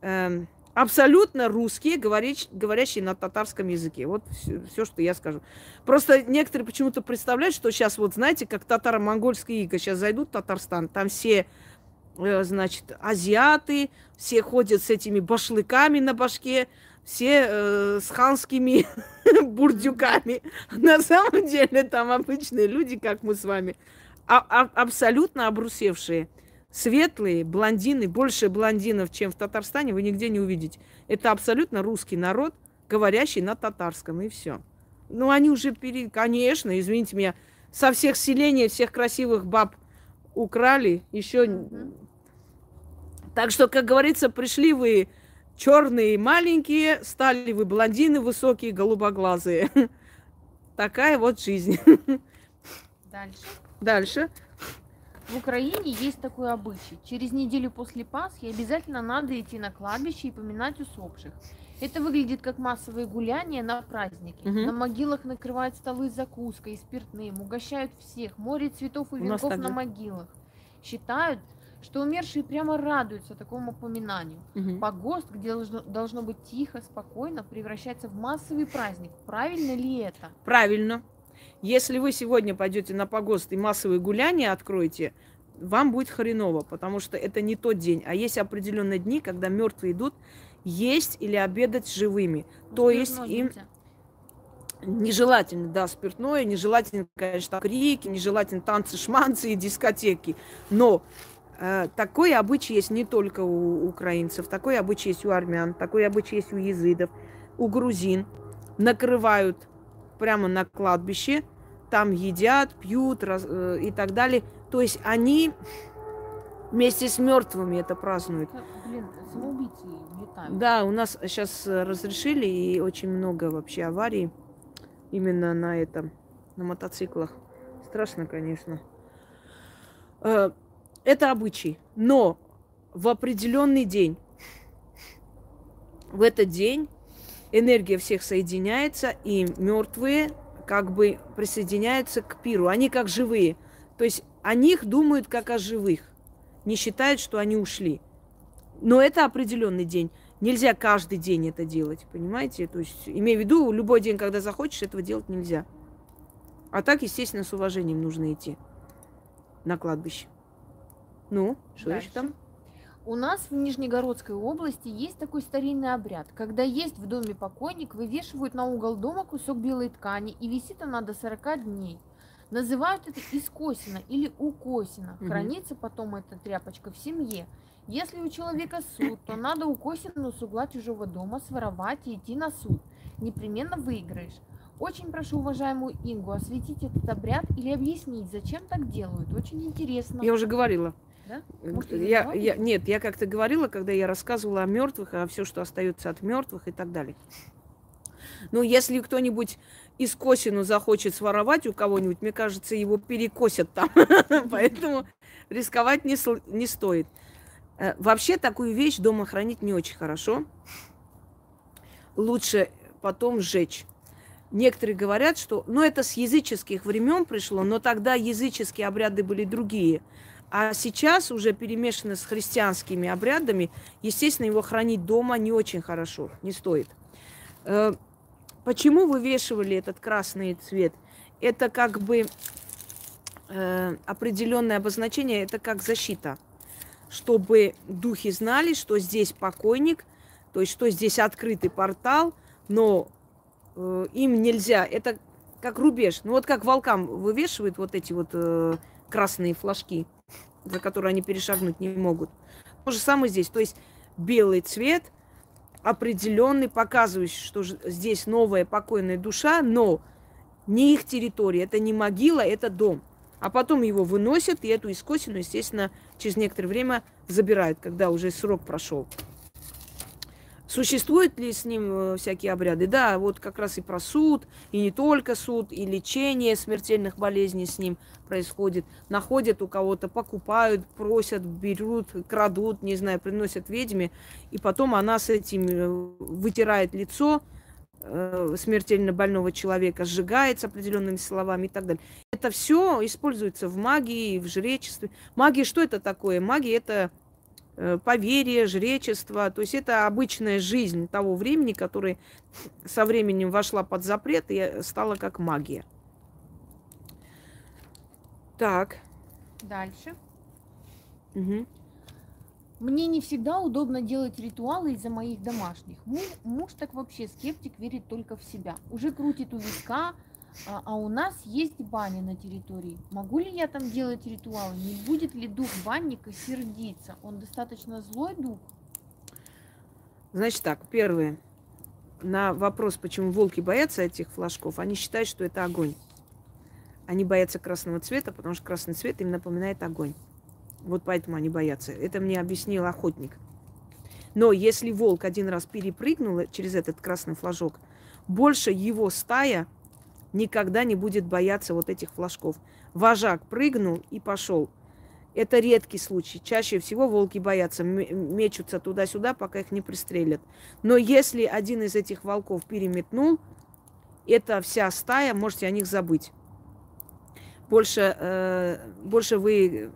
э, абсолютно русские, говорящие, говорящие на татарском языке. Вот все, все, что я скажу. Просто некоторые почему-то представляют, что сейчас, вот знаете, как татаро-монгольские иго, сейчас зайдут в Татарстан, там все, э, значит, азиаты, все ходят с этими башлыками на башке, все э, с ханскими бурдюками. На самом деле там обычные люди, как мы с вами, а, а, абсолютно обрусевшие. Светлые, блондины, больше блондинов, чем в Татарстане, вы нигде не увидите. Это абсолютно русский народ, говорящий на татарском, и все. Ну, они уже, пере... конечно, извините меня, со всех селений, всех красивых баб украли, еще... Так что, как говорится, пришли вы черные маленькие, стали вы блондины высокие, голубоглазые. Такая вот жизнь. Дальше. Дальше. В Украине есть такой обычай. Через неделю после Пасхи обязательно надо идти на кладбище и поминать усопших. Это выглядит как массовые гуляния на праздники. Угу. На могилах накрывают столы с закуской и спиртным, угощают всех, море цветов и венков на могилах. Считают, что умершие прямо радуются такому упоминанию. Угу. Погост, где должно, должно быть тихо, спокойно, превращается в массовый праздник. Правильно ли это? Правильно. Если вы сегодня пойдете на погост и массовые гуляния откроете, вам будет хреново, потому что это не тот день. А есть определенные дни, когда мертвые идут есть или обедать живыми. Ну, То есть им нежелательно, да, спиртное, нежелательно, конечно, крики, нежелательно танцы, шманцы и дискотеки. Но такой обычай есть не только у украинцев, такой обычай есть у армян, такой обычай есть у езидов, у грузин. Накрывают прямо на кладбище, там едят, пьют раз, э, и так далее. То есть они вместе с мертвыми это празднуют. Блин, самоубийцы летают. Да, у нас сейчас разрешили и очень много вообще аварий именно на этом, на мотоциклах. Страшно, конечно. Это обычай. Но в определенный день, в этот день энергия всех соединяется, и мертвые как бы присоединяются к пиру. Они как живые. То есть о них думают как о живых. Не считают, что они ушли. Но это определенный день. Нельзя каждый день это делать, понимаете? То есть, имею в виду, любой день, когда захочешь, этого делать нельзя. А так, естественно, с уважением нужно идти на кладбище. Ну, что еще там? У нас в Нижнегородской области есть такой старинный обряд. Когда есть в доме покойник, вывешивают на угол дома кусок белой ткани, и висит она до 40 дней. Называют это искосина или укосина. Хранится потом эта тряпочка в семье. Если у человека суд, то надо укосину с угла чужого дома своровать и идти на суд. Непременно выиграешь. Очень прошу уважаемую Ингу осветить этот обряд или объяснить, зачем так делают. Очень интересно. Я уже говорила. Да? Может, я, я, нет, я как-то говорила, когда я рассказывала о мертвых, о все, что остается от мертвых и так далее. Но если кто-нибудь из косину захочет своровать у кого-нибудь, мне кажется, его перекосят там. Поэтому рисковать не, не стоит. Э, вообще такую вещь дома хранить не очень хорошо. Лучше потом сжечь. Некоторые говорят, что ну, это с языческих времен пришло, но тогда языческие обряды были другие. А сейчас уже перемешано с христианскими обрядами, естественно, его хранить дома не очень хорошо, не стоит. Э, почему вывешивали этот красный цвет? Это как бы э, определенное обозначение, это как защита, чтобы духи знали, что здесь покойник, то есть что здесь открытый портал, но э, им нельзя, это как рубеж. Ну вот как волкам вывешивают вот эти вот красные флажки – за который они перешагнуть не могут. То же самое здесь. То есть белый цвет определенный, показывающий, что здесь новая покойная душа, но не их территория, это не могила, это дом. А потом его выносят, и эту искосину, естественно, через некоторое время забирают, когда уже срок прошел. Существуют ли с ним э, всякие обряды? Да, вот как раз и про суд, и не только суд, и лечение смертельных болезней с ним происходит. Находят у кого-то, покупают, просят, берут, крадут, не знаю, приносят ведьме, и потом она с этим э, вытирает лицо э, смертельно больного человека, сжигается определенными словами и так далее. Это все используется в магии, в жречестве. Магия что это такое? Магия это Э, поверие, жречество. То есть это обычная жизнь того времени, которая со временем вошла под запрет и стала как магия. Так. Дальше. Угу. Мне не всегда удобно делать ритуалы из-за моих домашних. Муж, муж так вообще скептик, верит только в себя. Уже крутит у виска, а, а у нас есть баня на территории. Могу ли я там делать ритуалы? Не будет ли дух банника сердиться? Он достаточно злой дух? Значит так, первое. На вопрос, почему волки боятся этих флажков, они считают, что это огонь. Они боятся красного цвета, потому что красный цвет им напоминает огонь. Вот поэтому они боятся. Это мне объяснил охотник. Но если волк один раз перепрыгнул через этот красный флажок, больше его стая никогда не будет бояться вот этих флажков. Вожак прыгнул и пошел. Это редкий случай. Чаще всего волки боятся, мечутся туда-сюда, пока их не пристрелят. Но если один из этих волков переметнул, это вся стая, можете о них забыть. Больше, э, больше вы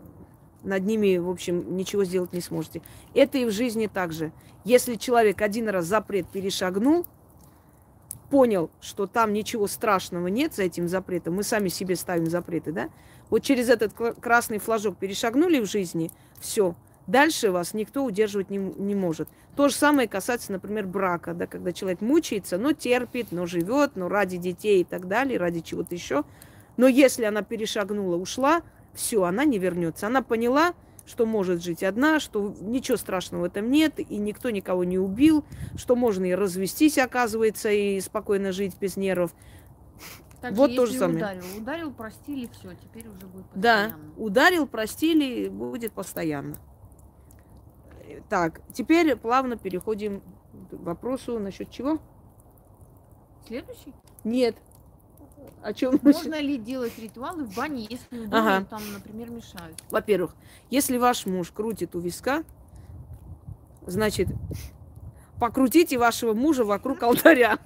над ними, в общем, ничего сделать не сможете. Это и в жизни также. Если человек один раз запрет перешагнул, понял, что там ничего страшного нет за этим запретом, мы сами себе ставим запреты, да? Вот через этот красный флажок перешагнули в жизни, все, дальше вас никто удерживать не, не может. То же самое касается, например, брака, да, когда человек мучается, но терпит, но живет, но ради детей и так далее, ради чего-то еще. Но если она перешагнула, ушла, все, она не вернется. Она поняла, что может жить одна, что ничего страшного в этом нет, и никто никого не убил, что можно и развестись, оказывается, и спокойно жить без нервов. Так Вот же, то же самое. ударил, ударил, простили, все, теперь уже будет Да, постоянно. ударил, простили, будет постоянно. Так, теперь плавно переходим к вопросу насчет чего? Следующий. Нет. О чем? Можно ли делать ритуалы в бане, если удобно Ага. там, например, мешают? Во-первых, если ваш муж крутит у виска, значит, покрутите вашего мужа вокруг алтаря.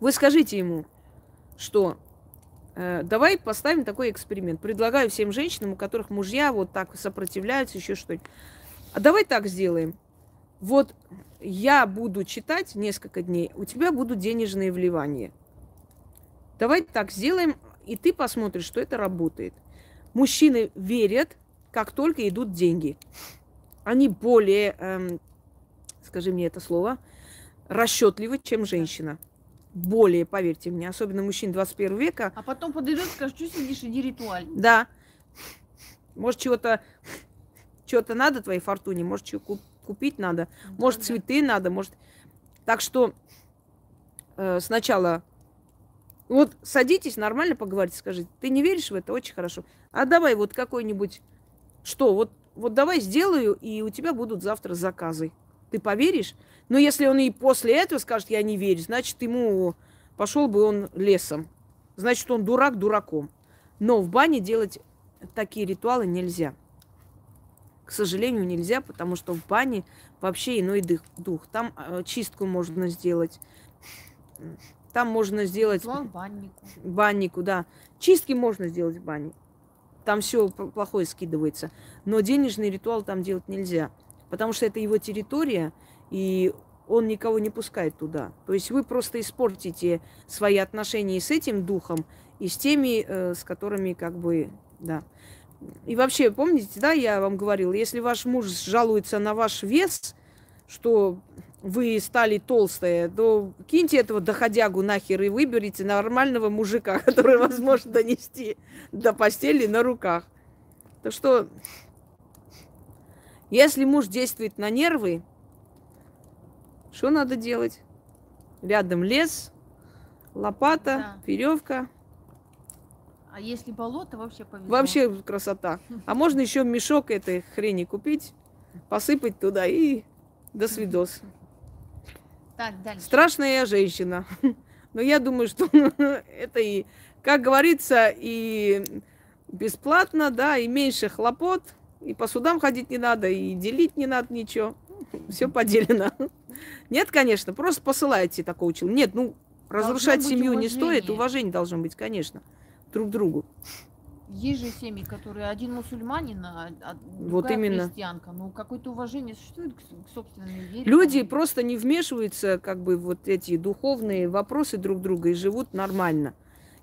Вы скажите ему, что э, давай поставим такой эксперимент. Предлагаю всем женщинам, у которых мужья вот так сопротивляются, еще что-нибудь. А давай так сделаем. Вот я буду читать несколько дней, у тебя будут денежные вливания. Давай так сделаем, и ты посмотришь, что это работает. Мужчины верят, как только идут деньги. Они более, эм, скажи мне это слово, расчетливы, чем женщина. Более, поверьте мне, особенно мужчин 21 века. А потом подойдет и скажет, что сидишь, иди ритуаль. Да. Может, чего-то чего-то надо твоей фортуне, может, чего купить надо, может, цветы надо, может. Так что э, сначала вот садитесь, нормально поговорите, скажите, ты не веришь в это, очень хорошо. А давай вот какой-нибудь, что, вот, вот давай сделаю, и у тебя будут завтра заказы. Ты поверишь? Но если он и после этого скажет, я не верю, значит, ему пошел бы он лесом. Значит, он дурак дураком. Но в бане делать такие ритуалы нельзя. К сожалению, нельзя, потому что в бане вообще иной дух. Там э, чистку можно сделать. Там можно сделать Ритуал баннику. баннику, да. Чистки можно сделать в бане. Там все плохое скидывается. Но денежный ритуал там делать нельзя. Потому что это его территория, и он никого не пускает туда. То есть вы просто испортите свои отношения и с этим духом, и с теми, э, с которыми как бы, да. И вообще, помните, да, я вам говорила, если ваш муж жалуется на ваш вес, что вы стали толстые, то киньте этого доходягу нахер и выберите нормального мужика, который вас может донести до постели на руках. Так что, если муж действует на нервы, что надо делать? Рядом лес, лопата, Да. веревка. А если болото, вообще повезло. Вообще красота. А можно еще мешок этой хрени купить, посыпать туда и до свидос. Так, дальше. Страшная я женщина. Но я думаю, что это и, как говорится, и бесплатно, да, и меньше хлопот, и по судам ходить не надо, и делить не надо ничего. Все поделено. Нет, конечно, просто посылайте такого человека. Нет, ну, разрушать семью не стоит, уважение должно быть, конечно, друг другу. Есть же семьи, которые один мусульманин, а а Вот другая именно. христианка. Ну, какое-то уважение существует к, собственной вере. Люди по-моему. просто не вмешиваются, как бы, вот эти духовные вопросы друг друга и живут нормально.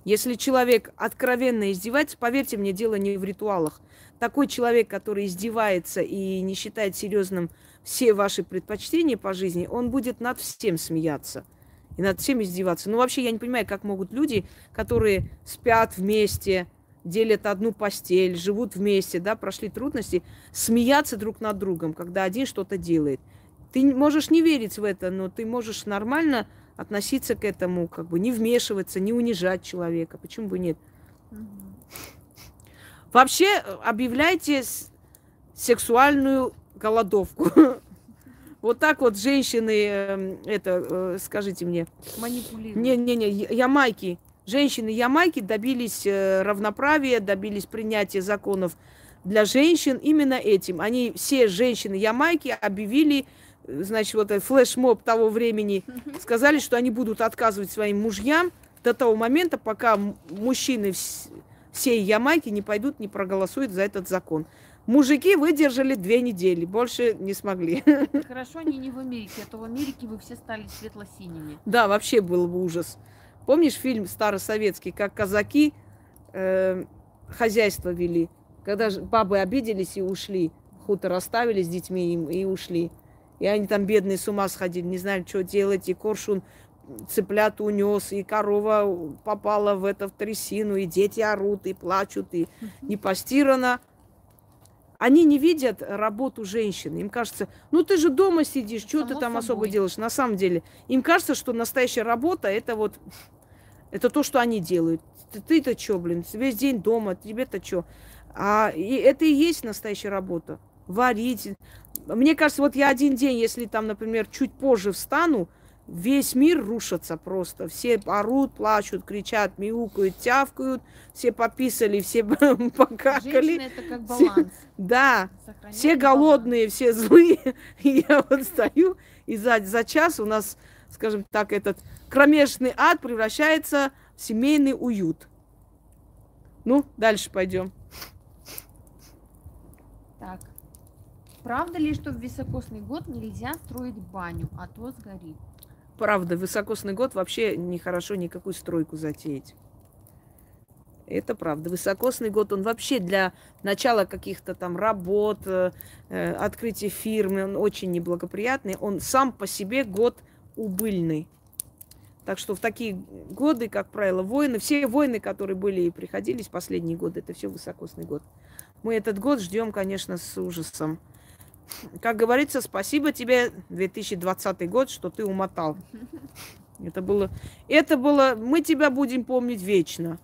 Если человек откровенно издевается, поверьте мне, дело не в ритуалах. Такой человек, который издевается и не считает серьезным все ваши предпочтения по жизни, он будет над всем смеяться и над всем издеваться. Ну, вообще, я не понимаю, как могут люди, которые спят вместе, делят одну постель, живут вместе, да, прошли трудности, смеяться друг над другом, когда один что-то делает. Ты можешь не верить в это, но ты можешь нормально относиться к этому, как бы не вмешиваться, не унижать человека. Почему бы нет? Вообще э, объявляйте сексуальную голодовку. Вот так вот женщины, эм, это, э, скажите мне, Манипулируют. не-не-не, ямайки, женщины Ямайки добились э, равноправия, добились принятия законов для женщин именно этим. Они, все женщины Ямайки объявили, э, значит, вот этот флешмоб того времени, сказали, что они будут отказывать своим мужьям до того момента, пока мужчины вс- всей Ямайки не пойдут, не проголосуют за этот закон. Мужики выдержали две недели, больше не смогли. Хорошо, они не в Америке, а то в Америке вы все стали светло-синими. Да, вообще был бы ужас. Помнишь фильм старосоветский, как казаки э, хозяйство вели? Когда бабы обиделись и ушли, хутор оставили с детьми им и ушли. И они там бедные с ума сходили, не знали, что делать. И коршун цыплят унес, и корова попала в это в трясину, и дети орут, и плачут, и не постирано. Они не видят работу женщины. Им кажется, ну ты же дома сидишь, что ты там собой. особо делаешь? На самом деле, им кажется, что настоящая работа это вот это то, что они делают. Ты-то что, блин, весь день дома, тебе-то что? А и это и есть настоящая работа. Варить. Мне кажется, вот я один день, если там, например, чуть позже встану, весь мир рушится просто. Все орут, плачут, кричат, мяукают, тявкают, все пописали, все покакали. Женщина это как баланс. Да, все голодные, баланс. все злые. И я вот стою, и за, за час у нас, скажем так, этот кромешный ад превращается в семейный уют. Ну, дальше пойдем. Так. Правда ли, что в високосный год нельзя строить баню, а то сгорит? Правда, в високосный год вообще нехорошо никакую стройку затеять. Это правда. Высокосный год, он вообще для начала каких-то там работ, э, открытия фирмы, он очень неблагоприятный. Он сам по себе год убыльный. Так что в такие годы, как правило, войны, все войны, которые были и приходились последние годы, это все высокосный год. Мы этот год ждем, конечно, с ужасом. Как говорится, спасибо тебе, 2020 год, что ты умотал. Это было, это было, мы тебя будем помнить вечно.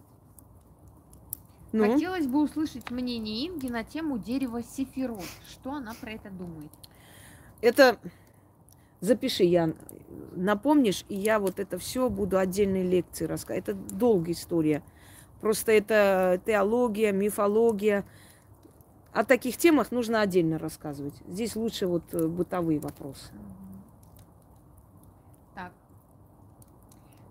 Ну? Хотелось бы услышать мнение Инги на тему дерева сефирот. Что она про это думает? Это запиши, Ян, напомнишь, и я вот это все буду отдельной лекции рассказывать. Это долгая история. Просто это теология, мифология. О таких темах нужно отдельно рассказывать. Здесь лучше вот э, бытовые вопросы.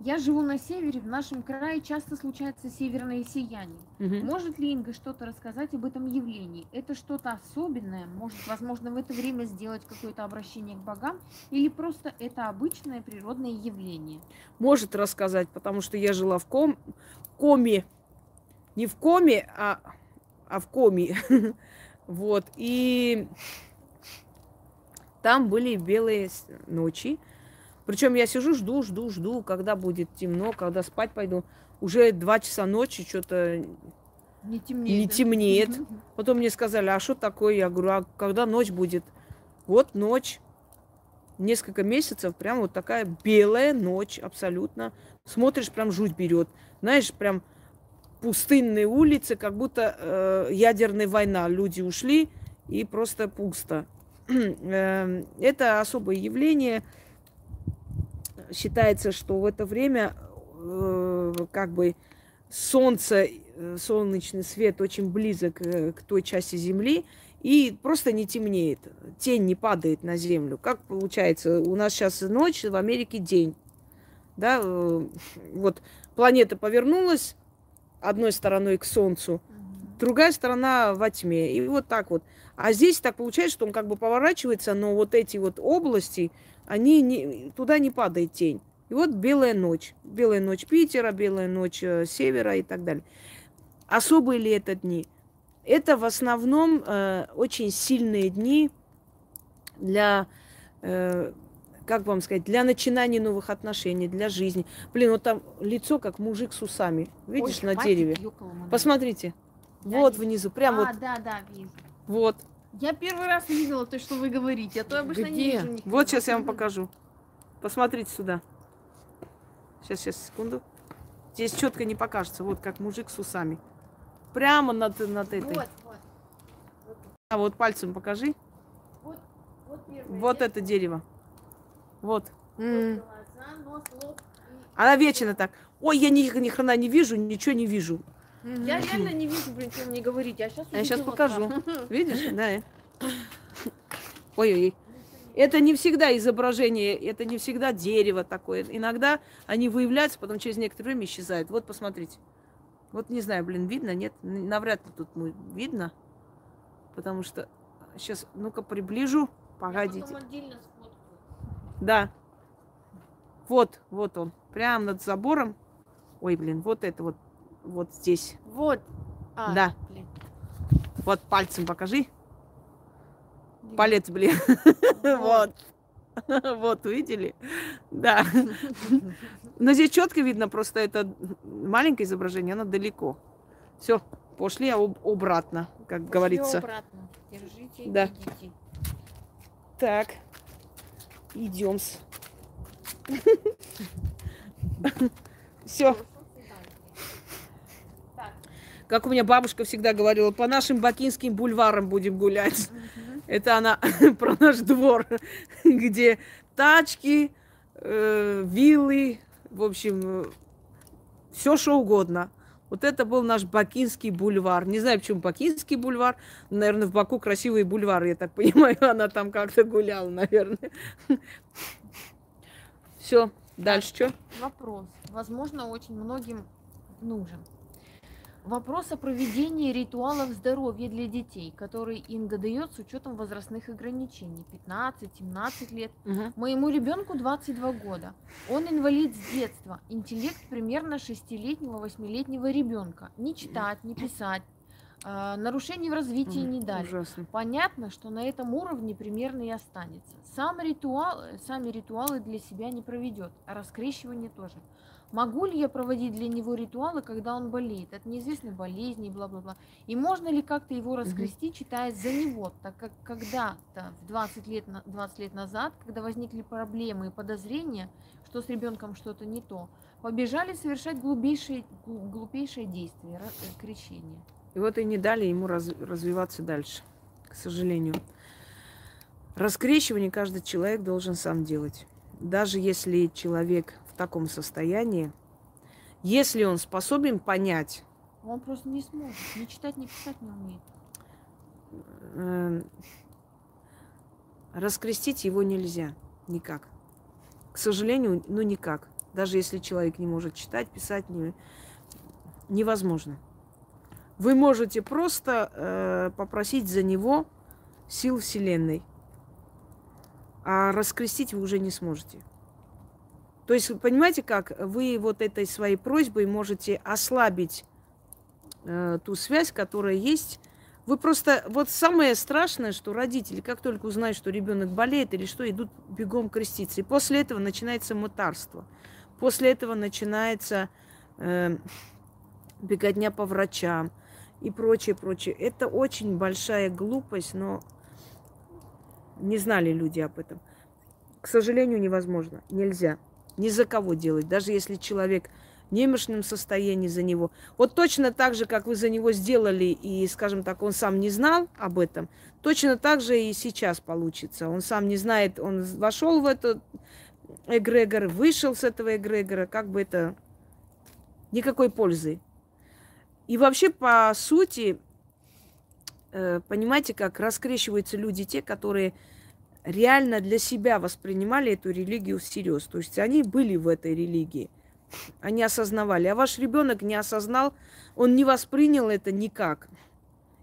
Я живу на севере, в нашем крае часто случается северное сияние. Угу. Может ли Инга что-то рассказать об этом явлении? Это что-то особенное? Может, возможно, в это время сделать какое-то обращение к богам? Или просто это обычное природное явление? Может рассказать, потому что я жила в ком... коме. Не в коме, а, а в коме. вот. И там были белые ночи. Причем я сижу, жду, жду, жду, когда будет темно, когда спать пойду. Уже два часа ночи что-то не темнеет. Не темнеет. Потом мне сказали, а что такое? Я говорю, а когда ночь будет? Вот ночь. Несколько месяцев, прям вот такая белая ночь абсолютно. Смотришь, прям жуть берет. Знаешь, прям пустынные улицы, как будто э, ядерная война. Люди ушли и просто пусто. Эм, это особое явление считается, что в это время э, как бы солнце, э, солнечный свет очень близок э, к той части Земли, и просто не темнеет, тень не падает на Землю. Как получается, у нас сейчас ночь, в Америке день. Да, э, вот планета повернулась одной стороной к Солнцу, другая сторона во тьме. И вот так вот. А здесь так получается, что он как бы поворачивается, но вот эти вот области, они не, туда не падает тень. И вот белая ночь. Белая ночь Питера, белая ночь э, севера и так далее. Особые ли это дни? Это в основном э, очень сильные дни для, э, как вам сказать, для начинания новых отношений, для жизни. Блин, вот там лицо как мужик с усами. Видишь, Ой, на дереве? Посмотрите. Я вот вижу. внизу, прям а, вот. да, да, вижу. Вот. Я первый раз видела то, что вы говорите, а то обычно Где? не вижу никогда. Вот сейчас я вам покажу. Посмотрите сюда. Сейчас, сейчас, секунду. Здесь четко не покажется. Вот как мужик с усами. Прямо над, над этой. Вот, вот. А вот пальцем покажи. Вот, вот, вот это дерево. Вот. Она вечно так. Ой, я ни, ни хрена не вижу, ничего не вижу. Я реально не вижу, блин, что мне говорить. А сейчас, я сейчас покажу. Видишь? Да. Ой-ой-ой. Это не всегда изображение, это не всегда дерево такое. Иногда они выявляются, потом через некоторое время исчезают. Вот посмотрите. Вот не знаю, блин, видно, нет? Навряд ли тут видно. Потому что сейчас, ну-ка, приближу. Погодите. Да. Вот, вот он. Прямо над забором. Ой, блин, вот это вот вот здесь. Вот. А, да. Блин. Вот пальцем покажи. Палец, блин. Вот. Вот, увидели? Да. Но здесь четко видно, просто это маленькое изображение, оно далеко. Все, пошли обратно, как пошли говорится. обратно. Держите, да. идите. Так, идем. Все. Как у меня бабушка всегда говорила, по нашим бакинским бульварам будем гулять. Это она про наш двор, где тачки, э, виллы, в общем, все что угодно. Вот это был наш Бакинский бульвар. Не знаю, почему Бакинский бульвар. Наверное, в Баку красивые бульвары, я так понимаю. Она там как-то гуляла, наверное. Все, дальше что? Вопрос. Возможно, очень многим нужен. Вопрос о проведении ритуалов здоровья для детей, который Инга дает с учетом возрастных ограничений 15-17 лет. Угу. Моему ребенку 22 года. Он инвалид с детства. Интеллект примерно 6-летнего, 8-летнего ребенка. Не читать, не писать. Э, нарушений в развитии не дали. Ужасно. Понятно, что на этом уровне примерно и останется. Сам ритуал, сами ритуалы для себя не проведет, а раскрещивание тоже. Могу ли я проводить для него ритуалы, когда он болеет от неизвестной болезни, бла-бла-бла? И можно ли как-то его раскрестить, читая за него, так как когда-то, в 20 лет, 20 лет назад, когда возникли проблемы и подозрения, что с ребенком что-то не то, побежали совершать глупейшие, глупейшие действия, э, крещение. И вот и не дали ему раз, развиваться дальше, к сожалению. Раскрещивание каждый человек должен сам делать. Даже если человек таком состоянии, если он способен понять... Он просто не сможет. Ни читать, ни писать не умеет. Эм, раскрестить его нельзя. Никак. К сожалению, ну никак. Даже если человек не может читать, писать, не, невозможно. Вы можете просто э, попросить за него сил Вселенной. А раскрестить вы уже не сможете. То есть, понимаете как, вы вот этой своей просьбой можете ослабить э, ту связь, которая есть. Вы просто, вот самое страшное, что родители, как только узнают, что ребенок болеет или что, идут бегом креститься. И после этого начинается мытарство. После этого начинается э, беготня по врачам и прочее, прочее. Это очень большая глупость, но не знали люди об этом. К сожалению, невозможно, нельзя ни за кого делать, даже если человек в немощном состоянии за него. Вот точно так же, как вы за него сделали, и, скажем так, он сам не знал об этом, точно так же и сейчас получится. Он сам не знает, он вошел в этот эгрегор, вышел с этого эгрегора, как бы это никакой пользы. И вообще, по сути, э, понимаете, как раскрещиваются люди те, которые реально для себя воспринимали эту религию всерьез. То есть они были в этой религии. Они осознавали. А ваш ребенок не осознал, он не воспринял это никак.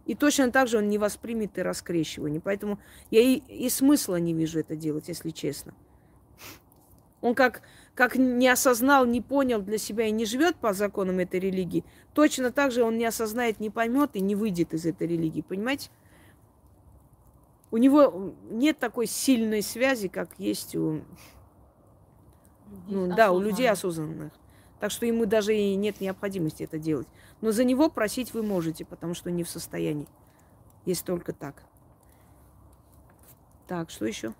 И точно так же он не воспримет и раскрещивание. Поэтому я и, и смысла не вижу это делать, если честно. Он как, как не осознал, не понял для себя и не живет по законам этой религии, точно так же он не осознает, не поймет и не выйдет из этой религии. Понимаете? У него нет такой сильной связи, как есть у, ну, да, у людей осознанных. Так что ему даже и нет необходимости это делать. Но за него просить вы можете, потому что не в состоянии. Есть только так. Так, что еще?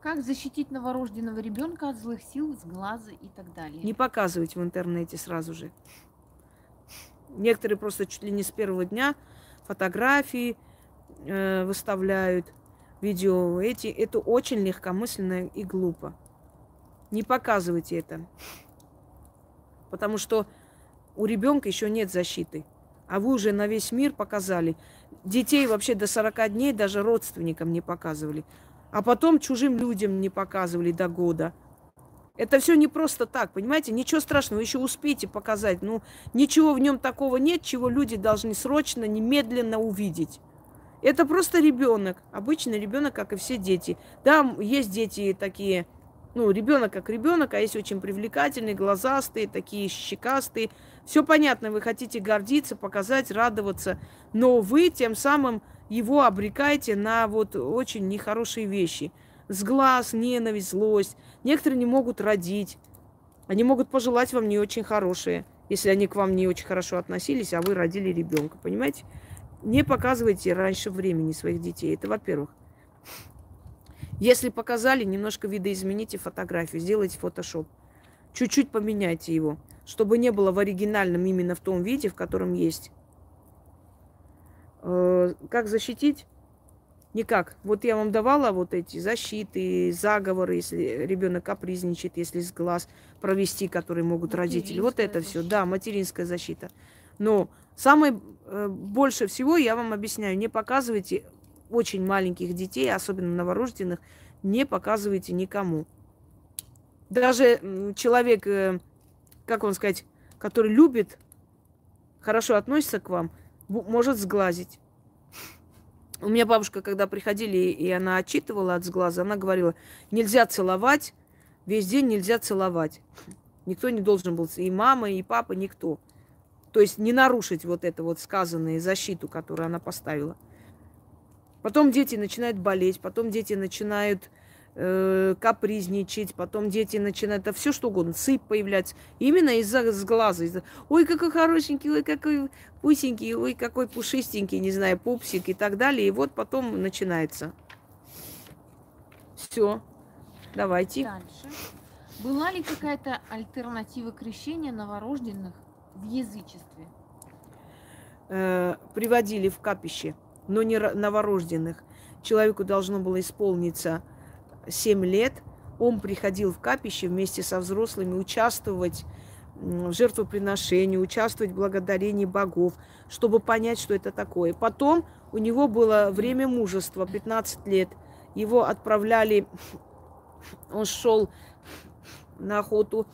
Как защитить новорожденного ребенка от злых сил, с глаза и так далее? Не показывать в интернете сразу же. Некоторые просто чуть ли не с первого дня фотографии э, выставляют видео эти, это очень легкомысленно и глупо. Не показывайте это. Потому что у ребенка еще нет защиты. А вы уже на весь мир показали. Детей вообще до 40 дней даже родственникам не показывали. А потом чужим людям не показывали до года. Это все не просто так, понимаете? Ничего страшного, еще успейте показать. Ну, ничего в нем такого нет, чего люди должны срочно, немедленно увидеть. Это просто ребенок, обычный ребенок, как и все дети. Да, есть дети такие, ну, ребенок как ребенок, а есть очень привлекательные, глазастые, такие щекастые. Все понятно, вы хотите гордиться, показать, радоваться, но вы тем самым его обрекаете на вот очень нехорошие вещи. с глаз, ненависть, злость. Некоторые не могут родить. Они могут пожелать вам не очень хорошее, если они к вам не очень хорошо относились, а вы родили ребенка, понимаете? Не показывайте раньше времени своих детей. Это во-первых. Если показали, немножко видоизмените фотографию, сделайте фотошоп. Чуть-чуть поменяйте его, чтобы не было в оригинальном именно в том виде, в котором есть. Э, как защитить? Никак. Вот я вам давала вот эти защиты, заговоры, если ребенок капризничает, если с глаз провести, которые могут родители. Вот это все, да, материнская защита. Но самое э, больше всего я вам объясняю, не показывайте очень маленьких детей, особенно новорожденных, не показывайте никому. Даже человек, э, как вам сказать, который любит, хорошо относится к вам, может сглазить. У меня бабушка, когда приходили, и она отчитывала от сглаза, она говорила, нельзя целовать, весь день нельзя целовать. Никто не должен был, и мама, и папа, никто. То есть не нарушить вот это вот сказанное, защиту, которую она поставила. Потом дети начинают болеть, потом дети начинают э, капризничать, потом дети начинают, да все что угодно, сыпь появляться. Именно из-за с глаза. Из ой, какой хорошенький, ой, какой пусенький, ой, какой пушистенький, не знаю, пупсик и так далее. И вот потом начинается. Все. Давайте. Дальше. Была ли какая-то альтернатива крещения новорожденных в язычестве? Э, приводили в капище, но не новорожденных. Человеку должно было исполниться 7 лет он приходил в капище вместе со взрослыми участвовать в жертвоприношении, участвовать в благодарении богов, чтобы понять, что это такое. Потом у него было время мужества, 15 лет. Его отправляли, он шел на охоту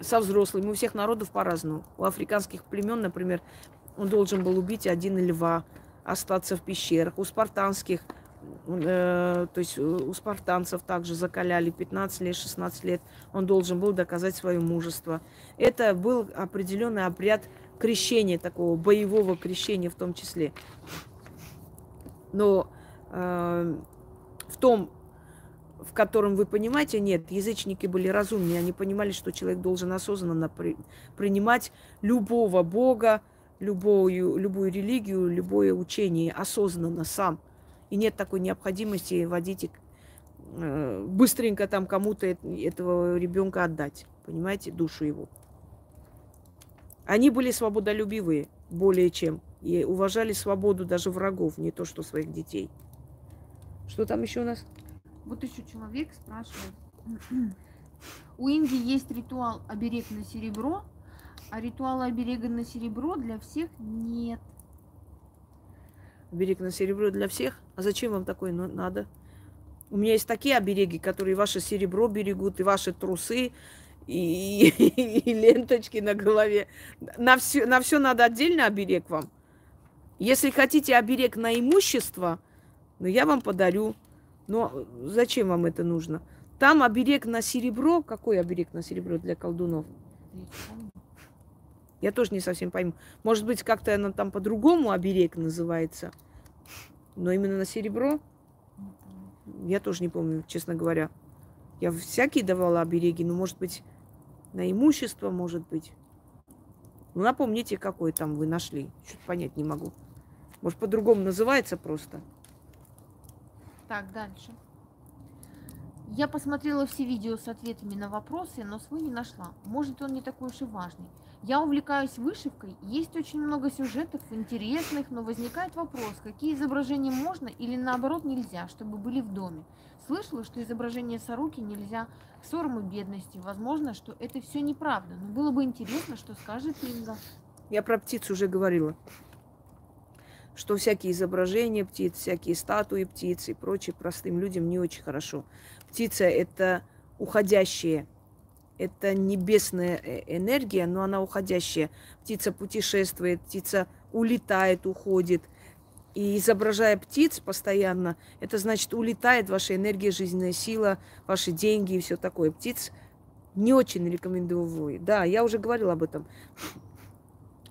со взрослыми. У всех народов по-разному. У африканских племен, например, он должен был убить один льва, остаться в пещерах. У спартанских Э, то есть у спартанцев также закаляли 15 лет, 16 лет, он должен был доказать свое мужество. Это был определенный обряд крещения, такого боевого крещения в том числе. Но э, в том, в котором вы понимаете, нет, язычники были разумнее, они понимали, что человек должен осознанно при, принимать любого бога, любую, любую религию, любое учение осознанно сам – и нет такой необходимости водить э, быстренько там кому-то этого ребенка отдать, понимаете, душу его. Они были свободолюбивые более чем и уважали свободу даже врагов, не то что своих детей. Что там еще у нас? Вот еще человек спрашивает. У Инги есть ритуал оберег на серебро, а ритуала оберега на серебро для всех нет берег на серебро для всех. А зачем вам такое надо? У меня есть такие обереги, которые ваше серебро берегут, и ваши трусы, и, и, и ленточки на голове. На все, на все надо отдельно оберег вам. Если хотите оберег на имущество, ну, я вам подарю. Но зачем вам это нужно? Там оберег на серебро. Какой оберег на серебро для колдунов? Я тоже не совсем пойму. Может быть, как-то она там по-другому оберег называется. Но именно на серебро я тоже не помню, честно говоря. Я всякие давала обереги, но, может быть, на имущество, может быть. Ну, напомните, какой там вы нашли. Что-то понять не могу. Может, по-другому называется просто. Так, дальше. Я посмотрела все видео с ответами на вопросы, но свой не нашла. Может, он не такой уж и важный. Я увлекаюсь вышивкой, есть очень много сюжетов интересных, но возникает вопрос, какие изображения можно или наоборот нельзя, чтобы были в доме. Слышала, что изображение сороки нельзя к ссорам и бедности. Возможно, что это все неправда, но было бы интересно, что скажет Инга. Я про птиц уже говорила, что всякие изображения птиц, всякие статуи птиц и прочее простым людям не очень хорошо. Птица – это уходящее это небесная э, энергия, но она уходящая. Птица путешествует, птица улетает, уходит. И изображая птиц постоянно, это значит, улетает ваша энергия, жизненная сила, ваши деньги и все такое. Птиц не очень рекомендую. Да, я уже говорила об этом,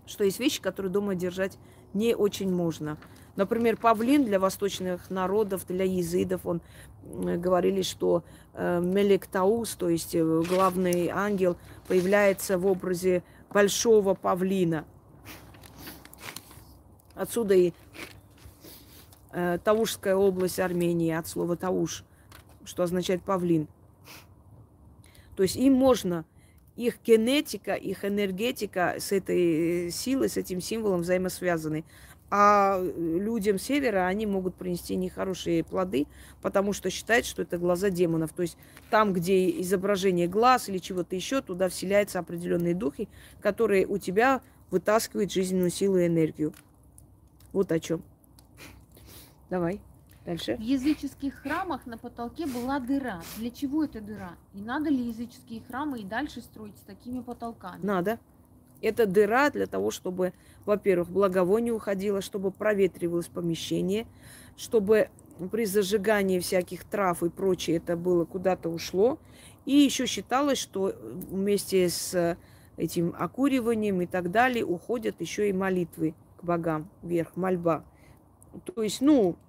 что есть вещи, которые дома держать не очень можно. Например, павлин для восточных народов, для езидов, он говорили, что э, Мелектаус, то есть э, главный ангел, появляется в образе большого павлина. Отсюда и э, Таушская область Армении, от слова Тауш, что означает павлин. То есть им можно, их генетика, их энергетика с этой силой, с этим символом взаимосвязаны. А людям севера они могут принести нехорошие плоды, потому что считают, что это глаза демонов. То есть там, где изображение глаз или чего-то еще, туда вселяются определенные духи, которые у тебя вытаскивают жизненную силу и энергию. Вот о чем. Давай. Дальше. В языческих храмах на потолке была дыра. Для чего эта дыра? И надо ли языческие храмы и дальше строить с такими потолками? Надо. Это дыра для того, чтобы, во-первых, благовоние уходило, чтобы проветривалось помещение, чтобы при зажигании всяких трав и прочее это было куда-то ушло. И еще считалось, что вместе с этим окуриванием и так далее уходят еще и молитвы к богам вверх, мольба. То есть, ну, э,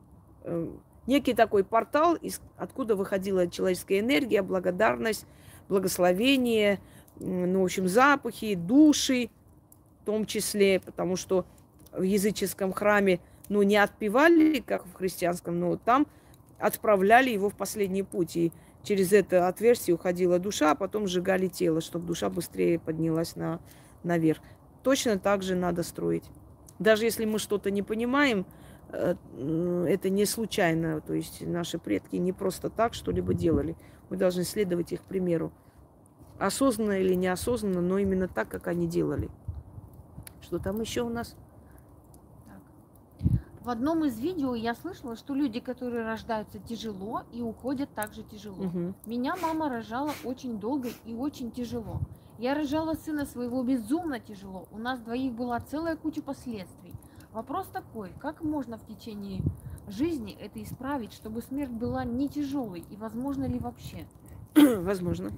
некий такой портал, из, откуда выходила человеческая энергия, благодарность, благословение – ну, в общем, запахи, души в том числе, потому что в языческом храме, ну, не отпевали, как в христианском, но там отправляли его в последний путь. И через это отверстие уходила душа, а потом сжигали тело, чтобы душа быстрее поднялась на, наверх. Точно так же надо строить. Даже если мы что-то не понимаем, э, это не случайно. То есть наши предки не просто так что-либо делали. Мы должны следовать их примеру осознанно или неосознанно, но именно так, как они делали. Что там еще у нас? В одном из видео я слышала, что люди, которые рождаются тяжело и уходят также тяжело. Угу. Меня мама рожала очень долго и очень тяжело. Я рожала сына своего безумно тяжело. У нас двоих была целая куча последствий. Вопрос такой, как можно в течение жизни это исправить, чтобы смерть была не тяжелой и возможно ли вообще? Возможно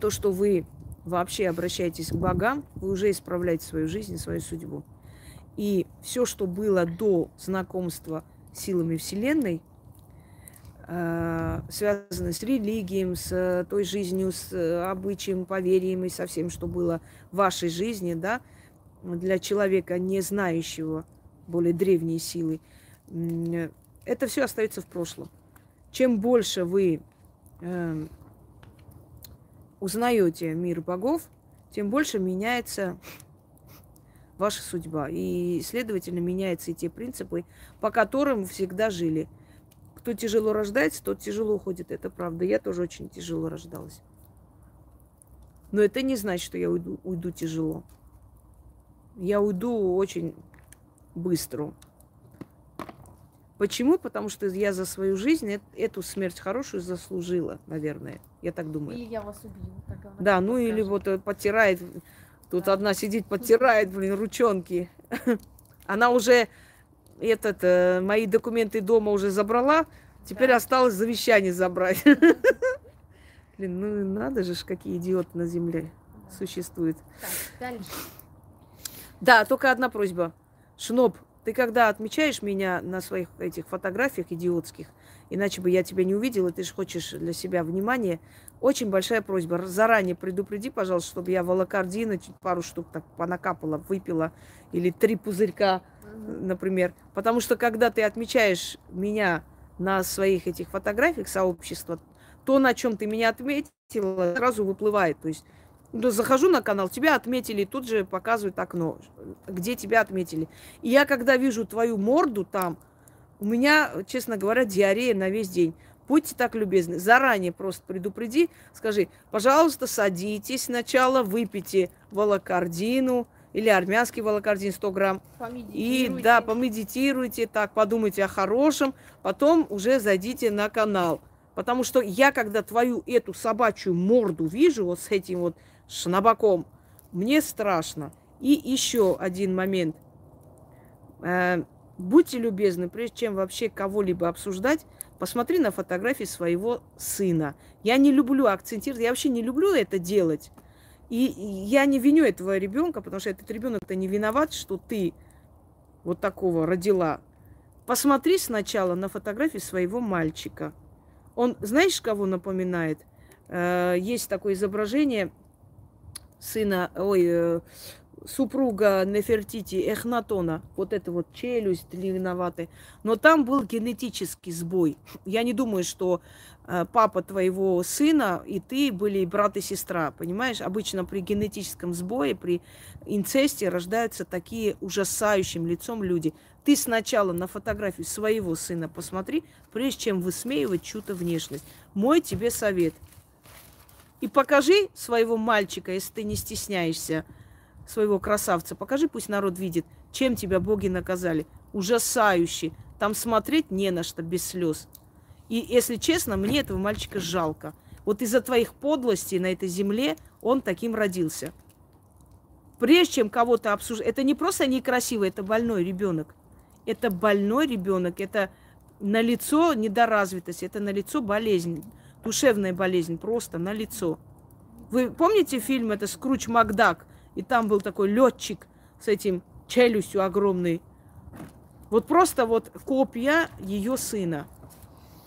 то, что вы вообще обращаетесь к богам, вы уже исправляете свою жизнь, свою судьбу. И все, что было до знакомства с силами Вселенной, э, связано с религией, с той жизнью, с обычаем, поверьем и со всем, что было в вашей жизни, да, для человека, не знающего более древние силы, это все остается в прошлом. Чем больше вы э, узнаете мир богов, тем больше меняется ваша судьба. И, следовательно, меняются и те принципы, по которым всегда жили. Кто тяжело рождается, тот тяжело уходит. Это правда. Я тоже очень тяжело рождалась. Но это не значит, что я уйду, уйду тяжело. Я уйду очень быстро. Почему? Потому что я за свою жизнь эту смерть хорошую заслужила, наверное. Я так думаю. Или я вас убью. Да, ну или вот э, потирает. Тут да. одна сидит, потирает, блин, ручонки. Она уже этот, э, мои документы дома уже забрала. Теперь да. осталось завещание забрать. Блин, ну надо же, какие идиоты на земле существуют. Так, дальше. Да, только одна просьба. Шноп, ты когда отмечаешь меня на своих этих фотографиях идиотских, иначе бы я тебя не увидела, ты же хочешь для себя внимания, очень большая просьба. Заранее предупреди, пожалуйста, чтобы я волокордина чуть пару штук так понакапала, выпила, или три пузырька, например. Потому что когда ты отмечаешь меня на своих этих фотографиях сообщества, то, на чем ты меня отметила, сразу выплывает. То есть захожу на канал, тебя отметили, тут же показывают окно, где тебя отметили. И я, когда вижу твою морду там, у меня, честно говоря, диарея на весь день. Будьте так любезны, заранее просто предупреди, скажи, пожалуйста, садитесь сначала, выпейте волокордину или армянский волокордин 100 грамм. И да, помедитируйте, так, подумайте о хорошем, потом уже зайдите на канал. Потому что я, когда твою эту собачью морду вижу вот с этим вот шнабаком. Мне страшно. И еще один момент. Э, будьте любезны, прежде чем вообще кого-либо обсуждать, посмотри на фотографии своего сына. Я не люблю акцентировать, я вообще не люблю это делать. И я не виню этого ребенка, потому что этот ребенок-то не виноват, что ты вот такого родила, посмотри сначала на фотографии своего мальчика. Он, знаешь, кого напоминает? Э, есть такое изображение сына, ой, э, супруга Нефертити, Эхнатона, вот это вот челюсть длинноватая. Но там был генетический сбой. Я не думаю, что э, папа твоего сына и ты были брат и сестра, понимаешь? Обычно при генетическом сбое, при инцесте рождаются такие ужасающим лицом люди. Ты сначала на фотографию своего сына посмотри, прежде чем высмеивать чью-то внешность. Мой тебе совет. И покажи своего мальчика, если ты не стесняешься, своего красавца, покажи, пусть народ видит, чем тебя боги наказали. Ужасающе. Там смотреть не на что, без слез. И, если честно, мне этого мальчика жалко. Вот из-за твоих подлостей на этой земле он таким родился. Прежде чем кого-то обсуждать, это не просто некрасиво, это больной ребенок. Это больной ребенок, это на лицо недоразвитость, это на лицо болезнь, душевная болезнь, просто на лицо. Вы помните фильм, это Скруч Макдак? И там был такой летчик с этим челюстью огромной. Вот просто вот копия ее сына.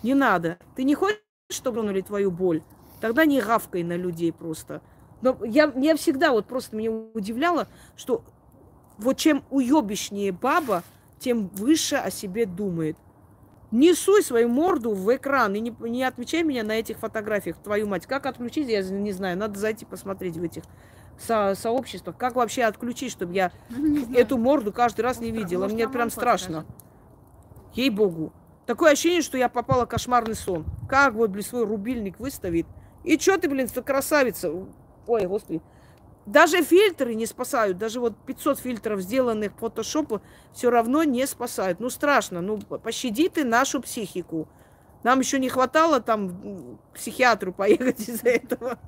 Не надо. Ты не хочешь, чтобы тронули твою боль? Тогда не гавкай на людей просто. Но я, я всегда вот просто меня удивляло, что вот чем уебищнее баба, тем выше о себе думает. Не суй свою морду в экран и не, не отмечай меня на этих фотографиях, твою мать. Как отключить, я не знаю. Надо зайти посмотреть в этих со сообществах. Как вообще отключить, чтобы я эту морду каждый раз не видела? Мне прям страшно. Ей-богу. Такое ощущение, что я попала в кошмарный сон. Как вот, блин, свой рубильник выставит. И что ты, блин, красавица? Ой, господи. Даже фильтры не спасают. Даже вот 500 фильтров, сделанных фотошопа, все равно не спасают. Ну, страшно. Ну, пощади ты нашу психику. Нам еще не хватало там к психиатру поехать из-за этого.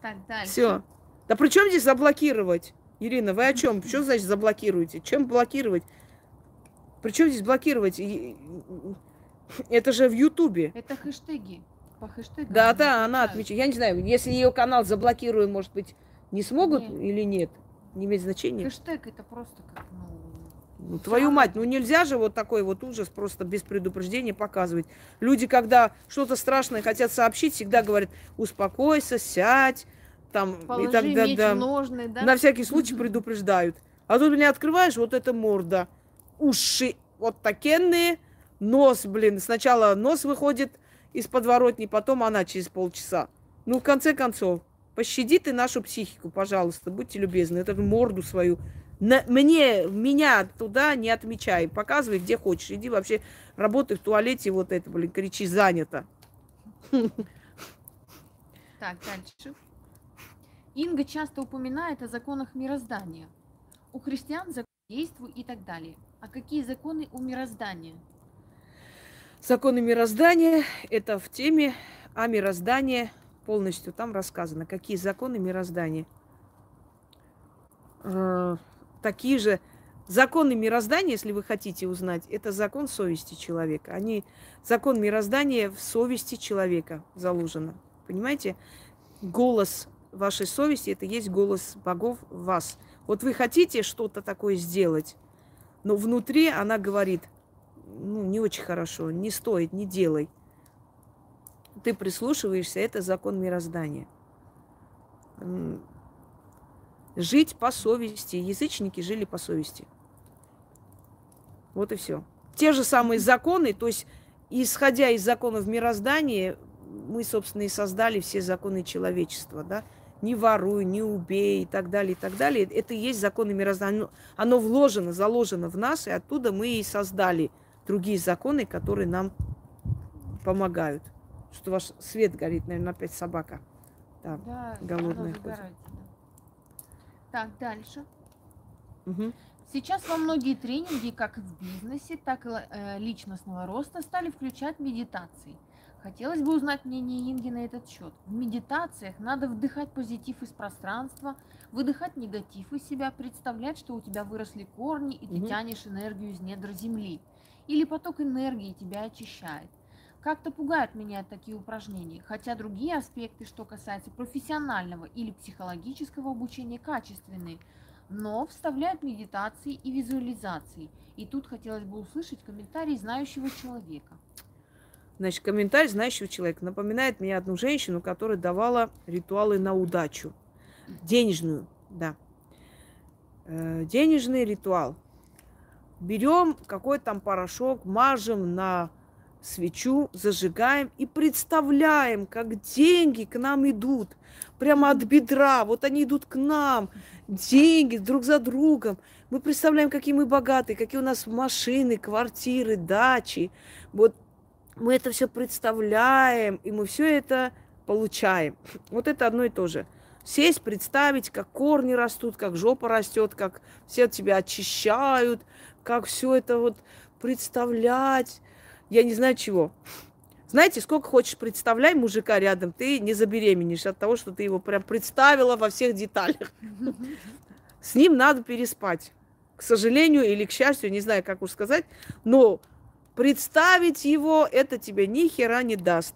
Так, дальше. Все. Да при чем здесь заблокировать? Ирина, вы о чем? Что значит заблокируете? Чем блокировать? При чем здесь блокировать? Это же в Ютубе. Это хэштеги. По хэштегам. Да, да, она отмечает. Я не знаю, если ее канал заблокируем, может быть, не смогут нет. или нет? Не имеет значения. Хэштег это просто как, ну, ну, твою мать, ну нельзя же вот такой вот ужас просто без предупреждения показывать. Люди, когда что-то страшное хотят сообщить, всегда говорят, успокойся, сядь, там Положи и так далее. Да, ножны, да? На всякий случай предупреждают. А тут меня открываешь, вот эта морда, уши вот такенные, нос, блин, сначала нос выходит из подворотни, потом она через полчаса. Ну, в конце концов, пощади ты нашу психику, пожалуйста, будьте любезны, эту морду свою на, мне, меня туда не отмечай. Показывай, где хочешь. Иди вообще работай в туалете, вот это, блин, кричи, занято. Так, дальше. Инга часто упоминает о законах мироздания. У христиан закон действуй и так далее. А какие законы у мироздания? Законы мироздания – это в теме о мироздании полностью там рассказано. Какие законы мироздания? Э, такие же законы мироздания, если вы хотите узнать, это закон совести человека. Они, закон мироздания в совести человека заложено. Понимаете? Голос вашей совести – это есть голос богов в вас. Вот вы хотите что-то такое сделать, но внутри она говорит, ну, не очень хорошо, не стоит, не делай. Ты прислушиваешься, это закон мироздания. Жить по совести. Язычники жили по совести. Вот и все. Те же самые законы, то есть, исходя из законов мироздания, мы, собственно, и создали все законы человечества, да, не воруй, не убей и так далее, и так далее. Это и есть законы мироздания. Оно вложено, заложено в нас, и оттуда мы и создали другие законы, которые нам помогают. Что ваш свет горит, наверное, опять собака. Да, да голодная ходит. Так, дальше. Угу. Сейчас во многие тренинги, как в бизнесе, так и э, личностного роста, стали включать медитации. Хотелось бы узнать мнение Инги на этот счет. В медитациях надо вдыхать позитив из пространства, выдыхать негатив из себя, представлять, что у тебя выросли корни, и ты угу. тянешь энергию из недр земли. Или поток энергии тебя очищает. Как-то пугают меня такие упражнения, хотя другие аспекты, что касается профессионального или психологического обучения, качественные. но вставляют медитации и визуализации. И тут хотелось бы услышать комментарий знающего человека. Значит, комментарий знающего человека напоминает мне одну женщину, которая давала ритуалы на удачу. Денежную, да. Э, денежный ритуал. Берем какой-то там порошок, мажем на свечу, зажигаем и представляем, как деньги к нам идут. Прямо от бедра. Вот они идут к нам. Деньги друг за другом. Мы представляем, какие мы богатые, какие у нас машины, квартиры, дачи. Вот мы это все представляем, и мы все это получаем. Вот это одно и то же. Сесть, представить, как корни растут, как жопа растет, как все тебя очищают, как все это вот представлять. Я не знаю чего. Знаете, сколько хочешь представляй мужика рядом, ты не забеременеешь от того, что ты его прям представила во всех деталях. С ним надо переспать. К сожалению или к счастью, не знаю, как уж сказать, но представить его это тебе ни хера не даст.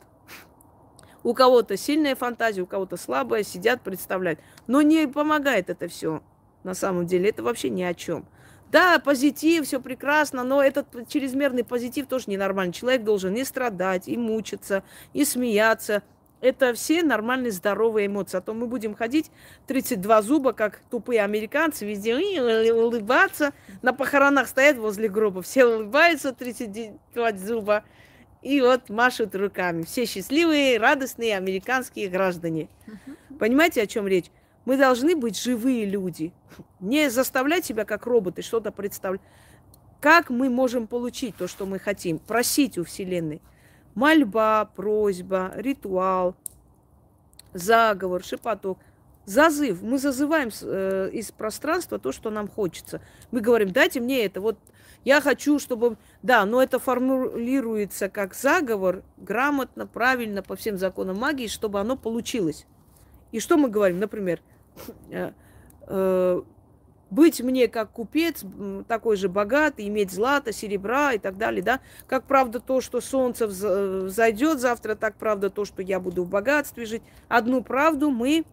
У кого-то сильная фантазия, у кого-то слабая, сидят, представляют. Но не помогает это все на самом деле. Это вообще ни о чем. Да, позитив, все прекрасно, но этот чрезмерный позитив тоже ненормальный. Человек должен не страдать, и мучиться, и смеяться. Это все нормальные, здоровые эмоции. А то мы будем ходить 32 зуба, как тупые американцы, везде улыбаться. На похоронах стоят возле гроба, все улыбаются, 32 зуба. И вот машут руками. Все счастливые, радостные американские граждане. Понимаете, о чем речь? Мы должны быть живые люди. Не заставлять себя как роботы что-то представлять. Как мы можем получить то, что мы хотим? Просить у Вселенной. Мольба, просьба, ритуал, заговор, шепоток. Зазыв. Мы зазываем э, из пространства то, что нам хочется. Мы говорим, дайте мне это. Вот я хочу, чтобы... Да, но это формулируется как заговор, грамотно, правильно, по всем законам магии, чтобы оно получилось. И что мы говорим? Например, быть мне как купец, такой же богатый, иметь злато, серебра и так далее, да. Как правда то, что солнце взойдет завтра, так правда то, что я буду в богатстве жить. Одну правду мы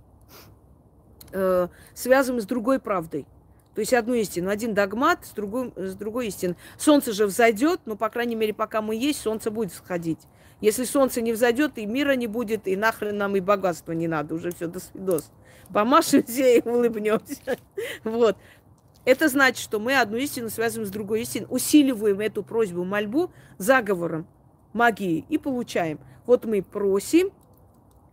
э, связываем с другой правдой. То есть одну истину, один догмат с другой, с другой истиной. Солнце же взойдет, но, по крайней мере, пока мы есть, солнце будет сходить. Если солнце не взойдет, и мира не будет, и нахрен нам и богатства не надо. Уже все, до свидос помашемся и улыбнемся. Вот. Это значит, что мы одну истину связываем с другой истиной, усиливаем эту просьбу, мольбу заговором, магией и получаем. Вот мы просим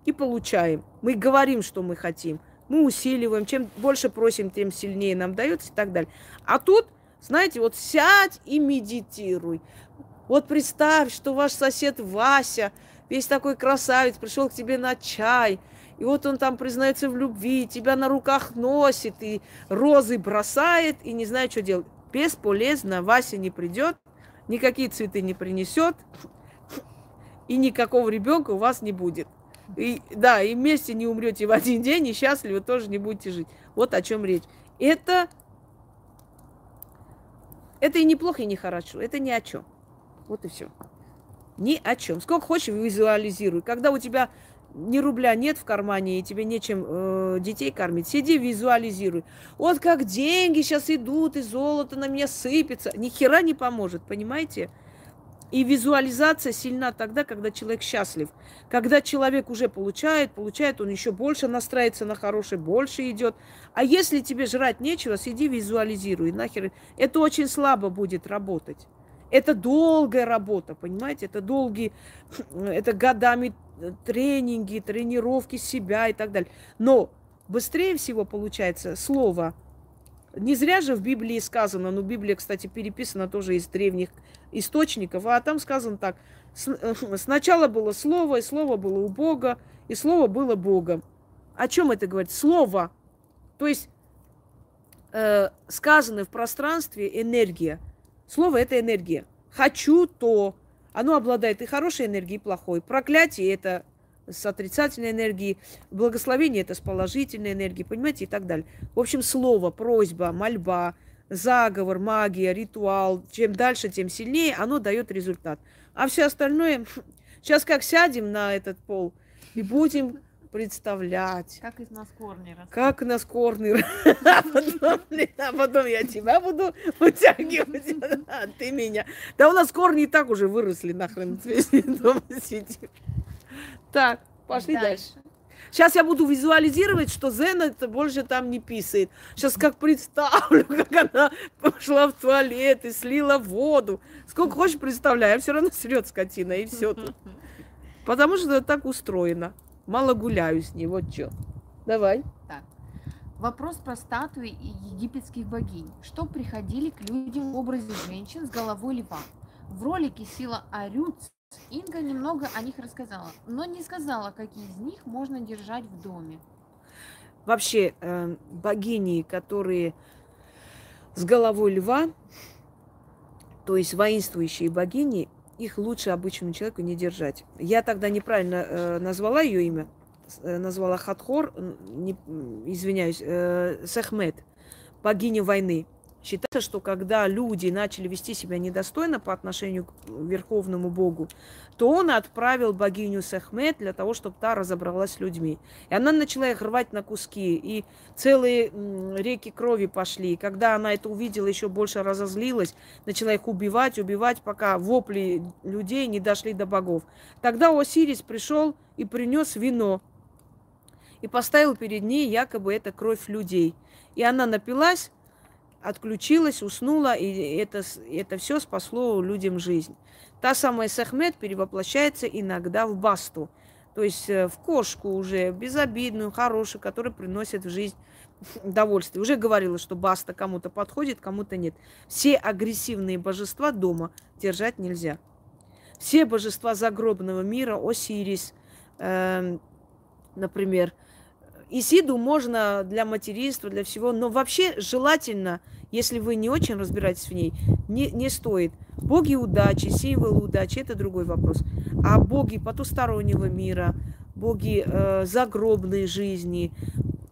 и получаем. Мы говорим, что мы хотим. Мы усиливаем. Чем больше просим, тем сильнее нам дается и так далее. А тут, знаете, вот сядь и медитируй. Вот представь, что ваш сосед Вася, весь такой красавец, пришел к тебе на чай – и вот он там признается в любви, тебя на руках носит, и розы бросает, и не знает, что делать. Бесполезно, Вася не придет, никакие цветы не принесет, и никакого ребенка у вас не будет. И, да, и вместе не умрете в один день, и счастливы тоже не будете жить. Вот о чем речь. Это, это и неплохо, и не хорошо. Это ни о чем. Вот и все. Ни о чем. Сколько хочешь, визуализируй. Когда у тебя ни рубля нет в кармане, и тебе нечем э, детей кормить, сиди, визуализируй. Вот как деньги сейчас идут, и золото на меня сыпется. Ни хера не поможет, понимаете? И визуализация сильна тогда, когда человек счастлив. Когда человек уже получает, получает, он еще больше настраивается на хорошее, больше идет. А если тебе жрать нечего, сиди, визуализируй. Нахер. Это очень слабо будет работать. Это долгая работа, понимаете? Это долгие, это годами тренинги, тренировки себя и так далее. Но быстрее всего получается слово. Не зря же в Библии сказано, ну Библия, кстати, переписана тоже из древних источников, а там сказано так, сначала было слово, и слово было у Бога, и слово было Богом. О чем это говорит? Слово. То есть э, сказано в пространстве энергия. Слово это энергия. Хочу то, оно обладает и хорошей энергией, и плохой. Проклятие – это с отрицательной энергией, благословение – это с положительной энергией, понимаете, и так далее. В общем, слово, просьба, мольба, заговор, магия, ритуал, чем дальше, тем сильнее, оно дает результат. А все остальное, сейчас как сядем на этот пол и будем представлять. Как из нас корни растут. Как нас корни а потом, а потом я тебя буду вытягивать, а ты меня. Да у нас корни и так уже выросли нахрен, если дома сидим. Так, пошли дальше. Сейчас я буду визуализировать, что Зена это больше там не писает. Сейчас как представлю, как она пошла в туалет и слила воду. Сколько хочешь представляю, все равно срет скотина, и все тут. Потому что так устроено. Мало гуляю с ней, вот что. Давай. Так. Вопрос про статуи египетских богинь. Что приходили к людям в образе женщин с головой льва? В ролике «Сила Арюц» Инга немного о них рассказала, но не сказала, какие из них можно держать в доме. Вообще, э, богини, которые с головой льва, то есть воинствующие богини, их лучше обычному человеку не держать. Я тогда неправильно э, назвала ее имя, э, назвала Хатхор, не, извиняюсь, э, Сахмет, богиня войны. Считается, что когда люди начали вести себя недостойно по отношению к верховному богу, то он отправил богиню Сахмет для того, чтобы та разобралась с людьми. И она начала их рвать на куски, и целые реки крови пошли. И когда она это увидела, еще больше разозлилась, начала их убивать, убивать, пока вопли людей не дошли до богов. Тогда Осирис пришел и принес вино, и поставил перед ней якобы это кровь людей. И она напилась, отключилась, уснула, и это, это все спасло людям жизнь. Та самая Сахмет перевоплощается иногда в басту, то есть э, в кошку уже безобидную, хорошую, которая приносит в жизнь удовольствие. Уже говорила, что баста кому-то подходит, кому-то нет. Все агрессивные божества дома держать нельзя. Все божества загробного мира, Осирис, э, например, Исиду можно для материнства, для всего, но вообще желательно, если вы не очень разбираетесь в ней, не, не стоит. Боги удачи, символы удачи – это другой вопрос. А боги потустороннего мира, боги э, загробной жизни,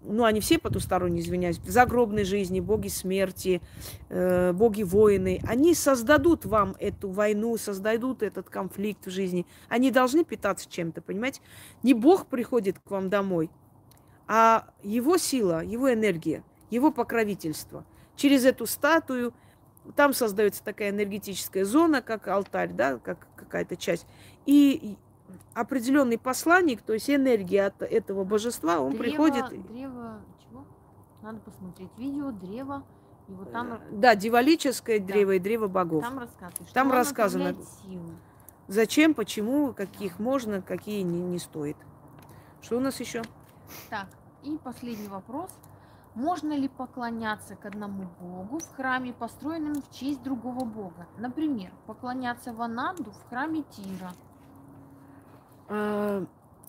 ну, они все потусторонние, извиняюсь, загробной жизни, боги смерти, э, боги воины, они создадут вам эту войну, создадут этот конфликт в жизни. Они должны питаться чем-то, понимаете? Не Бог приходит к вам домой – а его сила, его энергия, его покровительство. Через эту статую там создается такая энергетическая зона, как алтарь, да, как какая-то часть. И определенный посланник, то есть энергия от этого божества, он древо, приходит. Древо, чего? Надо посмотреть видео, древо. И вот там... Э, да, дивалическое да. древо и древо богов. Там рассказано. Там рассказано. Зачем, почему, каких можно, какие не, не стоит. Что у нас еще? Так, и последний вопрос. Можно ли поклоняться к одному богу в храме, построенном в честь другого бога? Например, поклоняться Вананду в храме Тира. А,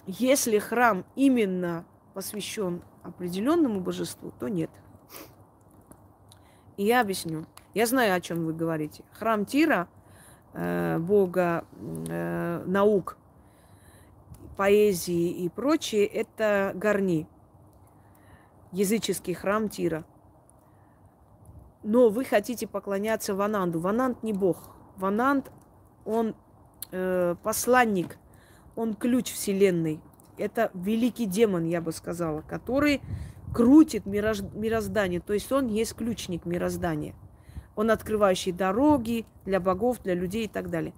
если храм именно посвящен определенному божеству, то нет. И я объясню. Я знаю, о чем вы говорите. Храм Тира, э, бога э, наук, поэзии и прочее, это горни языческий храм Тира. Но вы хотите поклоняться Вананду. Вананд не бог. Вананд, он э, посланник, он ключ Вселенной. Это великий демон, я бы сказала, который крутит мироздание. То есть он есть ключник мироздания. Он открывающий дороги для богов, для людей и так далее.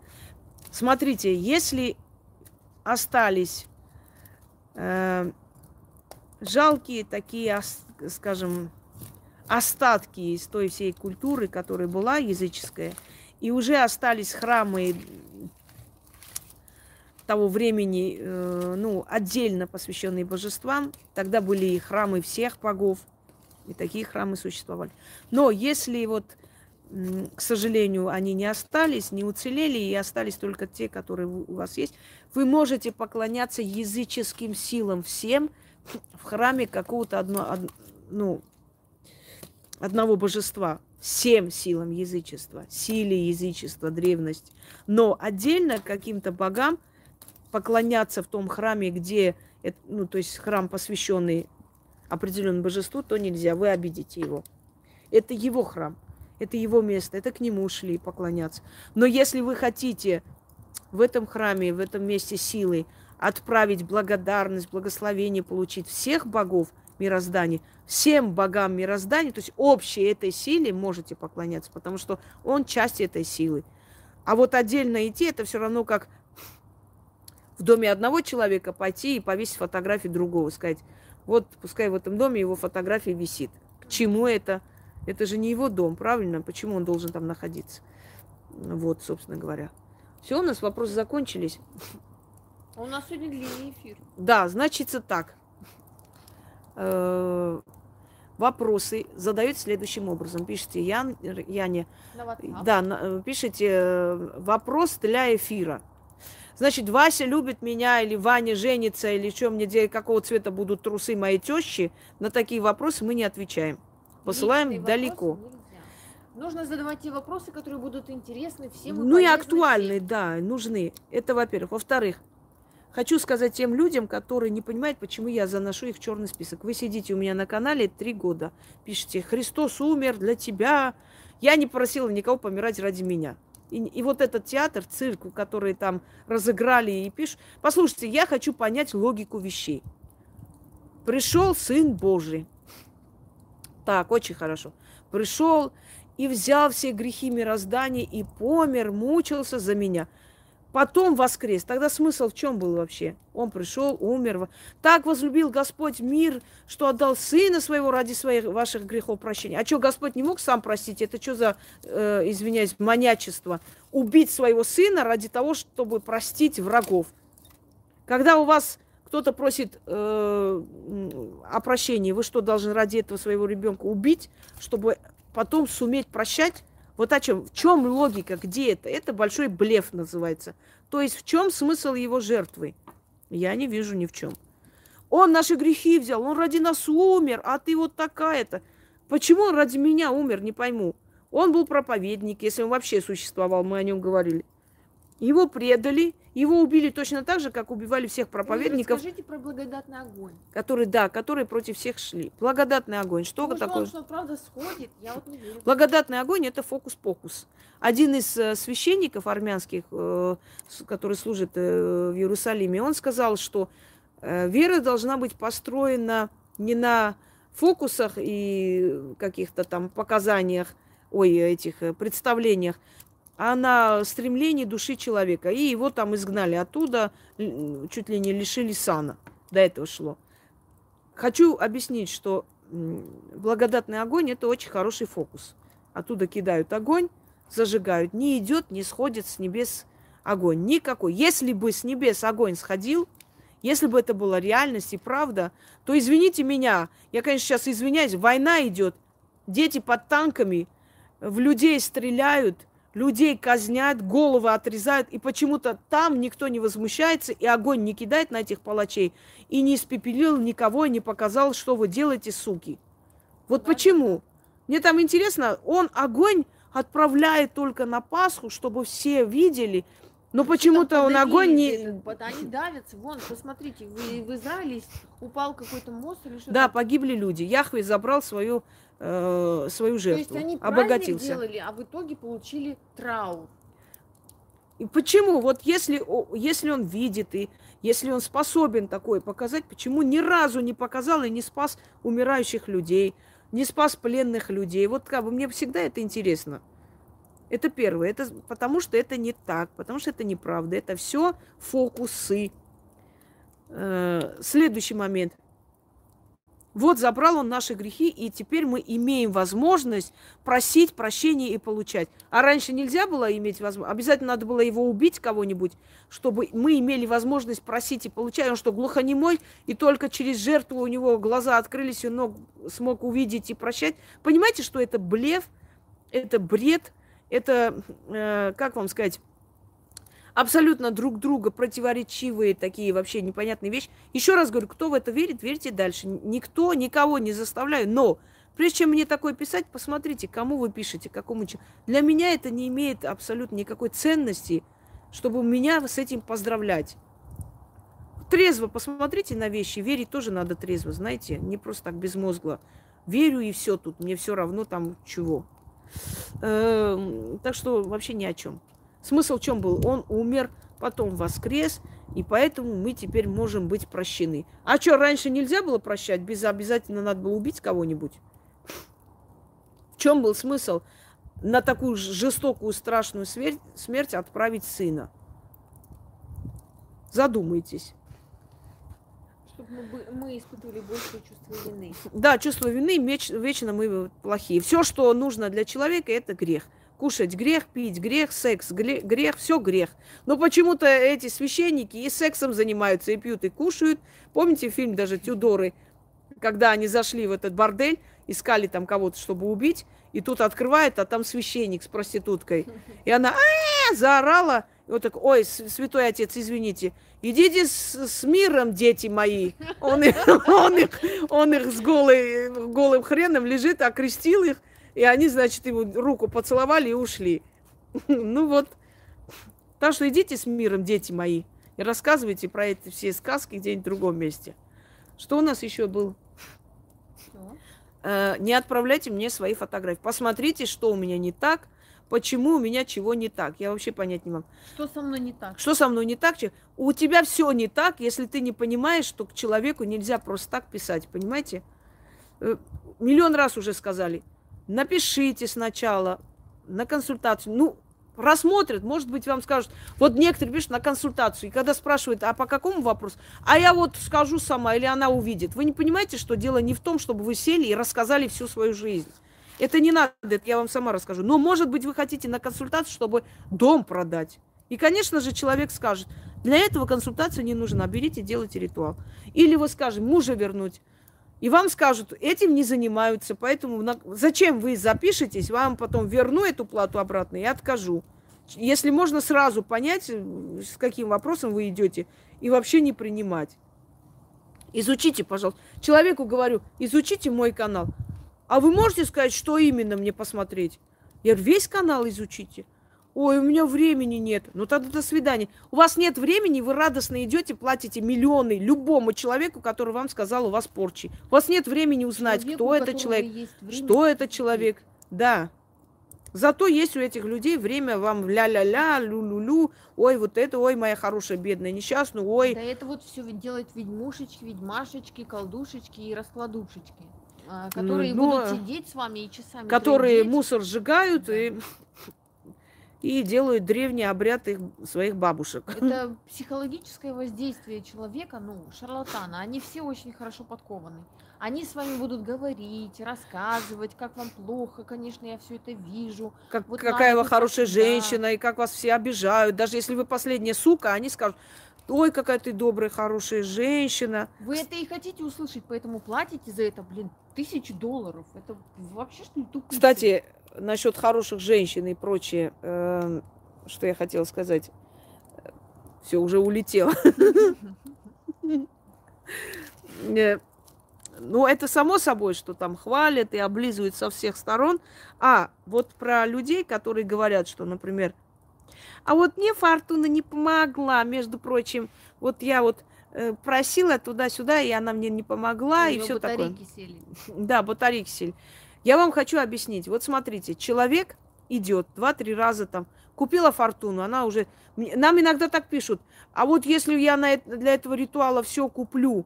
Смотрите, если остались э, жалкие такие, скажем, остатки из той всей культуры, которая была языческая, и уже остались храмы того времени, э, ну, отдельно посвященные божествам. Тогда были и храмы всех богов, и такие храмы существовали. Но если вот, к сожалению, они не остались, не уцелели, и остались только те, которые у вас есть, вы можете поклоняться языческим силам всем, в храме какого-то одно, од, ну, одного божества, всем силам язычества, силе язычества, древность. Но отдельно каким-то богам поклоняться в том храме, где, ну, то есть храм, посвященный определенному божеству, то нельзя, вы обидите его. Это его храм, это его место, это к нему шли поклоняться. Но если вы хотите в этом храме, в этом месте силы отправить благодарность, благословение, получить всех богов мироздания, всем богам мироздания, то есть общей этой силе можете поклоняться, потому что он часть этой силы. А вот отдельно идти, это все равно как в доме одного человека пойти и повесить фотографию другого, сказать, вот пускай в этом доме его фотография висит. К чему это? Это же не его дом, правильно? Почему он должен там находиться? Вот, собственно говоря. Все, у нас вопросы закончились. А у нас сегодня длинный эфир. Да, значится так. Э, вопросы задают следующим образом. Пишите, Ян, Яне, да, э, пишите э, вопрос для эфира. Значит, Вася любит меня, или Ваня женится, или что мне делать, какого цвета будут трусы моей тещи, на такие вопросы мы не отвечаем. Посылаем Личные далеко. Нужно задавать те вопросы, которые будут интересны всем. Ну и актуальны, всем. да, нужны. Это во-первых. Во-вторых, хочу сказать тем людям, которые не понимают, почему я заношу их в черный список. Вы сидите у меня на канале три года, пишите, Христос умер для тебя. Я не просила никого помирать ради меня. И, и вот этот театр, цирк, который там разыграли и пишут. Послушайте, я хочу понять логику вещей. Пришел Сын Божий. Так, очень хорошо. Пришел и взял все грехи мироздания и помер, мучился за меня – потом воскрес. Тогда смысл в чем был вообще? Он пришел, умер. Так возлюбил Господь мир, что отдал Сына Своего ради своих ваших грехов прощения. А что, Господь не мог сам простить? Это что за, э, извиняюсь, манячество? Убить своего Сына ради того, чтобы простить врагов. Когда у вас кто-то просит э, о прощении, вы что, должны ради этого своего ребенка убить, чтобы потом суметь прощать? Вот о чем? В чем логика? Где это? Это большой блеф называется. То есть в чем смысл его жертвы? Я не вижу ни в чем. Он наши грехи взял, он ради нас умер, а ты вот такая-то. Почему он ради меня умер, не пойму. Он был проповедник, если он вообще существовал, мы о нем говорили. Его предали, его убили точно так же, как убивали всех проповедников. Скажите про благодатный огонь. Которые, да, которые против всех шли. Благодатный огонь. Что Может, такое? Он, что правда сходит? Я вот не верю. Благодатный огонь это фокус-покус. Один из э, священников армянских, э, который служит э, в Иерусалиме, он сказал, что вера должна быть построена не на фокусах и каких-то там показаниях, ой, этих представлениях, а на стремлении души человека. И его там изгнали оттуда, чуть ли не лишили сана. До этого шло. Хочу объяснить, что благодатный огонь – это очень хороший фокус. Оттуда кидают огонь, зажигают. Не идет, не сходит с небес огонь. Никакой. Если бы с небес огонь сходил, если бы это была реальность и правда, то извините меня, я, конечно, сейчас извиняюсь, война идет, дети под танками, в людей стреляют – людей казнят, головы отрезают, и почему-то там никто не возмущается, и огонь не кидает на этих палачей, и не испепелил никого, и не показал, что вы делаете, суки. Вот почему? Мне там интересно, он огонь отправляет только на Пасху, чтобы все видели, но почему-то он огонь не... Они давятся. Вон, посмотрите, в, в Израиле упал какой-то мост или что-то. Да, погибли люди. Яхве забрал свою э, свою жертву. То есть они обогатился. делали, а в итоге получили траур. И почему? Вот если, если он видит и если он способен такое показать, почему ни разу не показал и не спас умирающих людей, не спас пленных людей? Вот как бы мне всегда это интересно. Это первое. Это потому что это не так, потому что это неправда. Это все фокусы. Э, следующий момент. Вот забрал он наши грехи, и теперь мы имеем возможность просить прощения и получать. А раньше нельзя было иметь возможность, обязательно надо было его убить кого-нибудь, чтобы мы имели возможность просить и получать. Он что, глухонемой, и только через жертву у него глаза открылись, и он смог увидеть и прощать. Понимаете, что это блеф, это бред, это, э, как вам сказать, абсолютно друг друга противоречивые такие вообще непонятные вещи. Еще раз говорю, кто в это верит, верьте дальше. Никто, никого не заставляю. Но прежде чем мне такое писать, посмотрите, кому вы пишете, какому человеку. Для меня это не имеет абсолютно никакой ценности, чтобы меня с этим поздравлять. Трезво посмотрите на вещи. Верить тоже надо трезво, знаете, не просто так безмозгло. Верю и все тут, мне все равно там чего. Эм, так что вообще ни о чем. Смысл в чем был? Он умер, потом воскрес, И поэтому мы теперь можем быть прощены. А что, раньше нельзя было прощать? Без обязательно надо было убить кого-нибудь? В чем был смысл на такую жестокую, страшную смерть, смерть отправить сына? Задумайтесь. Чтобы мы, мы испытывали большее чувство вины. Да, чувство вины, вечно мы плохие. Все, что нужно для человека, это грех кушать грех, пить грех, секс грех, все грех. Но почему-то эти священники и сексом занимаются, и пьют, и кушают. Помните фильм даже «Тюдоры», когда они зашли в этот бордель, искали там кого-то, чтобы убить, и тут открывает, а там священник с проституткой. И она заорала, и вот так, ой, святой отец, извините, идите с, с миром, дети мои. Он их, он их, он их с голой, голым хреном лежит, окрестил их, и они, значит, ему руку поцеловали и ушли. Ну вот. Так что идите с миром, дети мои, и рассказывайте про эти все сказки где-нибудь в другом месте. Что у нас еще был? Э, не отправляйте мне свои фотографии. Посмотрите, что у меня не так, почему у меня чего не так. Я вообще понять не могу. Что со мной не так? Что со мной не так? У тебя все не так, если ты не понимаешь, что к человеку нельзя просто так писать, понимаете? Э, миллион раз уже сказали напишите сначала на консультацию. Ну, рассмотрят, может быть, вам скажут, вот некоторые пишут на консультацию, и когда спрашивают, а по какому вопросу, а я вот скажу сама, или она увидит. Вы не понимаете, что дело не в том, чтобы вы сели и рассказали всю свою жизнь. Это не надо, это я вам сама расскажу. Но, может быть, вы хотите на консультацию, чтобы дом продать. И, конечно же, человек скажет, для этого консультация не нужна, берите, делайте ритуал. Или вы скажете, мужа вернуть. И вам скажут, этим не занимаются, поэтому на... зачем вы запишетесь, вам потом верну эту плату обратно и откажу. Если можно сразу понять, с каким вопросом вы идете, и вообще не принимать. Изучите, пожалуйста. Человеку говорю, изучите мой канал. А вы можете сказать, что именно мне посмотреть? Я говорю, весь канал изучите. Ой, у меня времени нет. Ну тогда до свидания. У вас нет времени, вы радостно идете, платите миллионы любому человеку, который вам сказал, у вас порчи. У вас нет времени узнать, Человеку, кто это человек, что это человек. Да. Зато есть у этих людей время вам ля-ля-ля, лю-лю-лю, ой, вот это, ой, моя хорошая, бедная, несчастная, ой. Да это вот все делает ведьмушечки, ведьмашечки, колдушечки и раскладушечки, которые ну, будут сидеть с вами и часами. Которые проведеть. мусор сжигают да. и и делают древний обряд их своих бабушек. Это психологическое воздействие человека, ну, шарлатана. Они все очень хорошо подкованы. Они с вами будут говорить, рассказывать, как вам плохо, конечно, я все это вижу. Как, вот какая вы хорошая всегда. женщина, и как вас все обижают. Даже если вы последняя сука, они скажут, ой, какая ты добрая, хорошая женщина. Вы это и хотите услышать, поэтому платите за это, блин, тысячи долларов. Это вообще что ли тупицы? Кстати, насчет хороших женщин и прочее, э, что я хотела сказать, все уже улетело. Э, ну, это само собой, что там хвалят и облизывают со всех сторон. А вот про людей, которые говорят, что, например, а вот мне фортуна не помогла, между прочим, вот я вот э, просила туда-сюда, и она мне не помогла, и все такое. Сели. Да, батарейки сели. Я вам хочу объяснить. Вот смотрите, человек идет два-три раза там, купила фортуну, она уже... Нам иногда так пишут, а вот если я на, для этого ритуала все куплю,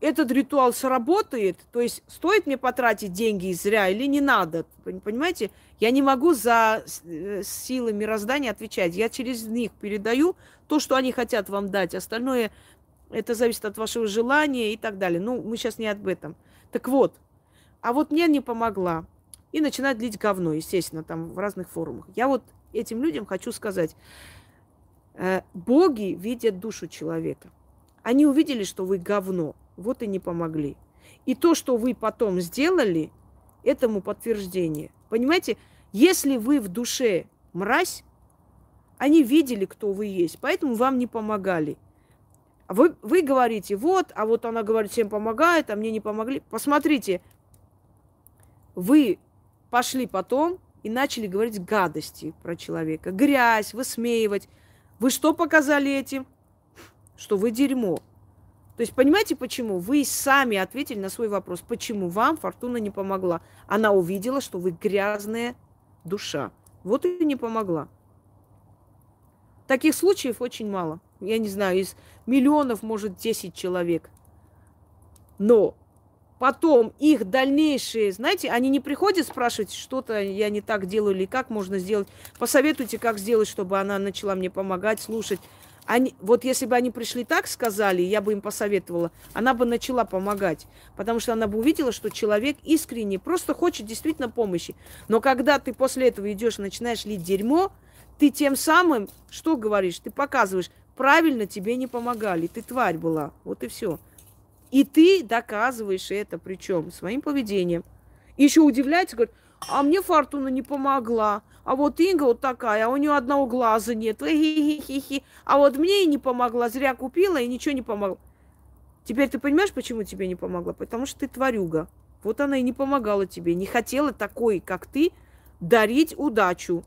этот ритуал сработает, то есть стоит мне потратить деньги зря или не надо, понимаете? Я не могу за э, силы мироздания отвечать. Я через них передаю то, что они хотят вам дать. Остальное это зависит от вашего желания и так далее. Ну, мы сейчас не об этом. Так вот, а вот мне не помогла. И начинает лить говно, естественно, там в разных форумах. Я вот этим людям хочу сказать, э, боги видят душу человека. Они увидели, что вы говно, вот и не помогли. И то, что вы потом сделали, этому подтверждение. Понимаете, если вы в душе мразь, они видели, кто вы есть, поэтому вам не помогали. Вы, вы говорите, вот, а вот она говорит, всем помогает, а мне не помогли. Посмотрите, вы пошли потом и начали говорить гадости про человека, грязь, высмеивать. Вы что показали этим? Что вы дерьмо. То есть понимаете почему? Вы сами ответили на свой вопрос, почему вам фортуна не помогла. Она увидела, что вы грязная душа. Вот и не помогла. Таких случаев очень мало. Я не знаю, из миллионов, может, 10 человек. Но потом их дальнейшие, знаете, они не приходят спрашивать, что-то я не так делаю или как можно сделать. Посоветуйте, как сделать, чтобы она начала мне помогать, слушать. Они, вот если бы они пришли так, сказали, я бы им посоветовала, она бы начала помогать. Потому что она бы увидела, что человек искренне просто хочет действительно помощи. Но когда ты после этого идешь, начинаешь лить дерьмо, ты тем самым, что говоришь, ты показываешь, правильно тебе не помогали, ты тварь была, вот и все. И ты доказываешь это, причем своим поведением. Еще удивляется, говорит, а мне фортуна не помогла. А вот Инга вот такая, а у нее одного глаза нет. Хи-хи-хи. А вот мне и не помогла. Зря купила и ничего не помогла. Теперь ты понимаешь, почему тебе не помогла? Потому что ты тварюга. Вот она и не помогала тебе. Не хотела такой, как ты, дарить удачу.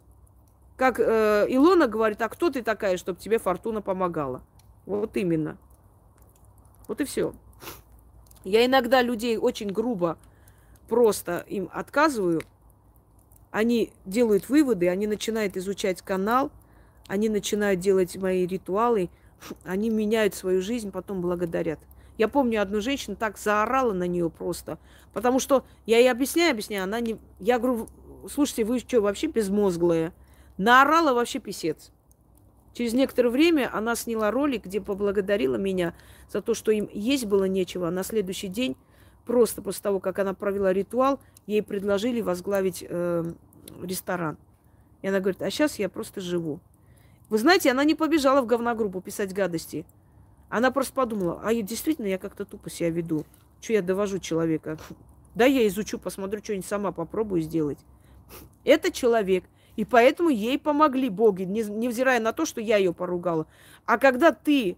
Как э, Илона говорит, а кто ты такая, чтобы тебе фортуна помогала? Вот именно. Вот и все. Я иногда людей очень грубо просто им отказываю, они делают выводы, они начинают изучать канал, они начинают делать мои ритуалы, они меняют свою жизнь, потом благодарят. Я помню, одну женщину так заорала на нее просто, потому что я ей объясняю, объясняю, она не... Я говорю, слушайте, вы что, вообще безмозглая? Наорала вообще писец. Через некоторое время она сняла ролик, где поблагодарила меня за то, что им есть было нечего. А на следующий день, просто после того, как она провела ритуал, ей предложили возглавить э, ресторан. И она говорит, а сейчас я просто живу. Вы знаете, она не побежала в говногруппу писать гадости. Она просто подумала, а действительно я как-то тупо себя веду. Что я довожу человека? Да, я изучу, посмотрю, что-нибудь сама попробую сделать. Это человек – и поэтому ей помогли боги, невзирая на то, что я ее поругала. А когда ты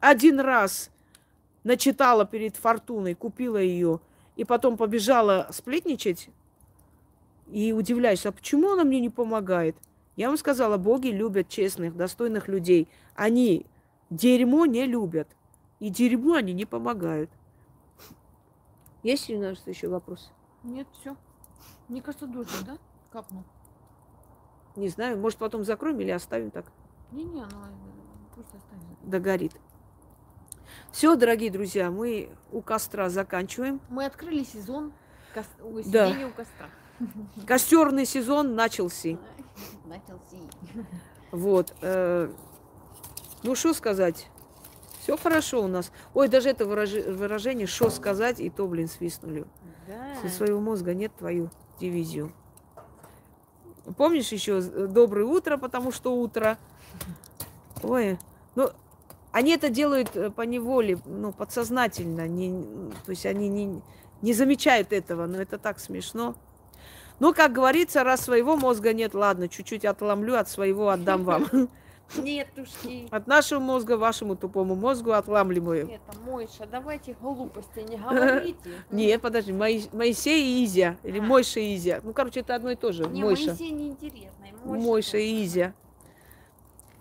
один раз начитала перед Фортуной, купила ее, и потом побежала сплетничать, и удивляешься, а почему она мне не помогает? Я вам сказала, боги любят честных, достойных людей. Они дерьмо не любят. И дерьмо они не помогают. Есть ли у нас еще вопрос? Нет, все. Мне кажется, должен, да? Капнул. Не знаю, может потом закроем или оставим так? Не-не, она пусть оставим. Догорит. Все, дорогие друзья, мы у костра заканчиваем. Мы открыли сезон ко... Ой, да. у костра. Костерный сезон начался. Начался. Вот. Э, ну, что сказать? Все хорошо у нас. Ой, даже это выражение «что сказать» и то, блин, свистнули. Да. Со своего мозга нет твою дивизию. Помнишь еще э, доброе утро, потому что утро. Ой, ну, они это делают э, по неволе, ну, подсознательно. Не, то есть они не, не замечают этого, но это так смешно. Ну, как говорится, раз своего мозга нет, ладно, чуть-чуть отломлю, от своего отдам вам. Нет, душки. От нашего мозга вашему тупому мозгу отламливаем. Это, Мойша, давайте глупости не говорите. Нет, подожди, Моисей и Изя. Или а. Мойша и Изя. Ну, короче, это одно и то же. Не. Моисей неинтересно. Мойша и Изя.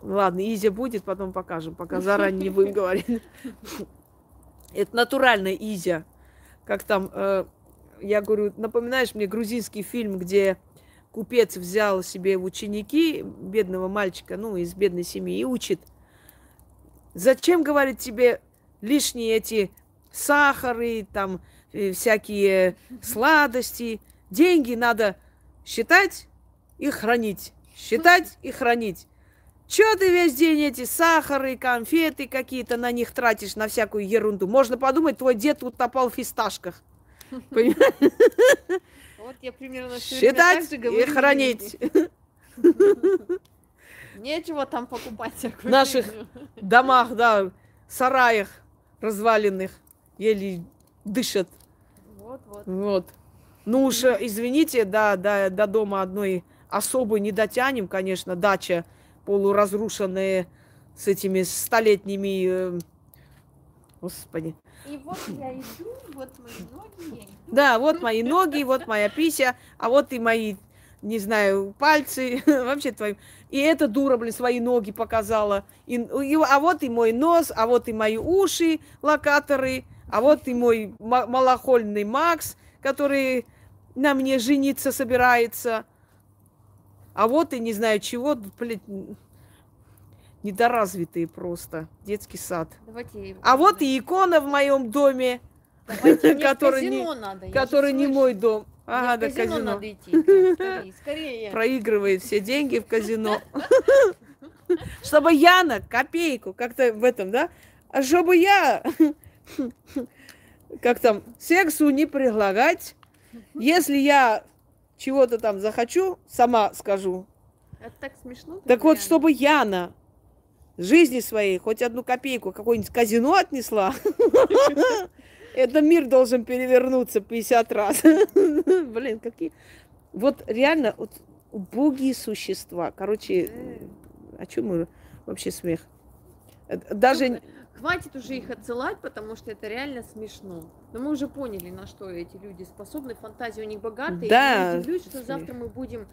Ладно, Изя будет, потом покажем, пока заранее не будем говорить. Это натуральная Изя. Как там, э, я говорю, напоминаешь мне грузинский фильм, где купец взял себе в ученики бедного мальчика, ну, из бедной семьи, и учит. Зачем, говорит, тебе лишние эти сахары, там, э, всякие сладости. Деньги надо считать и хранить. Считать и хранить. Чё ты весь день эти сахары, конфеты какие-то на них тратишь, на всякую ерунду? Можно подумать, твой дед утопал в фисташках. Вот я примерно Считать и хранить. Нечего там покупать. В наших домах, да, сараях разваленных еле дышат. Вот, вот. Вот. Ну уж, извините, да, да, до дома одной особой не дотянем, конечно, дача полуразрушенная с этими столетними... Э, господи. И вот я иду, вот мои ноги, я иду. Да, вот мои ноги, вот моя пися, а вот и мои, не знаю, пальцы, вообще твои. И эта дура, блин, свои ноги показала. И, и, а вот и мой нос, а вот и мои уши, локаторы, а вот и мой малохольный Макс, который на мне жениться собирается. А вот и не знаю чего, блин. недоразвитые просто. Детский сад. Давайте. А вот и икона в моем доме, Давайте который не- надо, который не мой дом. Ага, да, казино казино. надо идти. Скорее, скорее. Проигрывает все деньги в казино. Чтобы я на копейку, как-то в этом, да? А чтобы я, как там, сексу не предлагать. Если я чего-то там захочу, сама скажу. Это так смешно. Так вот, реально. чтобы Яна жизни своей хоть одну копейку какое-нибудь казино отнесла, это мир должен перевернуться 50 раз. Блин, какие... Вот реально, вот убогие существа. Короче, о чем мы вообще смех? Э, Даже... Хватит уже их отсылать, потому что это реально смешно. Но мы уже поняли, на что эти люди способны, фантазия у них богатая. Да, Я удивлюсь, что завтра мы будем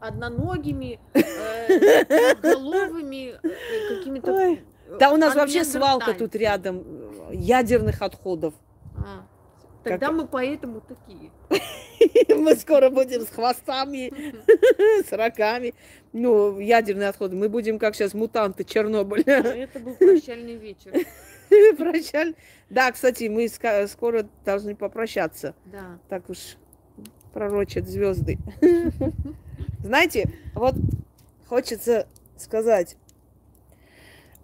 одноногими, э, головыми, э, какими-то... Ой. э, Да у нас вообще свалка тут рядом ядерных отходов. А, Тогда мы поэтому такие. Мы скоро будем с хвостами, с рогами. Ну, ядерные отходы. Мы будем, как сейчас, мутанты Чернобыля. Это был прощальный вечер. Прощаль. Да, кстати, мы скоро должны попрощаться. Да. Так уж пророчат звезды. Знаете, вот хочется сказать.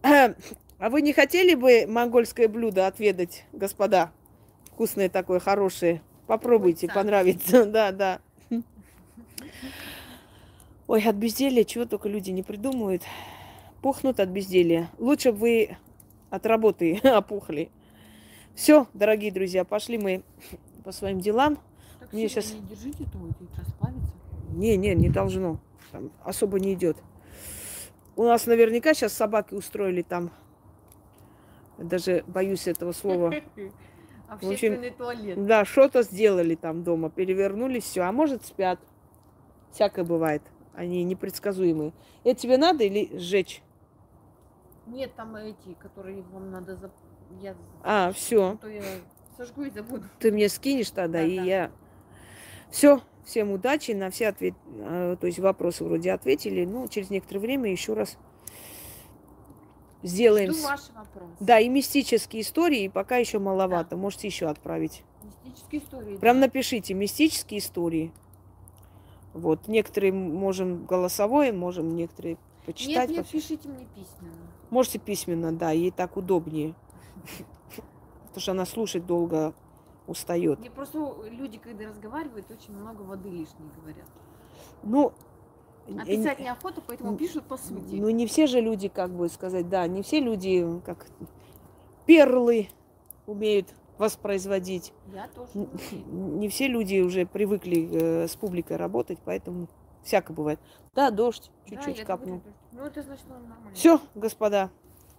А вы не хотели бы монгольское блюдо отведать, господа? Вкусное такое, хорошее. Попробуйте, понравится. Да, да. Ой, от безделья чего только люди не придумывают. Пухнут от безделья. Лучше бы вы от работы опухли. Все, дорогие друзья, пошли мы по своим делам. Так Мне щас- не держите расплавится. Не, не, не должно. Там особо не идет. У нас наверняка сейчас собаки устроили там. Даже боюсь этого слова. Общественный туалет. Да, что-то сделали там дома, перевернули все. А может спят. Всякое бывает. Они непредсказуемые. Это тебе надо или сжечь? Нет, там эти, которые вам надо... зап- Я... А, все. То я сожгу и забуду. Ты мне скинешь тогда, и Да-да. я. Все. Всем удачи на все ответ... э, то есть вопросы вроде ответили. Ну, через некоторое время еще раз сделаем. Жду ваш вопрос. Да, и мистические истории пока еще маловато. Можете еще отправить. Мистические истории. Прям да. напишите мистические истории. Вот, некоторые можем голосовое, можем некоторые почитать. Нет, нет, пишите мне письменно. Можете письменно, да, ей так удобнее. Потому что она слушать долго устает. Мне просто люди, когда разговаривают, очень много воды лишней говорят. Ну, А писать неохота, поэтому пишут по сути. ну, не все же люди, как бы сказать, да, не все люди, как перлы умеют воспроизводить. Я тоже. Не все люди уже привыкли э, с публикой работать, поэтому всяко бывает. Да, дождь Да, чуть-чуть я капнул. Ну, это значит нормально. Все, господа,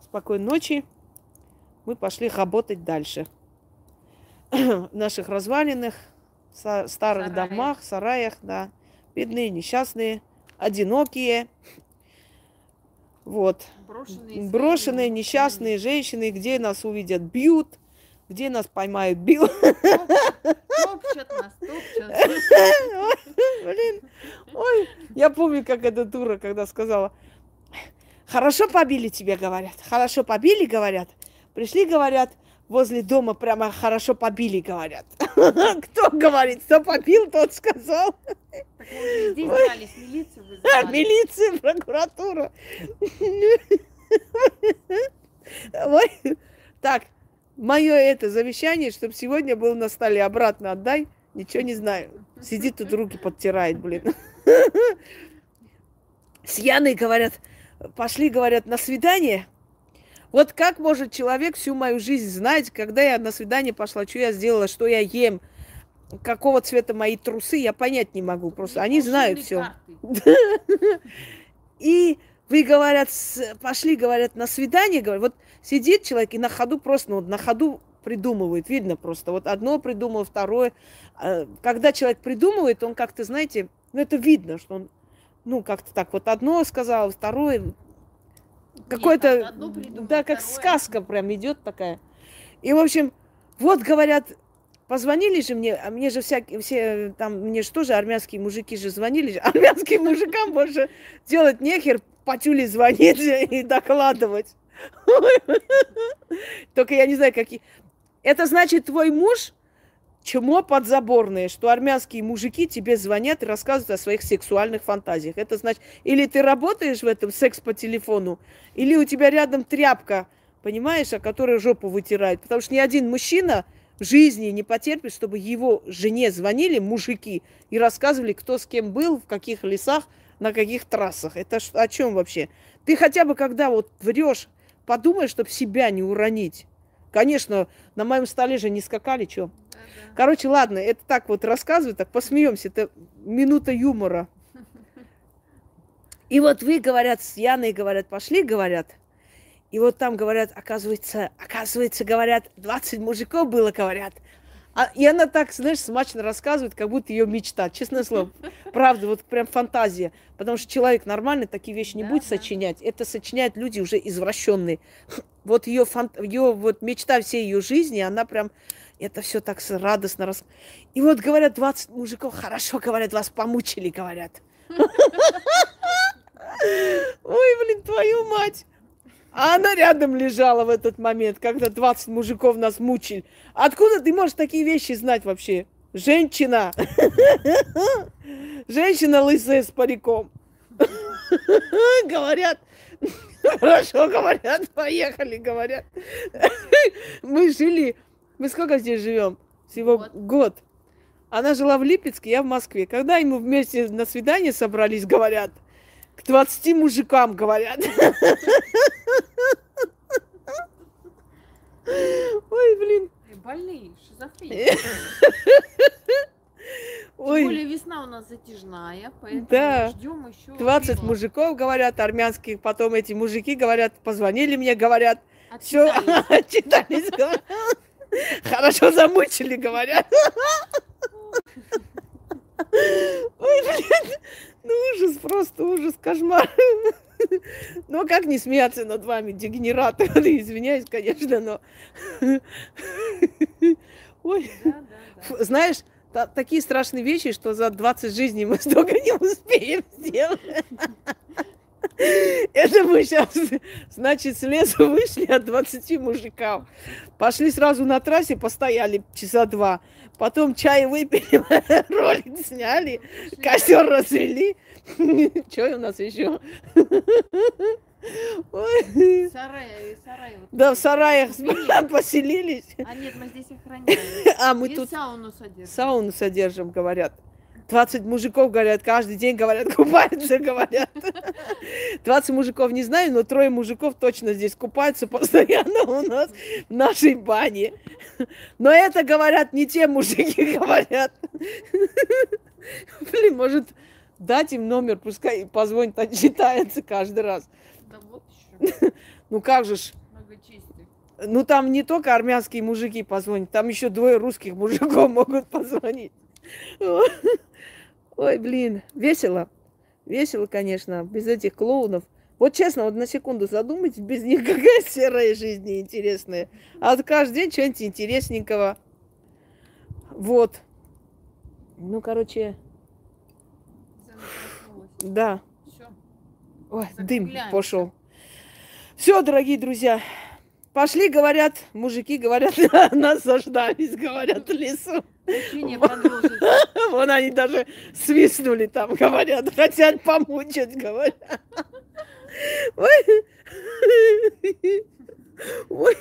спокойной ночи. Мы пошли работать дальше. В наших развалинах, старых Сараях. домах, сараях, да. Бедные, несчастные, одинокие. Вот. Брошенные, Брошенные, несчастные женщины, где нас увидят, бьют, где нас поймают, бьют. Топчат нас, топчат. Блин, ой, я помню, как эта дура, когда сказала, хорошо побили тебе, говорят, хорошо побили, говорят, пришли, говорят, возле дома прямо хорошо побили, говорят. Кто говорит, кто побил, тот сказал. Здесь дрались, милицию вызывали. Милиция, прокуратура. Ой, Так, мое это завещание, чтобы сегодня был на столе, обратно отдай. Ничего не знаю. Сидит тут руки подтирает, блин. С Яной говорят, пошли, говорят, на свидание. Вот как может человек всю мою жизнь знать, когда я на свидание пошла, что я сделала, что я ем, какого цвета мои трусы, я понять не могу. Просто они знают все. И вы, говорят, пошли, говорят, на свидание, говорят, вот сидит человек и на ходу просто, ну, на ходу придумывает, видно просто. Вот одно придумал, второе. А, Когда человек придумывает, он как-то, знаете, ну, это видно, что он, ну, как-то так вот одно сказал, второе. Какое-то, да, как второе. сказка прям идет такая. И, в общем, вот, говорят, позвонили же мне, а мне же всякие, все там, мне же тоже армянские мужики же звонили, армянским мужикам больше делать нехер, Патюли звонить и докладывать. Только я не знаю, какие... Это значит, твой муж чмо подзаборное, что армянские мужики тебе звонят и рассказывают о своих сексуальных фантазиях. Это значит, или ты работаешь в этом секс по телефону, или у тебя рядом тряпка, понимаешь, о которой жопу вытирает. Потому что ни один мужчина в жизни не потерпит, чтобы его жене звонили мужики и рассказывали, кто с кем был, в каких лесах, на каких трассах. Это о чем вообще? Ты хотя бы, когда вот врешь, подумай, чтобы себя не уронить. Конечно, на моем столе же не скакали, что? Короче, ладно, это так вот рассказываю, так посмеемся, это минута юмора. И вот вы, говорят, с Яной, говорят, пошли, говорят, и вот там говорят, оказывается, оказывается, говорят, 20 мужиков было, говорят. А, и она так, знаешь, смачно рассказывает, как будто ее мечта. Честное слово. Правда, вот прям фантазия. Потому что человек нормальный такие вещи не да, будет сочинять. Это сочиняют люди уже извращенные. Вот ее, фан... ее вот мечта всей ее жизни, она прям это все так радостно. Рас... И вот говорят, 20 мужиков, хорошо, говорят, вас помучили, говорят. Ой, блин, твою мать. А она рядом лежала в этот момент, когда 20 мужиков нас мучили. Откуда ты можешь такие вещи знать вообще? Женщина. Женщина лысая с париком. Говорят, хорошо, говорят, поехали, говорят. Мы жили мы сколько здесь живем? Всего год. год. Она жила в Липецке, я в Москве. Когда мы вместе на свидание собрались, говорят, к 20 мужикам говорят. Ой, блин. Больные, шизофрения. Ой. Тем более весна у нас затяжная, поэтому да. ждем еще. 20 пива. мужиков говорят, армянских, потом эти мужики говорят, позвонили мне, говорят, все, отчитались. Хорошо замучили, говорят. Ой, блин, ну ужас, просто ужас, кошмар. Ну, как не смеяться над вами, дегенераты? Извиняюсь, конечно, но... Ой, да, да, да. знаешь, та- такие страшные вещи, что за 20 жизней мы столько не успеем сделать. Это мы сейчас, значит, с лесу вышли от 20 мужиков. Пошли сразу на трассе, постояли часа два. Потом чай выпили, ролик сняли, костер развели. Что у нас еще? Ой. Сарай, сарай. Вот да, в сараях поселились. А нет, мы здесь охраняем. А мы И тут сауну содержим. Сауну содержим, говорят. 20 мужиков, говорят, каждый день, говорят, купаются, говорят. 20 мужиков не знаю, но трое мужиков точно здесь купаются постоянно у нас в нашей бане. Но это, говорят, не те мужики, говорят. Блин, может, дать им номер, пускай позвонит, отчитается каждый раз. Да вот еще. Ну как же ж. Ну там не только армянские мужики позвонят, там еще двое русских мужиков могут позвонить. Ой, блин, весело. Весело, конечно, без этих клоунов. Вот честно, вот на секунду задумайтесь, без них какая серая жизнь неинтересная. А каждый день что-нибудь интересненького. Вот. Ну, короче. Да. Ой, дым пошел. Все, дорогие друзья, пошли, говорят, мужики говорят, нас заждались, говорят, в лесу. Вон они даже свистнули там, говорят, хотят помучить, говорят. Ой. Ой.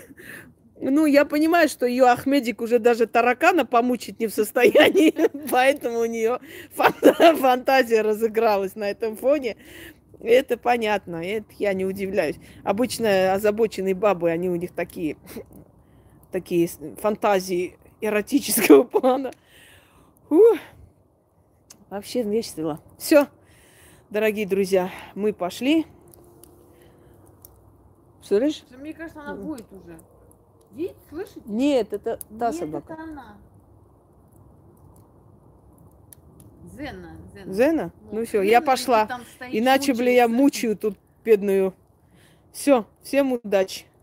Ну, я понимаю, что ее Ахмедик уже даже таракана помучить не в состоянии, поэтому у нее фантазия разыгралась на этом фоне. Это понятно, это я не удивляюсь. Обычно озабоченные бабы, они у них такие, такие фантазии эротического плана. Фу. Вообще весело. Все, дорогие друзья, мы пошли. Слышишь? Мне кажется, она будет уже. Видите, слышите? Нет, это та Нет, собака. это она. Зена. Зена? Зена? Ну, ну все, я пошла. Иначе, бля, я мучаю тут бедную. Все, всем удачи.